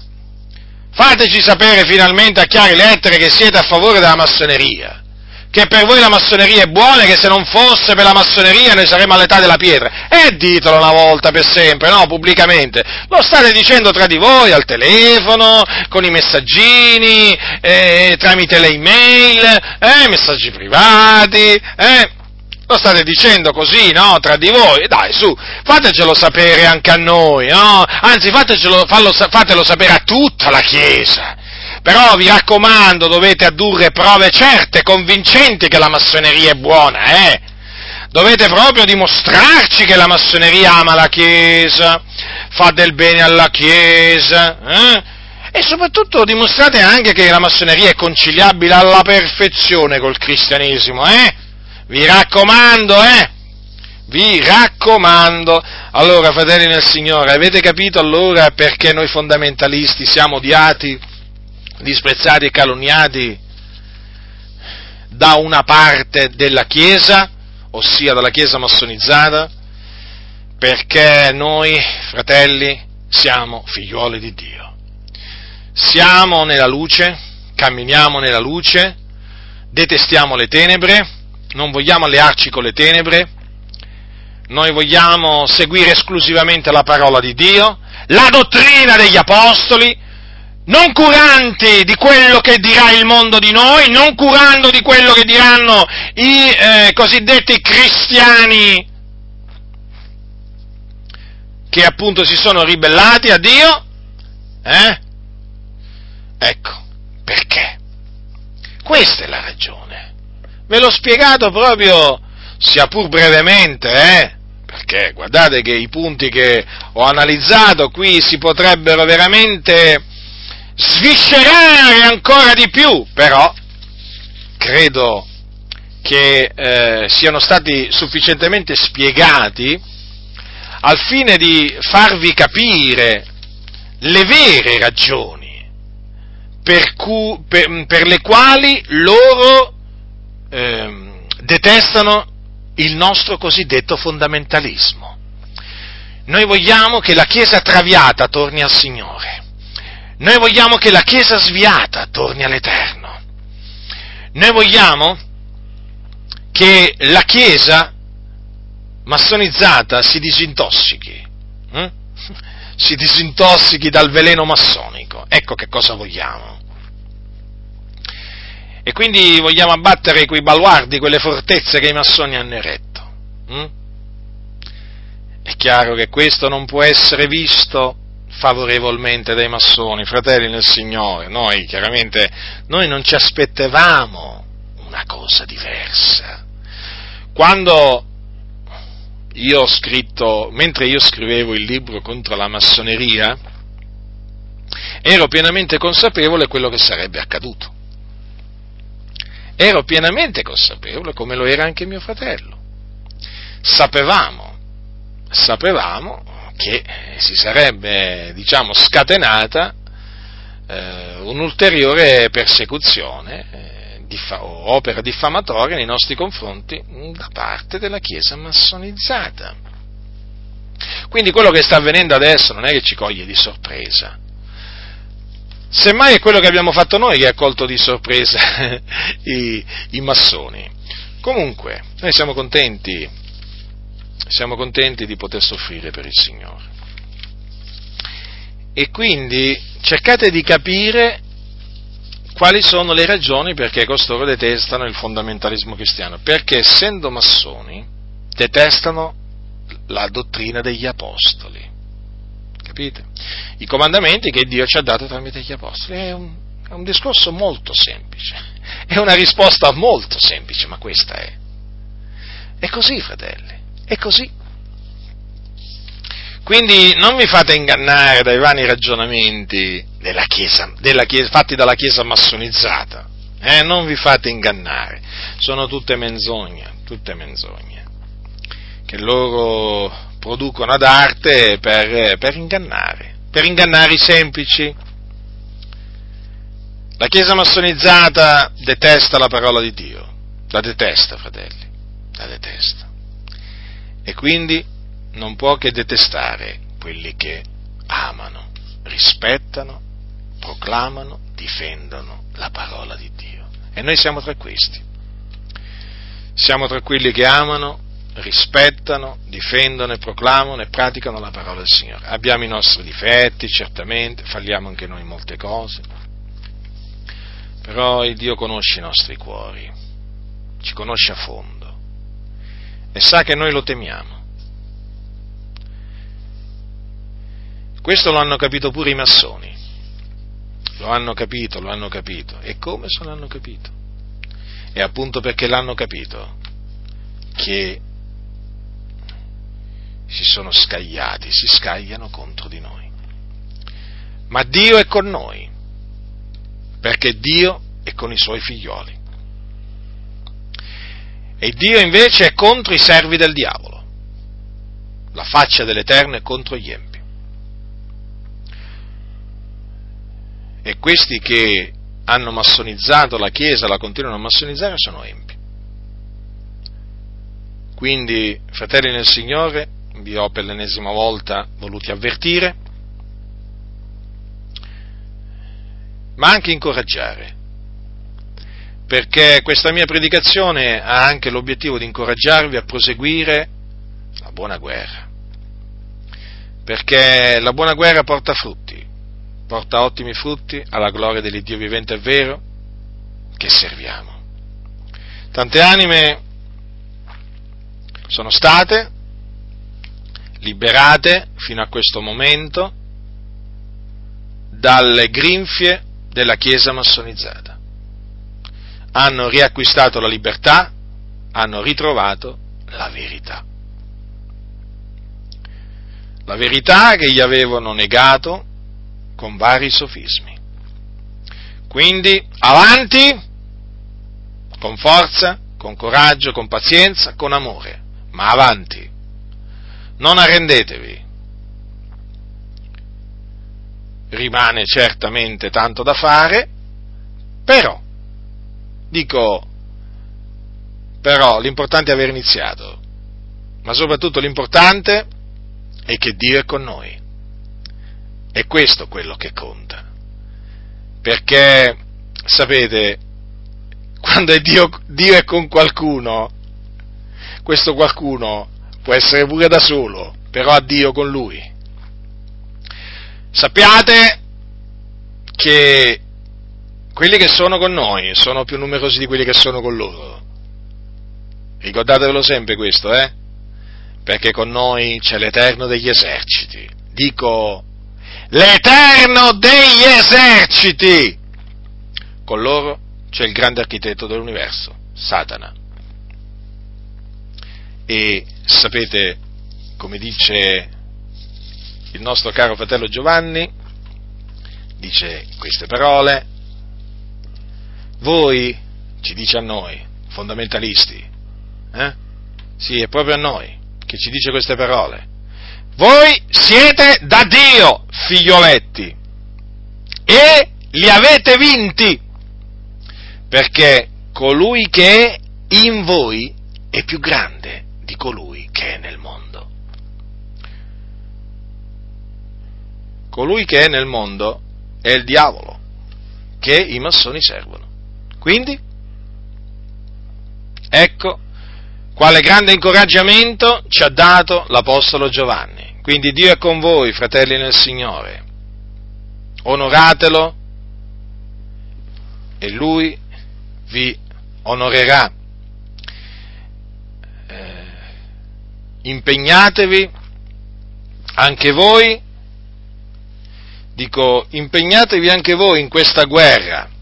Fateci sapere finalmente a chiare lettere che siete a favore della massoneria, che per voi la massoneria è buona e che se non fosse per la massoneria noi saremmo all'età della pietra. E ditelo una volta per sempre, no, pubblicamente. Lo state dicendo tra di voi, al telefono, con i messaggini, eh, tramite le email, eh, messaggi privati, eh. Lo state dicendo così, no? Tra di voi? Dai, su, fatecelo sapere anche a noi, no? Anzi, fatecelo, fallo, fatelo sapere a tutta la Chiesa. Però vi raccomando, dovete addurre prove certe, convincenti che la massoneria è buona, eh? Dovete proprio dimostrarci che la massoneria ama la Chiesa, fa del bene alla Chiesa, eh? E soprattutto dimostrate anche che la massoneria è conciliabile alla perfezione col cristianesimo, eh? Vi raccomando, eh? Vi raccomando. Allora, fratelli nel Signore, avete capito allora perché noi fondamentalisti siamo odiati, disprezzati e calunniati da una parte della Chiesa, ossia dalla Chiesa massonizzata? Perché noi, fratelli, siamo figliuoli di Dio. Siamo nella luce, camminiamo nella luce, detestiamo le tenebre, non vogliamo allearci con le tenebre, noi vogliamo seguire esclusivamente la parola di Dio, la dottrina degli apostoli, non curanti di quello che dirà il mondo di noi, non curando di quello che diranno i eh, cosiddetti cristiani che appunto si sono ribellati a Dio. Eh? Ecco, perché? Questa è la ragione. Ve l'ho spiegato proprio, sia pur brevemente, eh? Perché guardate che i punti che ho analizzato qui si potrebbero veramente sviscerare ancora di più, però credo che eh, siano stati sufficientemente spiegati al fine di farvi capire le vere ragioni per, cu- per, per le quali loro eh, detestano il nostro cosiddetto fondamentalismo. Noi vogliamo che la Chiesa traviata torni al Signore. Noi vogliamo che la Chiesa sviata torni all'Eterno. Noi vogliamo che la Chiesa massonizzata si disintossichi, hm? si disintossichi dal veleno massonico. Ecco che cosa vogliamo. E quindi vogliamo abbattere quei baluardi, quelle fortezze che i massoni hanno eretto. Hm? È chiaro che questo non può essere visto favorevolmente dai massoni, fratelli nel Signore. Noi chiaramente noi non ci aspettavamo una cosa diversa. Quando io ho scritto, mentre io scrivevo il libro contro la massoneria, ero pienamente consapevole di quello che sarebbe accaduto. Ero pienamente consapevole, come lo era anche mio fratello. Sapevamo, sapevamo che si sarebbe, diciamo, scatenata eh, un'ulteriore persecuzione eh, diffa- o opera diffamatoria nei nostri confronti da parte della Chiesa massonizzata. Quindi quello che sta avvenendo adesso non è che ci coglie di sorpresa, Semmai è quello che abbiamo fatto noi che ha colto di sorpresa i, i massoni. Comunque, noi siamo contenti, siamo contenti di poter soffrire per il Signore. E quindi cercate di capire quali sono le ragioni perché costoro detestano il fondamentalismo cristiano. Perché essendo massoni detestano la dottrina degli apostoli capite? I comandamenti che Dio ci ha dato tramite gli apostoli. È un, è un discorso molto semplice, è una risposta molto semplice, ma questa è. È così, fratelli, è così. Quindi non vi fate ingannare dai vani ragionamenti della chiesa, della chiesa, fatti dalla Chiesa massonizzata. Eh, non vi fate ingannare, sono tutte menzogne, tutte menzogne, che loro producono ad arte per, per ingannare, per ingannare i semplici. La Chiesa massonizzata detesta la parola di Dio, la detesta, fratelli, la detesta. E quindi non può che detestare quelli che amano, rispettano, proclamano, difendono la parola di Dio. E noi siamo tra questi. Siamo tra quelli che amano, rispettano, difendono e proclamano e praticano la parola del Signore. Abbiamo i nostri difetti, certamente, falliamo anche noi in molte cose, però il Dio conosce i nostri cuori, ci conosce a fondo e sa che noi lo temiamo. Questo lo hanno capito pure i massoni, lo hanno capito, lo hanno capito. E come se l'hanno capito? E appunto perché l'hanno capito che si sono scagliati, si scagliano contro di noi. Ma Dio è con noi, perché Dio è con i suoi figlioli. E Dio invece è contro i servi del diavolo. La faccia dell'Eterno è contro gli empi. E questi che hanno massonizzato la Chiesa, la continuano a massonizzare, sono empi. Quindi, fratelli nel Signore, vi ho per l'ennesima volta voluti avvertire, ma anche incoraggiare, perché questa mia predicazione ha anche l'obiettivo di incoraggiarvi a proseguire la buona guerra, perché la buona guerra porta frutti, porta ottimi frutti alla gloria dell'Iddio vivente e vero che serviamo. Tante anime sono state liberate fino a questo momento dalle grinfie della Chiesa massonizzata. Hanno riacquistato la libertà, hanno ritrovato la verità. La verità che gli avevano negato con vari sofismi. Quindi avanti, con forza, con coraggio, con pazienza, con amore, ma avanti, non arrendetevi. Rimane certamente tanto da fare, però, dico, però l'importante è aver iniziato, ma soprattutto l'importante è che Dio è con noi. È questo quello che conta. Perché, sapete, quando è Dio, Dio è con qualcuno, questo qualcuno può essere pure da solo, però ha Dio con lui. Sappiate che quelli che sono con noi sono più numerosi di quelli che sono con loro. Ricordatevelo sempre questo, eh? Perché con noi c'è l'Eterno degli eserciti. Dico, l'Eterno degli eserciti! Con loro c'è il grande architetto dell'universo, Satana. E sapete, come dice il nostro caro fratello Giovanni, dice queste parole, voi, ci dice a noi, fondamentalisti, eh? sì, è proprio a noi che ci dice queste parole, voi siete da Dio, figlioletti, e li avete vinti, perché colui che è in voi è più grande di colui che è nel mondo. Colui che è nel mondo è il diavolo, che i massoni servono. Quindi, ecco quale grande incoraggiamento ci ha dato l'Apostolo Giovanni. Quindi Dio è con voi, fratelli nel Signore. Onoratelo e Lui vi onorerà. Eh, impegnatevi anche voi, dico, impegnatevi anche voi in questa guerra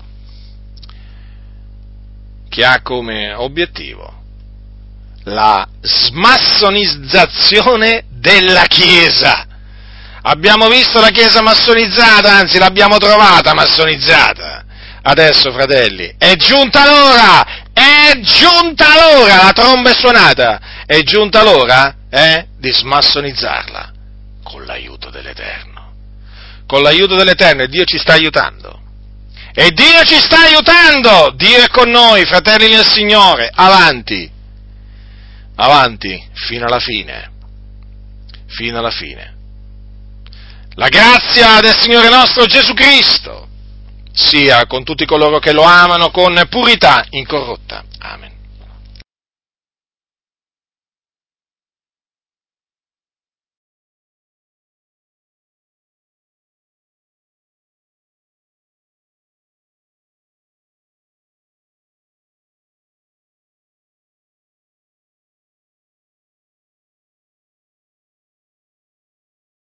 che ha come obiettivo la smassonizzazione della Chiesa. Abbiamo visto la Chiesa massonizzata, anzi l'abbiamo trovata massonizzata. Adesso, fratelli, è giunta l'ora, è giunta l'ora, la tromba è suonata, è giunta l'ora eh, di smassonizzarla con l'aiuto dell'Eterno. Con l'aiuto dell'Eterno e Dio ci sta aiutando. E Dio ci sta aiutando! Dio è con noi, fratelli nel Signore, avanti, avanti, fino alla fine, fino alla fine. La grazia del Signore nostro Gesù Cristo sia con tutti coloro che lo amano con purità incorrotta. Amen.